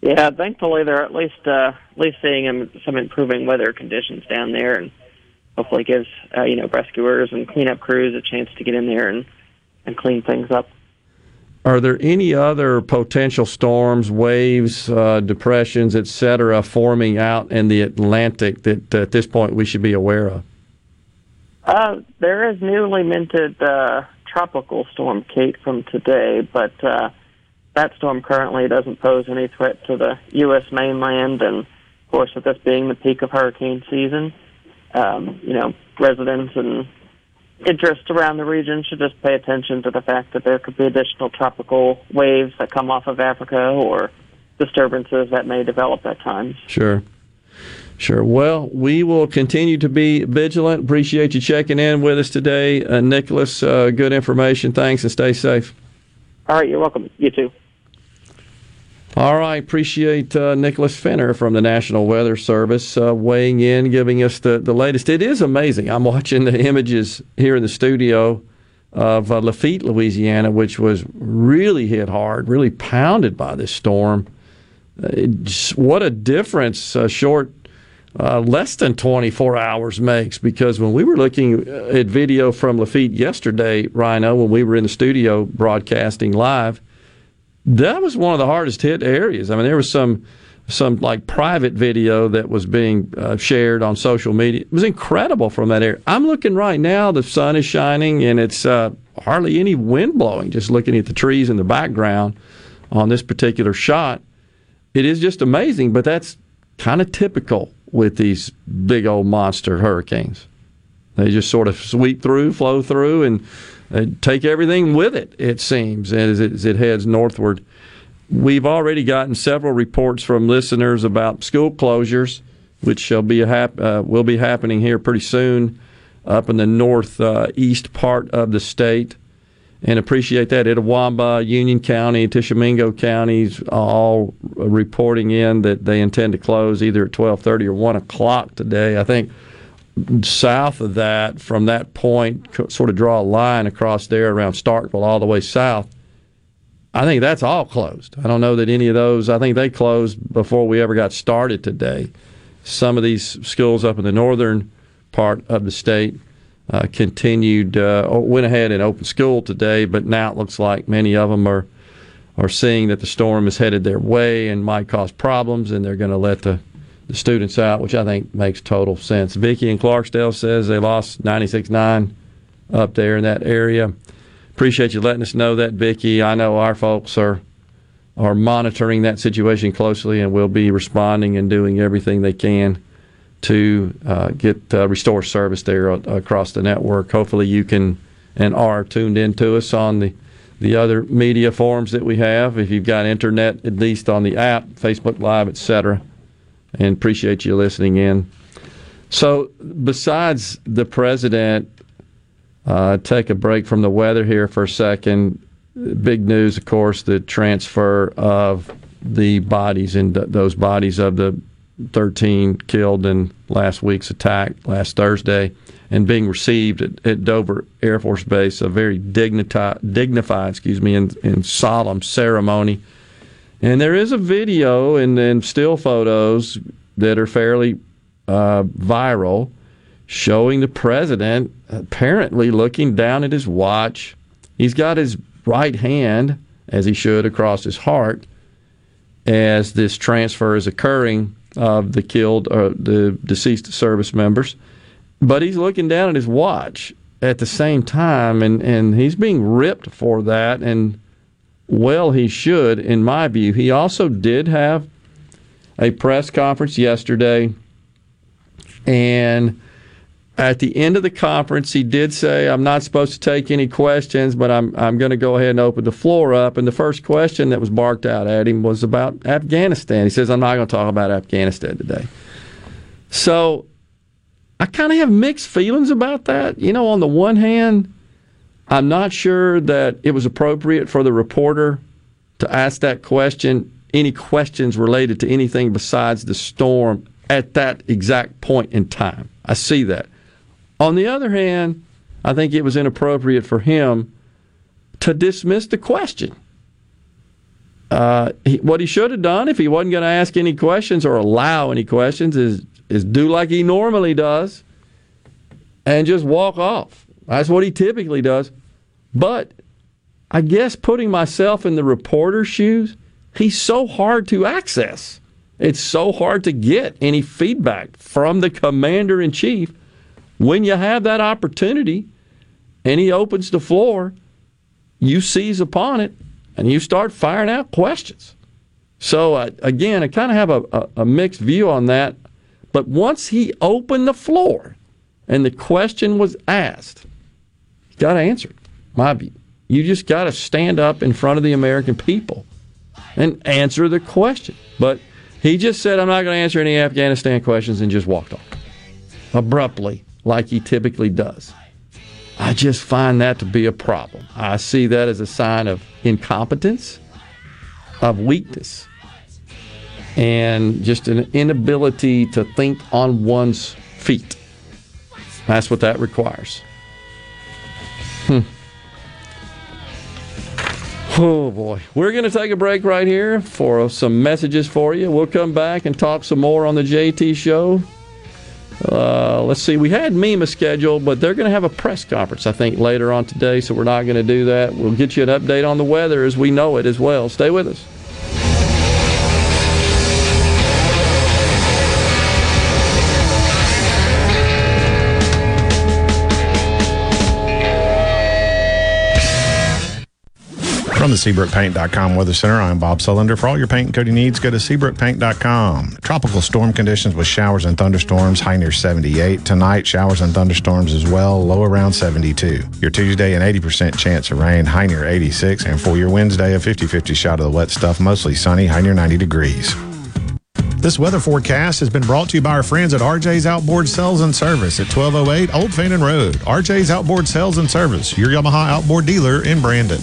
Yeah, thankfully they're at least uh, at least seeing some improving weather conditions down there, and hopefully gives uh, you know rescuers and cleanup crews a chance to get in there and and clean things up. Are there any other potential storms, waves, uh, depressions, etc., forming out in the Atlantic that uh, at this point we should be aware of? Uh, there is newly minted uh, tropical storm Kate from today, but uh, that storm currently doesn't pose any threat to the U.S. mainland, and of course, with this being the peak of hurricane season, um, you know, residents and interests around the region should just pay attention to the fact that there could be additional tropical waves that come off of Africa or disturbances that may develop at times. Sure. Sure. Well, we will continue to be vigilant. Appreciate you checking in with us today. Uh, Nicholas, uh, good information. Thanks and stay safe. All right. You're welcome. You too. All right, appreciate uh, Nicholas Fenner from the National Weather Service uh, weighing in, giving us the, the latest. It is amazing. I'm watching the images here in the studio of uh, Lafitte, Louisiana, which was really hit hard, really pounded by this storm. Just, what a difference a short, uh, less than 24 hours makes. Because when we were looking at video from Lafitte yesterday, Rhino, when we were in the studio broadcasting live, that was one of the hardest hit areas. I mean, there was some some like private video that was being uh, shared on social media. It was incredible from that area. I'm looking right now; the sun is shining, and it's uh, hardly any wind blowing. Just looking at the trees in the background on this particular shot, it is just amazing. But that's kind of typical with these big old monster hurricanes. They just sort of sweep through, flow through, and take everything with it, it seems, as it, as it heads northward. We've already gotten several reports from listeners about school closures, which shall be hap- uh, will be happening here pretty soon up in the northeast uh, part of the state. And appreciate that. Itawamba, Union County, Tishomingo counties all reporting in that they intend to close either at 12:30 or 1 o'clock today. I think south of that, from that point, sort of draw a line across there around Starkville all the way south. I think that's all closed. I don't know that any of those, I think they closed before we ever got started today. Some of these schools up in the northern part of the state uh, continued, uh, went ahead and opened school today, but now it looks like many of them are, are seeing that the storm is headed their way and might cause problems, and they're going to let the the students out, which I think makes total sense. Vicky in Clarksdale says they lost 96.9 up there in that area. Appreciate you letting us know that, Vicky. I know our folks are are monitoring that situation closely and will be responding and doing everything they can to uh, get uh, restore service there across the network. Hopefully, you can and are tuned in to us on the the other media forms that we have. If you've got internet, at least on the app, Facebook Live, etc. And appreciate you listening in. So, besides the president, uh, take a break from the weather here for a second. Big news, of course, the transfer of the bodies and those bodies of the 13 killed in last week's attack last Thursday and being received at, at Dover Air Force Base, a very dignified, dignified excuse me, and, and solemn ceremony. And there is a video and, and still photos that are fairly uh, viral showing the president apparently looking down at his watch. He's got his right hand, as he should, across his heart as this transfer is occurring of the killed or uh, the deceased service members. But he's looking down at his watch at the same time, and, and he's being ripped for that. And well, he should, in my view. He also did have a press conference yesterday, and at the end of the conference, he did say, "I'm not supposed to take any questions, but I'm I'm going to go ahead and open the floor up." And the first question that was barked out at him was about Afghanistan. He says, "I'm not going to talk about Afghanistan today." So I kind of have mixed feelings about that. You know, on the one hand, I'm not sure that it was appropriate for the reporter to ask that question, any questions related to anything besides the storm at that exact point in time. I see that. On the other hand, I think it was inappropriate for him to dismiss the question. Uh, he, what he should have done if he wasn't going to ask any questions or allow any questions is is do like he normally does and just walk off. That's what he typically does. But I guess putting myself in the reporter's shoes, he's so hard to access. It's so hard to get any feedback from the commander in chief when you have that opportunity and he opens the floor, you seize upon it and you start firing out questions. So, uh, again, I kind of have a, a, a mixed view on that. But once he opened the floor and the question was asked, got to answer it, my view. You just got to stand up in front of the American people and answer the question. But he just said, I'm not going to answer any Afghanistan questions and just walked off abruptly, like he typically does. I just find that to be a problem. I see that as a sign of incompetence, of weakness, and just an inability to think on one's feet. That's what that requires. Hmm. Oh boy. We're going to take a break right here for some messages for you. We'll come back and talk some more on the JT show. Uh, let's see. We had MEMA scheduled, but they're going to have a press conference, I think, later on today, so we're not going to do that. We'll get you an update on the weather as we know it as well. Stay with us. From the SeabrookPaint.com Weather Center, I'm Bob Sullender. For all your paint and coating needs, go to SeabrookPaint.com. Tropical storm conditions with showers and thunderstorms, high near 78. Tonight, showers and thunderstorms as well, low around 72. Your Tuesday, an 80% chance of rain, high near 86. And for your Wednesday, a 50 50 shot of the wet stuff, mostly sunny, high near 90 degrees. This weather forecast has been brought to you by our friends at RJ's Outboard Sales and Service at 1208 Old Fannin Road. RJ's Outboard Sales and Service, your Yamaha outboard dealer in Brandon.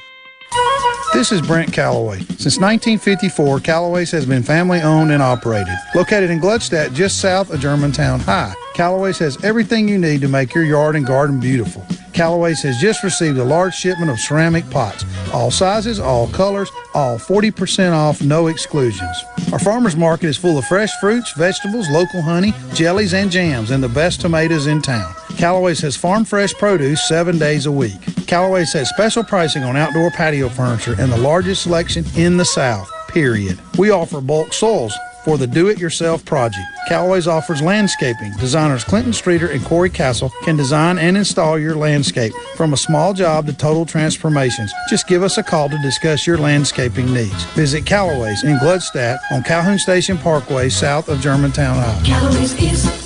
This is Brent Calloway. Since 1954, Calloway's has been family owned and operated. Located in Gluckstadt, just south of Germantown High, Calloway's has everything you need to make your yard and garden beautiful. Calloway's has just received a large shipment of ceramic pots, all sizes, all colors, all 40% off, no exclusions. Our farmers market is full of fresh fruits, vegetables, local honey, jellies, and jams, and the best tomatoes in town. Callaway's has farm fresh produce seven days a week. Callaway's has special pricing on outdoor patio furniture and the largest selection in the South, period. We offer bulk soils for the do-it-yourself project. Callaway's offers landscaping. Designers Clinton Streeter and Corey Castle can design and install your landscape from a small job to total transformations. Just give us a call to discuss your landscaping needs. Visit Callaway's in Gluckstadt on Calhoun Station Parkway south of Germantown, Iowa. Callaway's is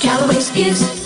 Callaway's is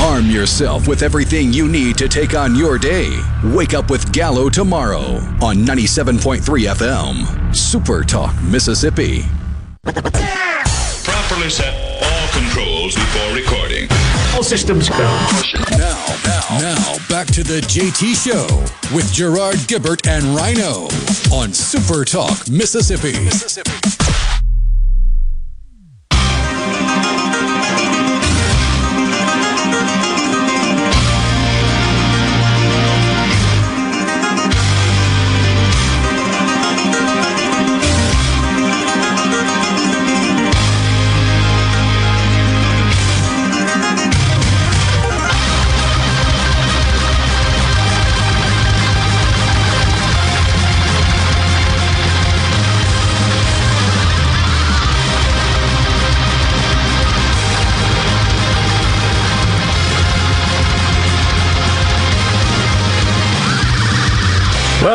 Arm yourself with everything you need to take on your day. Wake up with Gallo tomorrow on 97.3 FM. Super Talk, Mississippi. Properly set all controls before recording. All systems go. Now, now, now, back to the JT Show with Gerard Gibert and Rhino on Super Talk, Mississippi. Mississippi.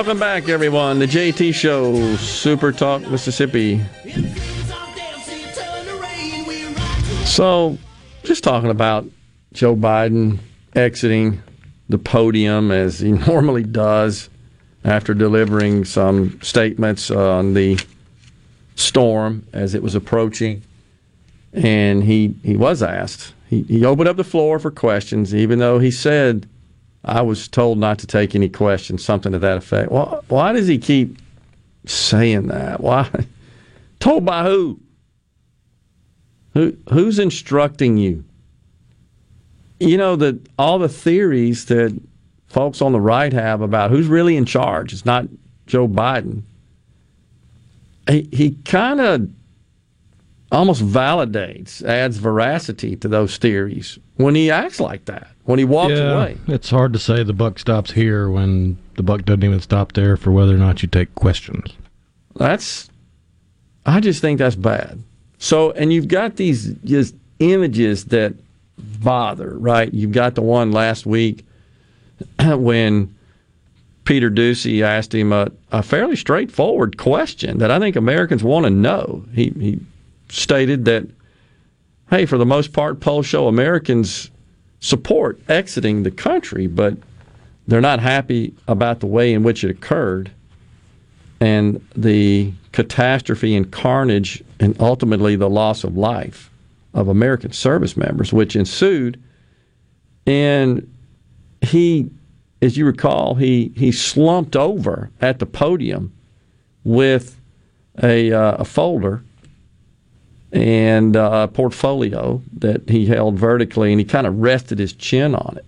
Welcome back, everyone. The JT Show, Super Talk, Mississippi. So, just talking about Joe Biden exiting the podium as he normally does after delivering some statements on the storm as it was approaching. And he, he was asked, he, he opened up the floor for questions, even though he said, I was told not to take any questions, something to that effect. Well, why does he keep saying that? Why? Told by who? Who who's instructing you? You know that all the theories that folks on the right have about who's really in charge. It's not Joe Biden. He he kind of almost validates, adds veracity to those theories when he acts like that, when he walks yeah, away. It's hard to say the buck stops here when the buck doesn't even stop there for whether or not you take questions. That's, I just think that's bad. So, and you've got these just images that bother, right? You've got the one last week when Peter Doocy asked him a, a fairly straightforward question that I think Americans want to know. He, he stated that, hey, for the most part, polls show Americans support exiting the country, but they're not happy about the way in which it occurred and the catastrophe and carnage and ultimately the loss of life of American service members, which ensued. And he, as you recall, he, he slumped over at the podium with a, uh, a folder and uh, a portfolio that he held vertically, and he kind of rested his chin on it.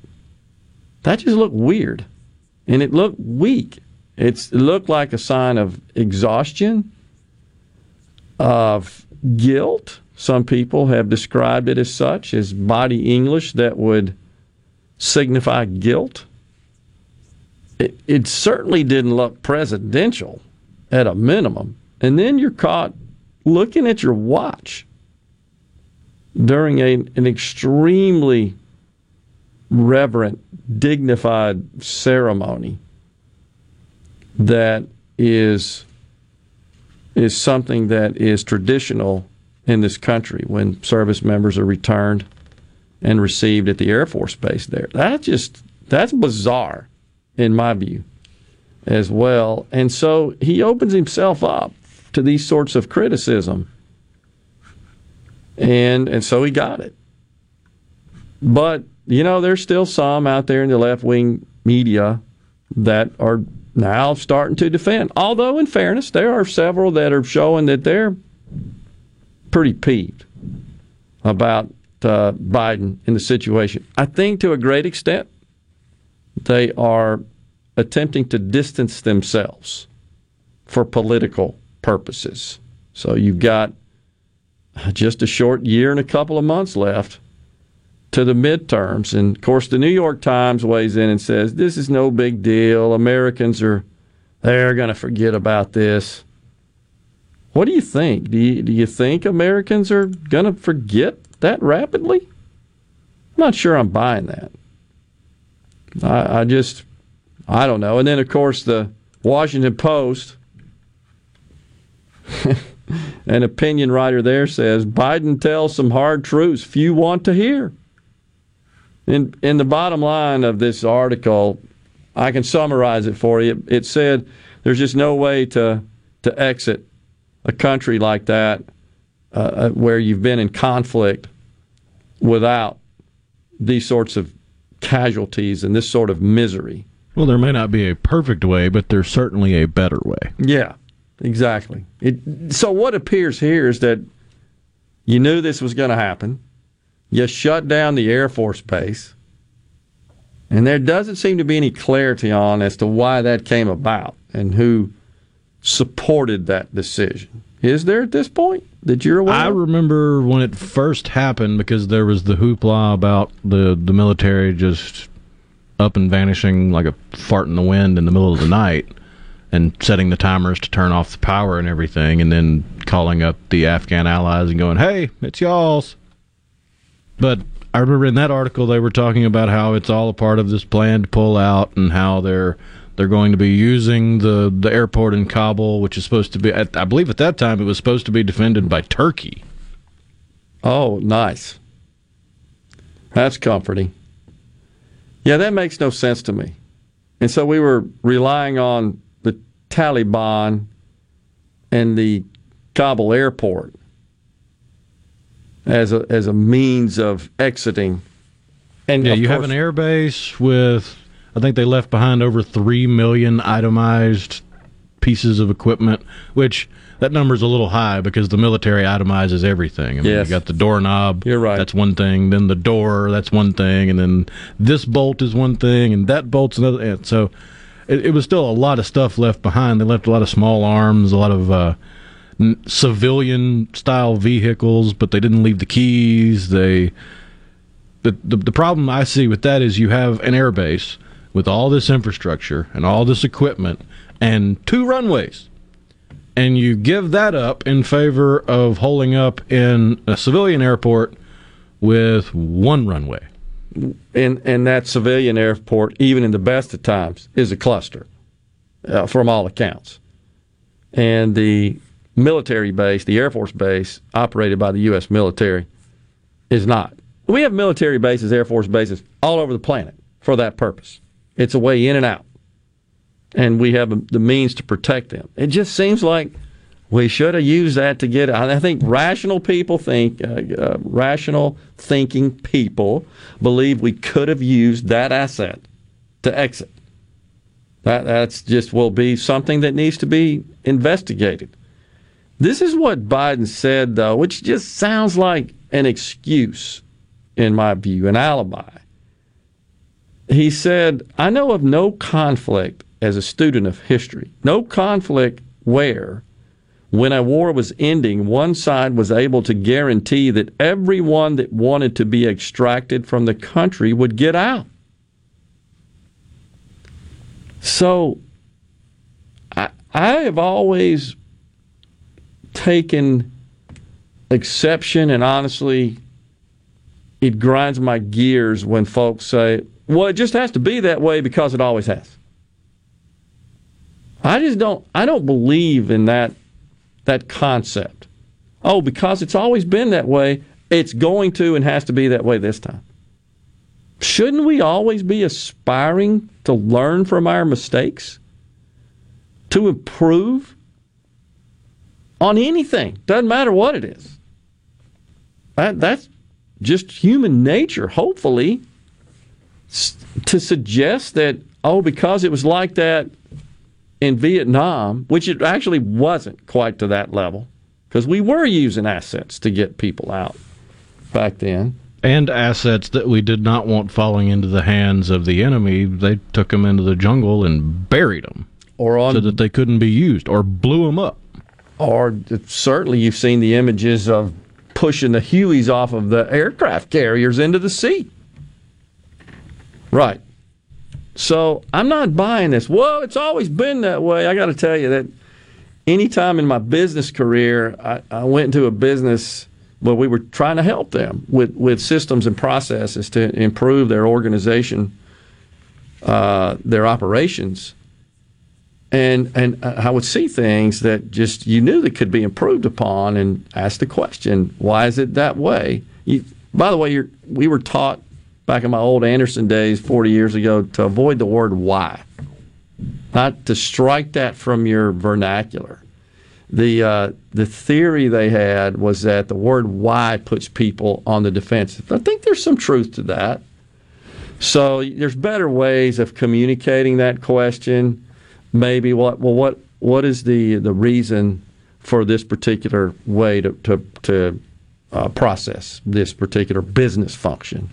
That just looked weird, and it looked weak. It's, it looked like a sign of exhaustion, of guilt. Some people have described it as such, as body English that would signify guilt. It, it certainly didn't look presidential at a minimum. And then you're caught looking at your watch during a, an extremely reverent, dignified ceremony that is is something that is traditional in this country when service members are returned and received at the Air Force Base there. That just that's bizarre in my view as well. And so he opens himself up to these sorts of criticism. And and so he got it. But, you know, there's still some out there in the left wing media that are now starting to defend. Although, in fairness, there are several that are showing that they're pretty peeved about uh, Biden in the situation. I think to a great extent, they are attempting to distance themselves for political purposes. So you've got just a short year and a couple of months left to the midterms. And of course, the New York Times weighs in and says, this is no big deal. Americans are, they're going to forget about this. What do you think? Do you, do you think Americans are going to forget that rapidly? I'm not sure I'm buying that. I, I just, I don't know. And then, of course, the Washington Post, an opinion writer there says Biden tells some hard truths few want to hear. In, in the bottom line of this article, I can summarize it for you. It said there's just no way to, to exit a country like that uh, uh where you've been in conflict without these sorts of casualties and this sort of misery. Well, there may not be a perfect way, but there's certainly a better way. Yeah, exactly. It, so what appears here is that you knew this was going to happen. You shut down the Air Force Base. And there doesn't seem to be any clarity on as to why that came about and who supported that decision. Is there at this point that you're aware? I remember when it first happened because there was the hoopla about the the military just up and vanishing like a fart in the wind in the middle of the night and setting the timers to turn off the power and everything and then calling up the Afghan allies and going, "Hey, it's y'all's." But I remember in that article they were talking about how it's all a part of this plan to pull out and how they're they're going to be using the the airport in Kabul, which is supposed to be I believe at that time it was supposed to be defended by Turkey. Oh, nice. That's comforting. Yeah, that makes no sense to me. And so we were relying on Taliban and the Kabul airport as a as a means of exiting. And yeah, you have an air base with I think they left behind over three million itemized pieces of equipment, which that number's a little high because the military itemizes everything. I mean, Yes. you got the doorknob. You're right. That's one thing. Then the door. That's one thing. And then this bolt is one thing, and that bolt's another. And so it, it was still a lot of stuff left behind. They left a lot of small arms, a lot of uh, n- civilian style vehicles, but they didn't leave the keys. They the, the the problem I see with that is you have an air base with all this infrastructure and all this equipment and two runways. And you give that up in favor of holding up in a civilian airport with one runway. And and that civilian airport, even in the best of times, is a cluster, uh, from all accounts. And the military base, the Air Force base, operated by the U.S. military, is not. We have military bases, Air Force bases all over the planet for that purpose. It's a way in and out, and we have the means to protect them. It just seems like we should have used that to get. I think rational people think, uh, uh, rational thinking people believe we could have used that asset to exit. That that's just will be something that needs to be investigated. This is what Biden said, though, which just sounds like an excuse, in my view, an alibi. He said, I know of no conflict as a student of history, no conflict where, when a war was ending, one side was able to guarantee that everyone that wanted to be extracted from the country would get out. So I, I have always taken exception and honestly it grinds my gears when folks say, well, it just has to be that way because it always has. I just don't I don't believe in that that concept. Oh, because it's always been that way, it's going to and has to be that way this time. Shouldn't we always be aspiring to learn from our mistakes? To improve on anything, doesn't matter what it is. That, that's just human nature, hopefully, to suggest that, oh, because it was like that in Vietnam, which it actually wasn't quite to that level, because we were using assets to get people out back then. And assets that we did not want falling into the hands of the enemy, they took them into the jungle and buried them, or on, so that they couldn't be used, or blew them up. Or certainly, you've seen the images of pushing the Hueys off of the aircraft carriers into the sea. Right. So I'm not buying this. Well, it's always been that way. I got to tell you that anytime in my business career, I, I, went into a business where we were trying to help them with, with systems and processes to improve their organization, uh, their operations. And, and I would see things that just you knew that could be improved upon and ask the question, why is it that way? You, by the way, we were taught back in my old Andersen days 40 years ago to avoid the word why, not to strike that from your vernacular. The, uh, the theory they had was that the word why puts people on the defensive. I think there's some truth to that. So there's better ways of communicating that question. Maybe what well what what is the the reason for this particular way to to, to uh, process this particular business function?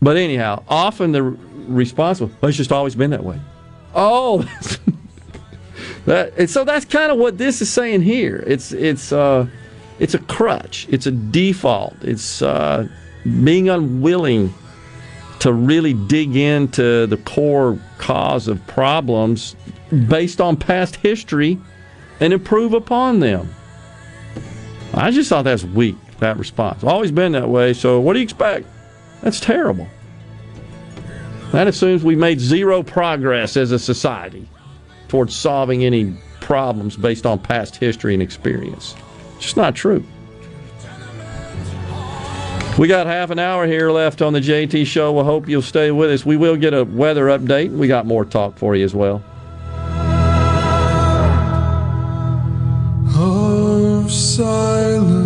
But anyhow, often the responsible, well, it's just always been that way. Oh, that, so that's kind of what this is saying here. It's it's uh, it's a crutch. It's a default. It's uh, being unwilling to really dig into the core cause of problems based on past history and improve upon them. I just thought that's weak. That response always been that way. So what do you expect? That's terrible. That assumes we made zero progress as a society towards solving any problems based on past history and experience. It's just not true. We got half an hour here left on the JT show. We hope you'll stay with us. We will get a weather update. We got more talk for you as well. Of silence.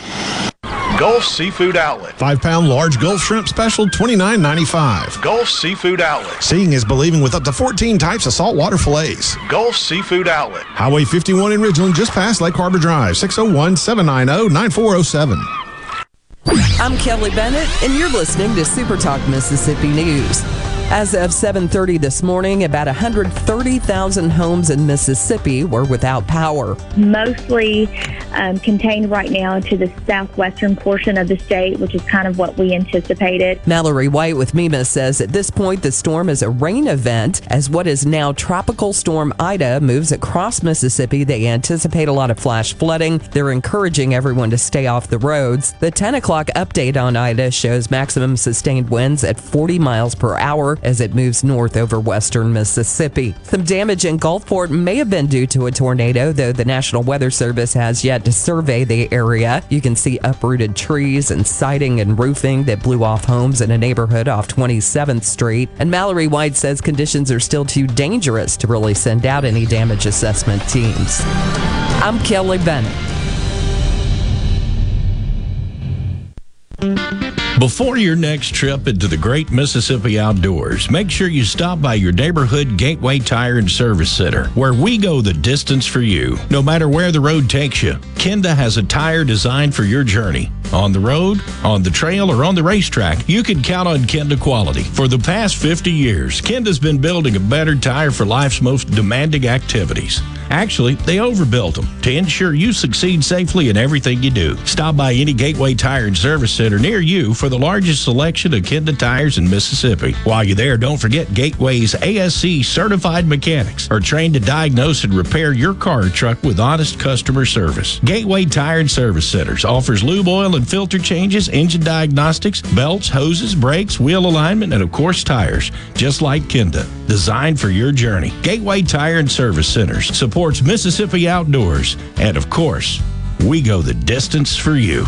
Gulf Seafood Outlet. Five pound large Gulf shrimp special, $29.95. Gulf Seafood Outlet. Seeing is believing with up to 14 types of saltwater fillets. Gulf Seafood Outlet. Highway 51 in Ridgeland, just past Lake Harbor Drive, 601 790 9407. I'm Kelly Bennett, and you're listening to Super Talk Mississippi News. As of 7:30 this morning, about 130,000 homes in Mississippi were without power. mostly um, contained right now to the southwestern portion of the state, which is kind of what we anticipated. Mallory White with MEMA says at this point the storm is a rain event as what is now Tropical Storm Ida moves across Mississippi. They anticipate a lot of flash flooding. They're encouraging everyone to stay off the roads. The 10 o'clock update on Ida shows maximum sustained winds at 40 miles per hour as it moves north over western Mississippi. Some damage in Gulfport may have been due to a tornado, though the National Weather Service has yet to survey the area. You can see uprooted trees and siding and roofing that blew off homes in a neighborhood off 27th Street. And Mallory White says conditions are still too dangerous to really send out any damage assessment teams. I'm Kelly Bennett. Before your next trip into the great Mississippi outdoors, make sure you stop by your neighborhood Gateway Tire and Service Center, where we go the distance for you. No matter where the road takes you, Kenda has a tire designed for your journey. On the road, on the trail, or on the racetrack, you can count on Kenda quality. For the past 50 years, Kenda's been building a better tire for life's most demanding activities. Actually, they overbuilt them to ensure you succeed safely in everything you do. Stop by any Gateway Tire and Service Center near you for the largest selection of Kenda tires in Mississippi. While you're there, don't forget Gateway's ASE certified mechanics are trained to diagnose and repair your car or truck with honest customer service. Gateway Tire and Service Centers offers lube oil and filter changes, engine diagnostics, belts, hoses, brakes, wheel alignment, and of course tires, just like Kenda. Designed for your journey. Gateway Tire and Service Centers supports Mississippi outdoors, and of course, we go the distance for you.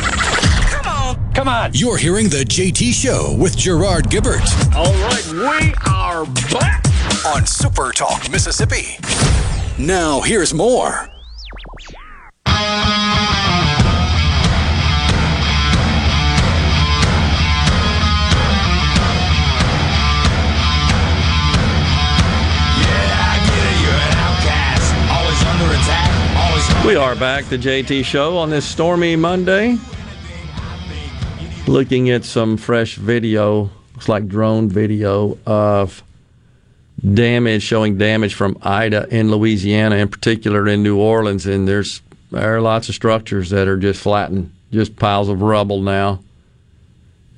Come on. You're hearing the JT Show with Gerard Gibert All right, we are back. on Super Talk Mississippi. Now, here's more. Yeah, I get it, you're an outcast. Always under attack. Always. We are back, the JT Show, on this stormy Monday. Looking at some fresh video, looks like drone video of damage, showing damage from Ida in Louisiana, in particular in New Orleans. And there's there are lots of structures that are just flattened, just piles of rubble now.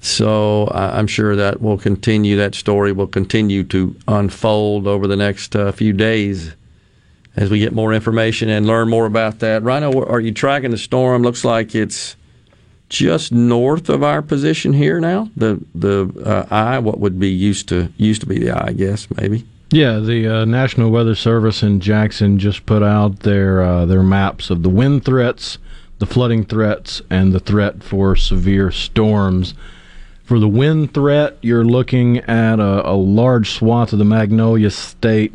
So I'm sure that will continue. That story will continue to unfold over the next uh, few days as we get more information and learn more about that. Rhino, are you tracking the storm? Looks like it's just north of our position here now. The the uh, eye, what would be used to used to be the eye, I guess maybe. Yeah, the uh, National Weather Service in Jackson just put out their uh, their maps of the wind threats, the flooding threats, and the threat for severe storms. For the wind threat, you're looking at a, a large swath of the Magnolia State.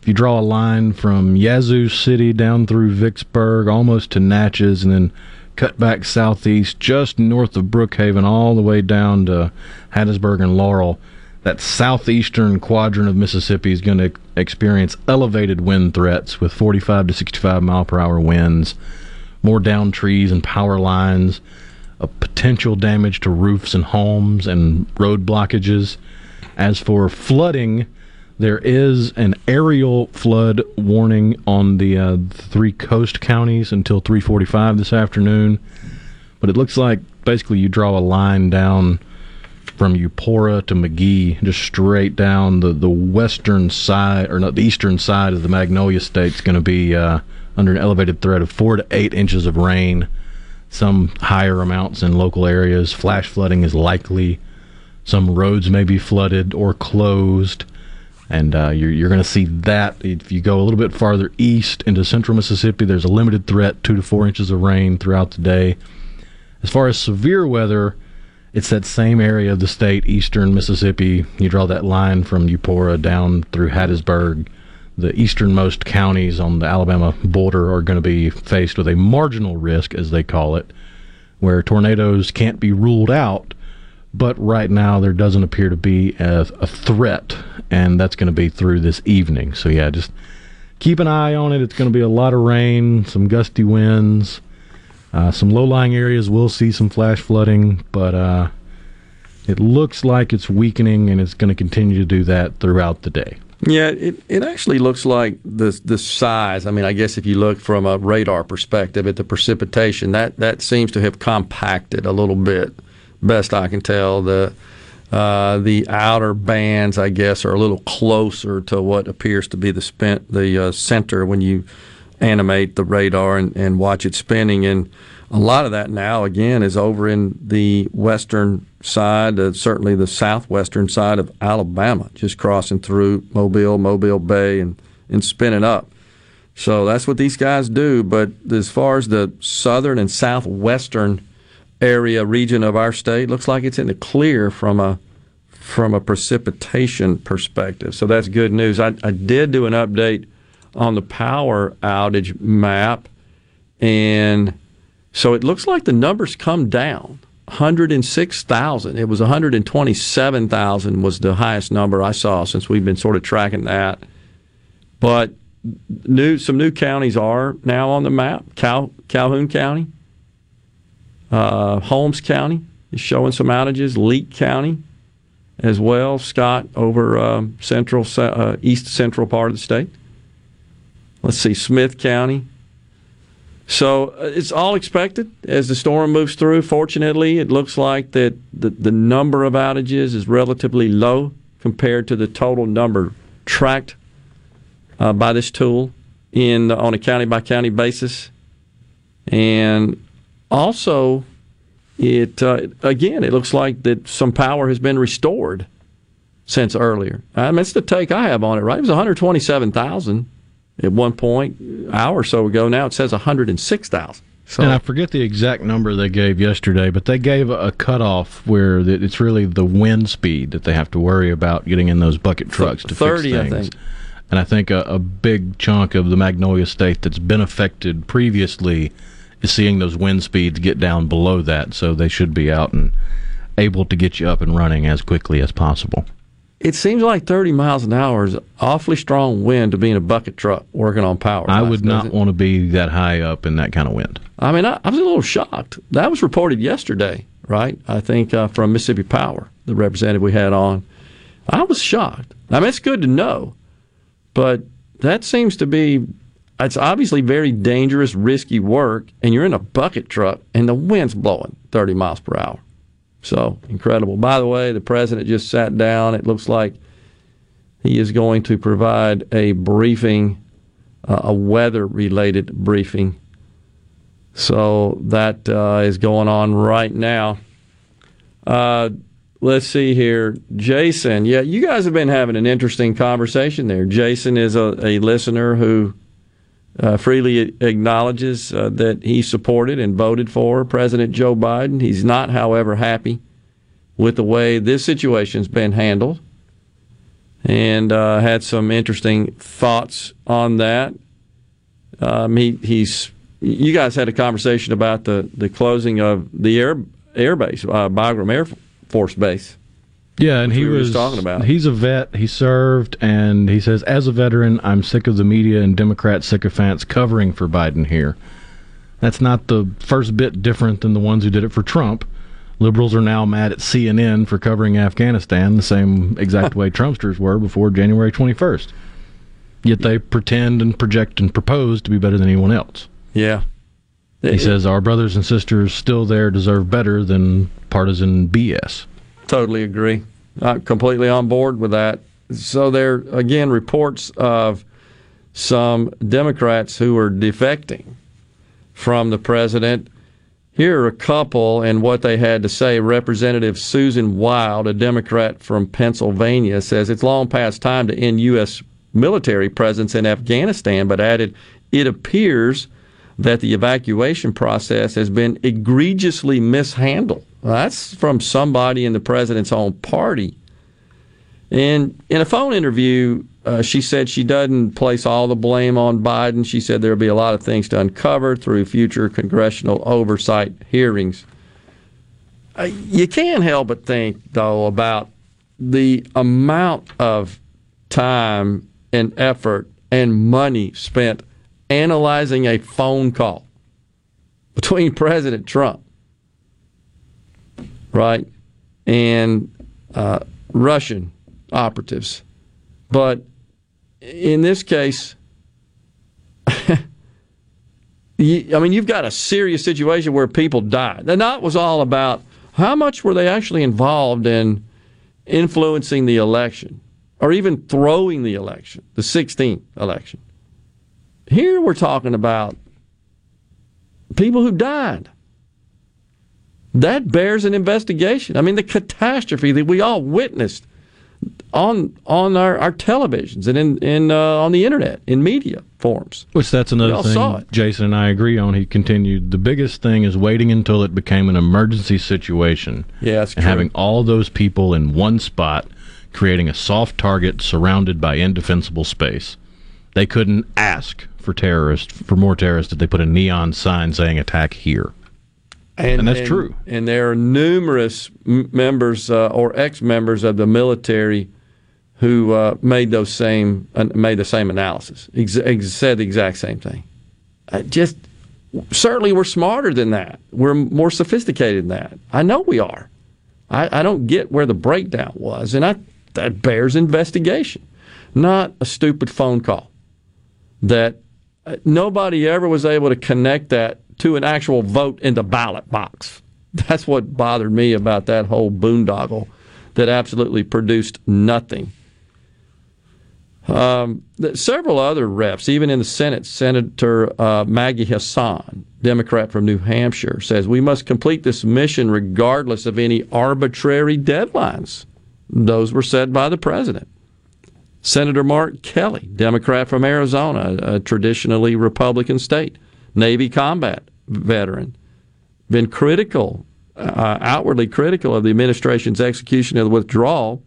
If you draw a line from Yazoo City down through Vicksburg, almost to Natchez, and then cut back southeast, just north of Brookhaven, all the way down to Hattiesburg and Laurel that southeastern quadrant of Mississippi is going to experience elevated wind threats with 45 to 65 mile per hour winds, more down trees and power lines, a potential damage to roofs and homes and road blockages. As for flooding, there is an areal flood warning on the uh, three coast counties until 3:45 this afternoon. But it looks like basically you draw a line down from Eupora to Magee, just straight down the, the western side, or not the eastern side of the Magnolia State is going to be uh, under an elevated threat of four to eight inches of rain, some higher amounts in local areas. Flash flooding is likely. Some roads may be flooded or closed. And uh, you're, you're going to see that if you go a little bit farther east into central Mississippi, there's a limited threat, two to four inches of rain throughout the day. As far as severe weather, it's that same area of the state, eastern Mississippi. You draw that line from Eupora down through Hattiesburg. The easternmost counties on the Alabama border are going to be faced with a marginal risk, as they call it, where tornadoes can't be ruled out. But right now, there doesn't appear to be a, a threat, and that's going to be through this evening. So, yeah, just keep an eye on it. It's going to be a lot of rain, some gusty winds. Uh, some low lying areas will see some flash flooding, but uh, it looks like it's weakening and it's going to continue to do that throughout the day. Yeah, it, it actually looks like the the size. I mean, I guess if you look from a radar perspective at the precipitation, that, that seems to have compacted a little bit. Best I can tell, the uh, the outer bands, I guess, are a little closer to what appears to be the spent the uh, center when you animate the radar and, and watch it spinning. And a lot of that now, again, is over in the western side, uh, certainly the southwestern side of Alabama, just crossing through Mobile, Mobile Bay, and, and spinning up. So that's what these guys do. But as far as the southern and southwestern area region of our state, looks like it's in the clear from a from a precipitation perspective. So that's good news. I, I did do an update on the power outage map, and so it looks like the numbers come down. 106,000. It was 127,000 was the highest number I saw since we've been sort of tracking that. But new some new counties are now on the map. Cal, Calhoun County, uh, Holmes County is showing some outages. Leake County as well. Scott over um, central uh, east central part of the state. Let's see, Smith County. So uh, it's all expected as the storm moves through. Fortunately, it looks like that the, the number of outages is relatively low compared to the total number tracked uh, by this tool in on a county by county basis. And also, it uh, again, it looks like that some power has been restored since earlier. I mean, it's the take I have on it. Right, it was 127,000 at one point, hour or so ago. Now it says 106,000. So, and I forget the exact number they gave yesterday, but they gave a cutoff where it's really the wind speed that they have to worry about getting in those bucket trucks to 30, fix things. I think. And I think a, a big chunk of the Magnolia State that's been affected previously is seeing those wind speeds get down below that, so they should be out and able to get you up and running as quickly as possible. It seems like 30 miles an hour is awfully strong wind to be in a bucket truck working on power. I would not want to be that high up in that kind of wind. I mean, I, I was a little shocked. That was reported yesterday, right? I think uh, from Mississippi Power, the representative we had on. I was shocked. I mean, it's good to know, but that seems to be. It's obviously very dangerous, risky work, and you're in a bucket truck, and the wind's blowing 30 miles per hour. So incredible. By the way, the president just sat down. It looks like he is going to provide a briefing, uh, a weather related briefing. So that uh, is going on right now. Uh, let's see here. Jason, yeah, you guys have been having an interesting conversation there. Jason is a, a listener who uh, freely acknowledges uh, that he supported and voted for President Joe Biden. He's not, however, happy with the way this situation's been handled and uh, had some interesting thoughts on that. Um, he, he's you guys had a conversation about the, the closing of the air air base, uh, Bagram Air Force Base. Yeah, and he we was talking about. He's a vet. He served, and he says, as a veteran, I'm sick of the media and Democrat sycophants covering for Biden here. That's not the first bit different than the ones who did it for Trump. Liberals are now mad at CNN for covering Afghanistan the same exact way Trumpsters were before January 21st. Yet they pretend and project and propose to be better than anyone else. Yeah. He says our brothers and sisters still there deserve better than partisan BS. Totally agree. I'm completely on board with that. So there again reports of some Democrats who are defecting from the president. Here are a couple and what they had to say. Representative Susan Wild, a Democrat from Pennsylvania, says it's long past time to end U.S. military presence in Afghanistan, but added it appears that the evacuation process has been egregiously mishandled. Well, that's from somebody in the president's own party. And in a phone interview, uh, she said she doesn't place all the blame on Biden. She said there'll be a lot of things to uncover through future congressional oversight hearings. Uh, you can't help but think, though, about the amount of time and effort and money spent analyzing a phone call between President Trump, right, and uh, Russian operatives. But in this case, I mean, you've got a serious situation where people died. The night was all about how much were they actually involved in influencing the election or even throwing the election, the 16th election. Here we're talking about people who died. That bears an investigation. I mean, the catastrophe that we all witnessed on on our, our televisions and in, in uh, on the internet in media forms. Which that's another thing. Jason and I agree on. He continued. The biggest thing is waiting until it became an emergency situation. Yeah, and true. having all those people in one spot, creating a soft target surrounded by indefensible space. They couldn't ask for terrorists for more terrorists if they put a neon sign saying "attack here." And that's true. And there are numerous members uh, or ex-members of the military who uh, made those same uh, made the same analysis. Ex- ex- said the exact same thing. Uh, just certainly we're smarter than that. We're more sophisticated than that. I know we are. I, I don't get where the breakdown was, and I, that bears investigation, not a stupid phone call that uh, nobody ever was able to connect that to an actual vote in the ballot box. That's what bothered me about that whole boondoggle that absolutely produced nothing. Um, several other reps, even in the Senate, Senator uh, Maggie Hassan, Democrat from New Hampshire, says we must complete this mission regardless of any arbitrary deadlines. Those were said by the president. Senator Mark Kelly, Democrat from Arizona, a traditionally Republican state, Navy combat veteran, been critical, uh, outwardly critical of the administration's execution of the withdrawal.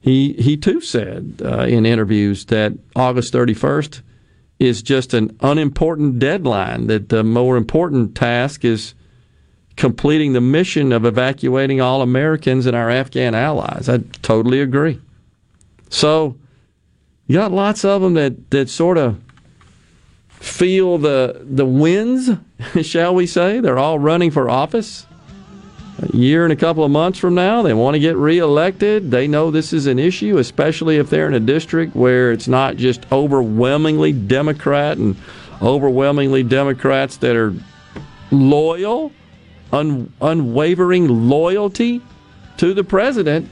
He he too said uh, in interviews that August 31st is just an unimportant deadline. That the more important task is completing the mission of evacuating all Americans and our Afghan allies. I totally agree. So you got lots of them that, that sort of feel the the winds, shall we say? They're all running for office. A year and a couple of months from now, they want to get reelected. They know this is an issue, especially if they're in a district where it's not just overwhelmingly Democrat and overwhelmingly Democrats that are loyal. un, unwavering loyalty to the president.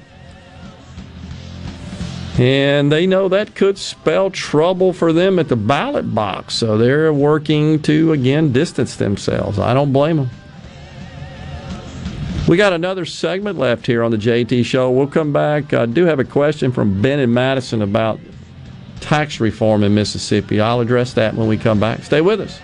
And they know that could spell trouble for them at the ballot box. So they're working to, again, distance themselves. I don't blame them. We got another segment left here on the JT Show. We'll come back. I do have a question from Ben and Madison about tax reform in Mississippi. I'll address that when we come back. Stay with us.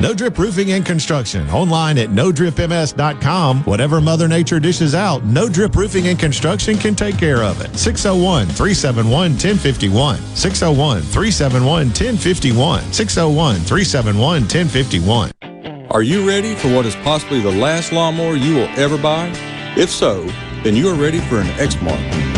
No Drip Roofing and Construction. Online at nodripms.com. Whatever Mother Nature dishes out, No Drip Roofing and Construction can take care of it. 601 371 1051. 601 371 1051. 601 371 1051. Are you ready for what is possibly the last lawnmower you will ever buy? If so, then you are ready for an Exmark.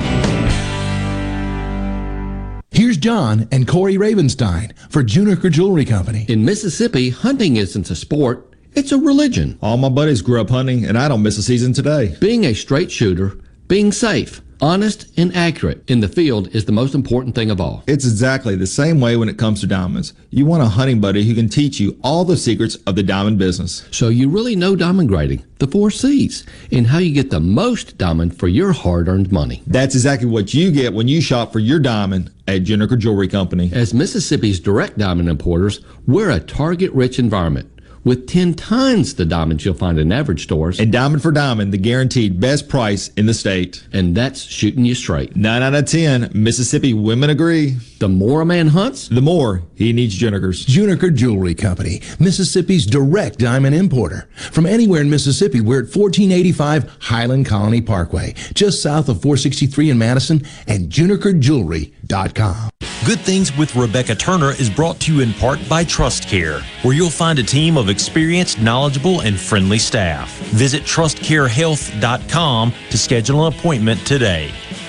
John and Corey Ravenstein for Juniker Jewelry Company. In Mississippi, hunting isn't a sport, it's a religion. All my buddies grew up hunting, and I don't miss a season today. Being a straight shooter, being safe, honest, and accurate in the field is the most important thing of all. It's exactly the same way when it comes to diamonds. You want a hunting buddy who can teach you all the secrets of the diamond business. So you really know diamond grading, the four C's, and how you get the most diamond for your hard earned money. That's exactly what you get when you shop for your diamond at Juniker Jewelry Company. As Mississippi's direct diamond importers, we're a target rich environment with 10 times the diamonds you'll find in average stores. And diamond for diamond, the guaranteed best price in the state. And that's shooting you straight. 9 out of 10, Mississippi women agree. The more a man hunts, the more he needs Junikers. Juniker Jewelry Company, Mississippi's direct diamond importer. From anywhere in Mississippi, we're at 1485 Highland Colony Parkway, just south of 463 in Madison, and Good Things with Rebecca Turner is brought to you in part by Trust Care, where you'll find a team of experienced, knowledgeable, and friendly staff. Visit trustcarehealth.com to schedule an appointment today.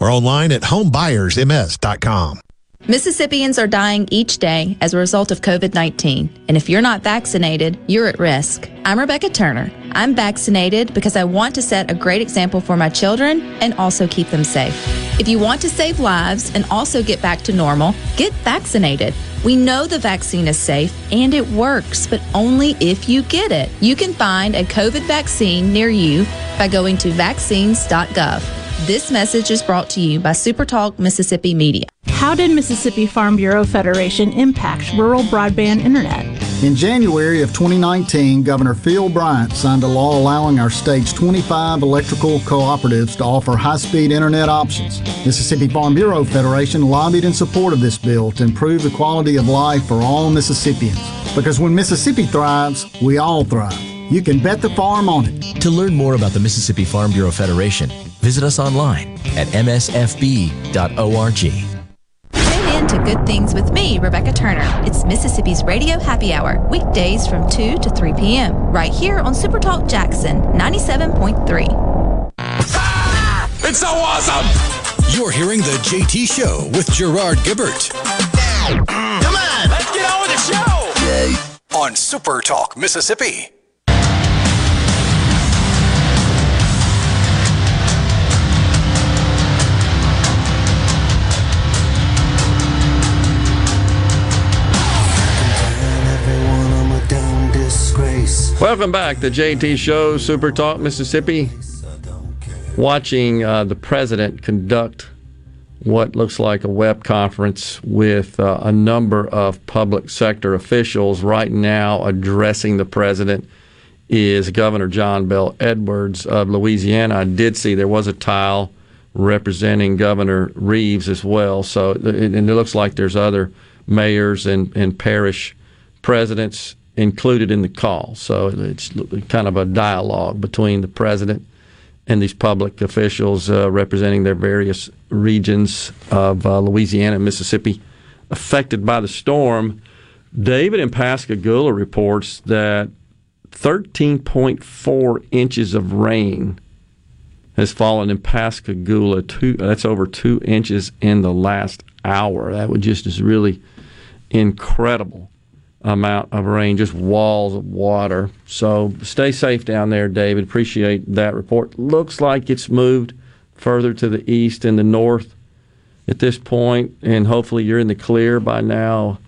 Or online at homebuyersms.com. Mississippians are dying each day as a result of COVID 19. And if you're not vaccinated, you're at risk. I'm Rebecca Turner. I'm vaccinated because I want to set a great example for my children and also keep them safe. If you want to save lives and also get back to normal, get vaccinated. We know the vaccine is safe and it works, but only if you get it. You can find a COVID vaccine near you by going to vaccines.gov. This message is brought to you by SuperTalk Mississippi Media. How did Mississippi Farm Bureau Federation impact rural broadband internet? In January of 2019, Governor Phil Bryant signed a law allowing our state's 25 electrical cooperatives to offer high speed internet options. Mississippi Farm Bureau Federation lobbied in support of this bill to improve the quality of life for all Mississippians. Because when Mississippi thrives, we all thrive. You can bet the farm on it. To learn more about the Mississippi Farm Bureau Federation, visit us online at msfb.org. Tune in to Good Things with me, Rebecca Turner. It's Mississippi's Radio Happy Hour, weekdays from 2 to 3 p.m., right here on Supertalk Jackson 97.3. It's so awesome! You're hearing The JT Show with Gerard Gibert. Mm. Come on, let's get on with the show. On Super Talk, Mississippi. Welcome back to JT Show, Super Talk, Mississippi. Watching uh, the president conduct what looks like a web conference with uh, a number of public sector officials right now addressing the president is Governor John Bel Edwards of Louisiana. I did see there was a tile representing Governor Reeves as well. So, and it looks like there's other mayors and, and parish presidents included in the call. So it's kind of a dialogue between the president and these public officials uh, representing their various regions of uh, Louisiana and Mississippi affected by the storm. David in Pascagoula reports that 13.4 inches of rain has fallen in Pascagoula. Two, that's over two inches in the last hour. That would just is really incredible amount of rain, just walls of water. So stay safe down there, David. Appreciate that report. Looks like it's moved further to the east and the north at this point, and hopefully you're in the clear by now,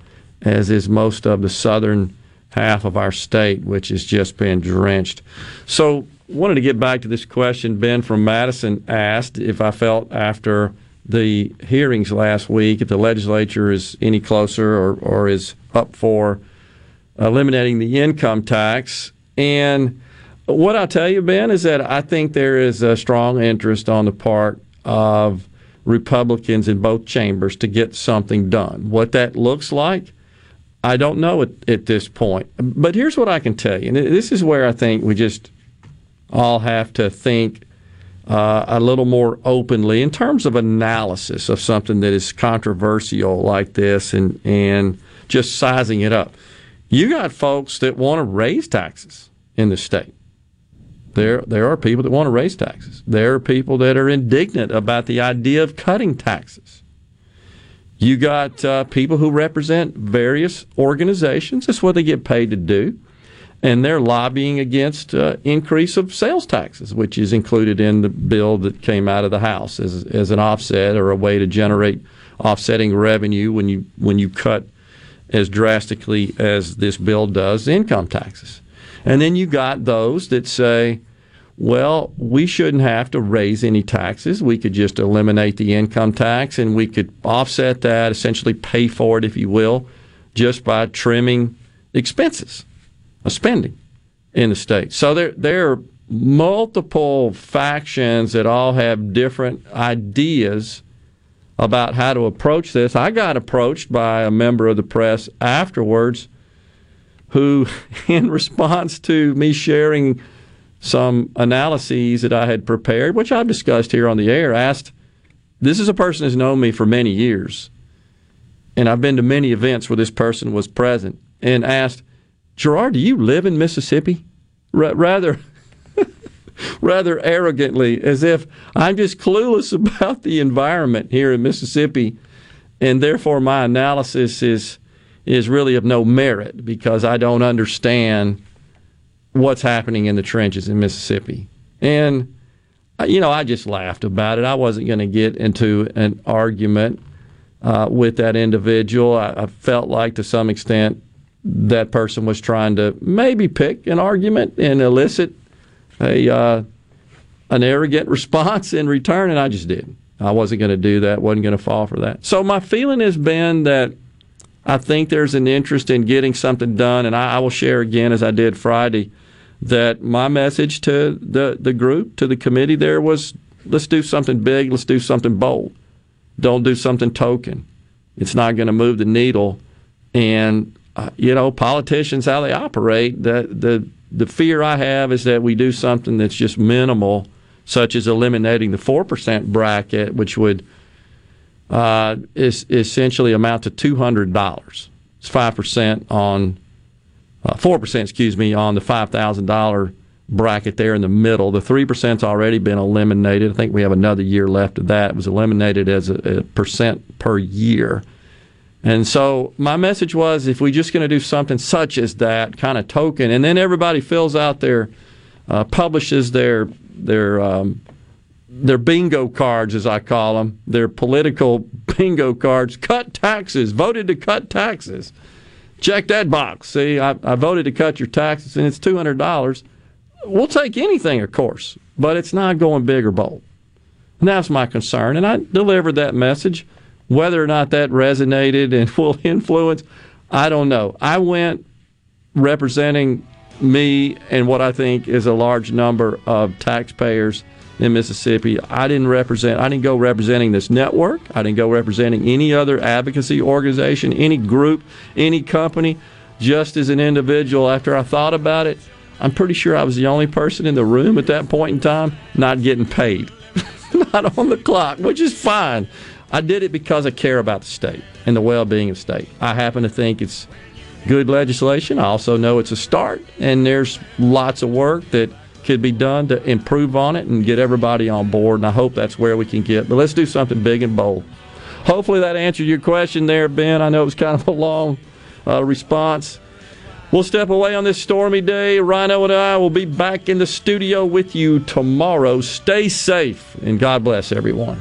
as is most of the southern half of our state, which has just been drenched. So, wanted to get back to this question. Ben from Madison asked if I felt after the hearings last week if the legislature is any closer or, or is up for eliminating the income tax. And what I'll tell you, Ben, is that I think there is a strong interest on the part of Republicans in both chambers to get something done. What that looks like, I don't know at, at this point. But here's what I can tell you. And this is where I think we just all have to think uh, a little more openly in terms of analysis of something that is controversial like this and, and just sizing it up. You got folks that want to raise taxes in the state. There, there are people that want to raise taxes. There are people that are indignant about the idea of cutting taxes. You got uh, people who represent various organizations. That's what they get paid to do. And they're lobbying against uh, increase of sales taxes, which is included in the bill that came out of the House as, as an offset or a way to generate offsetting revenue when you when you cut as drastically as this bill does income taxes. And then you got those that say, well, we shouldn't have to raise any taxes. We could just eliminate the income tax and we could offset that, essentially pay for it, if you will, just by trimming expenses, spending in the state. So there, there are multiple factions that all have different ideas about how to approach this. I got approached by a member of the press afterwards who, in response to me sharing some analyses that I had prepared, which I've discussed here on the air, asked this is a person who's known me for many years, and I've been to many events where this person was present, and asked, Gerard, do you live in Mississippi? R- rather, rather arrogantly, as if I'm just clueless about the environment here in Mississippi, and therefore my analysis is is really of no merit because I don't understand what's happening in the trenches in Mississippi. And you know, I just laughed about it. I wasn't going to get into an argument uh, with that individual. I, I felt like, to some extent, that person was trying to maybe pick an argument and elicit a uh, an arrogant response in return, and I just didn't. I wasn't going to do that. wasn't going to fall for that. So my feeling has been that I think there's an interest in getting something done, and I, I will share again as I did Friday that my message to the the group to the committee there was let's do something big, let's do something bold. Don't do something token. It's not going to move the needle, and uh, you know politicians how they operate. The the the fear I have is that we do something that's just minimal, such as eliminating the 4% bracket, which would uh, is essentially amount to $200. It's 5% on, uh, 4%, excuse me, on the $5,000 bracket there in the middle. The 3%'s already been eliminated. I think we have another year left of that. It was eliminated as a, a percent per year. And so my message was if we're just going to do something such as that, kind of token, and then everybody fills out their, uh, publishes their, their, um, their bingo cards, as I call them, their political bingo cards, cut taxes, voted to cut taxes. Check that box. See, I, I voted to cut your taxes, and it's $200. We'll take anything, of course, but it's not going big or bold. And that's my concern. And I delivered that message. Whether or not that resonated and will influence, I don't know. I went representing me and what I think is a large number of taxpayers in Mississippi. I didn't represent, I didn't go representing this network. I didn't go representing any other advocacy organization, any group, any company. Just as an individual, after I thought about it, I'm pretty sure I was the only person in the room at that point in time not getting paid, not on the clock, which is fine. I did it because I care about the state and the well being of the state. I happen to think it's good legislation. I also know it's a start, and there's lots of work that could be done to improve on it and get everybody on board. And I hope that's where we can get. But let's do something big and bold. Hopefully that answered your question there, Ben. I know it was kind of a long uh, response. We'll step away on this stormy day. Rhino and I will be back in the studio with you tomorrow. Stay safe and God bless everyone.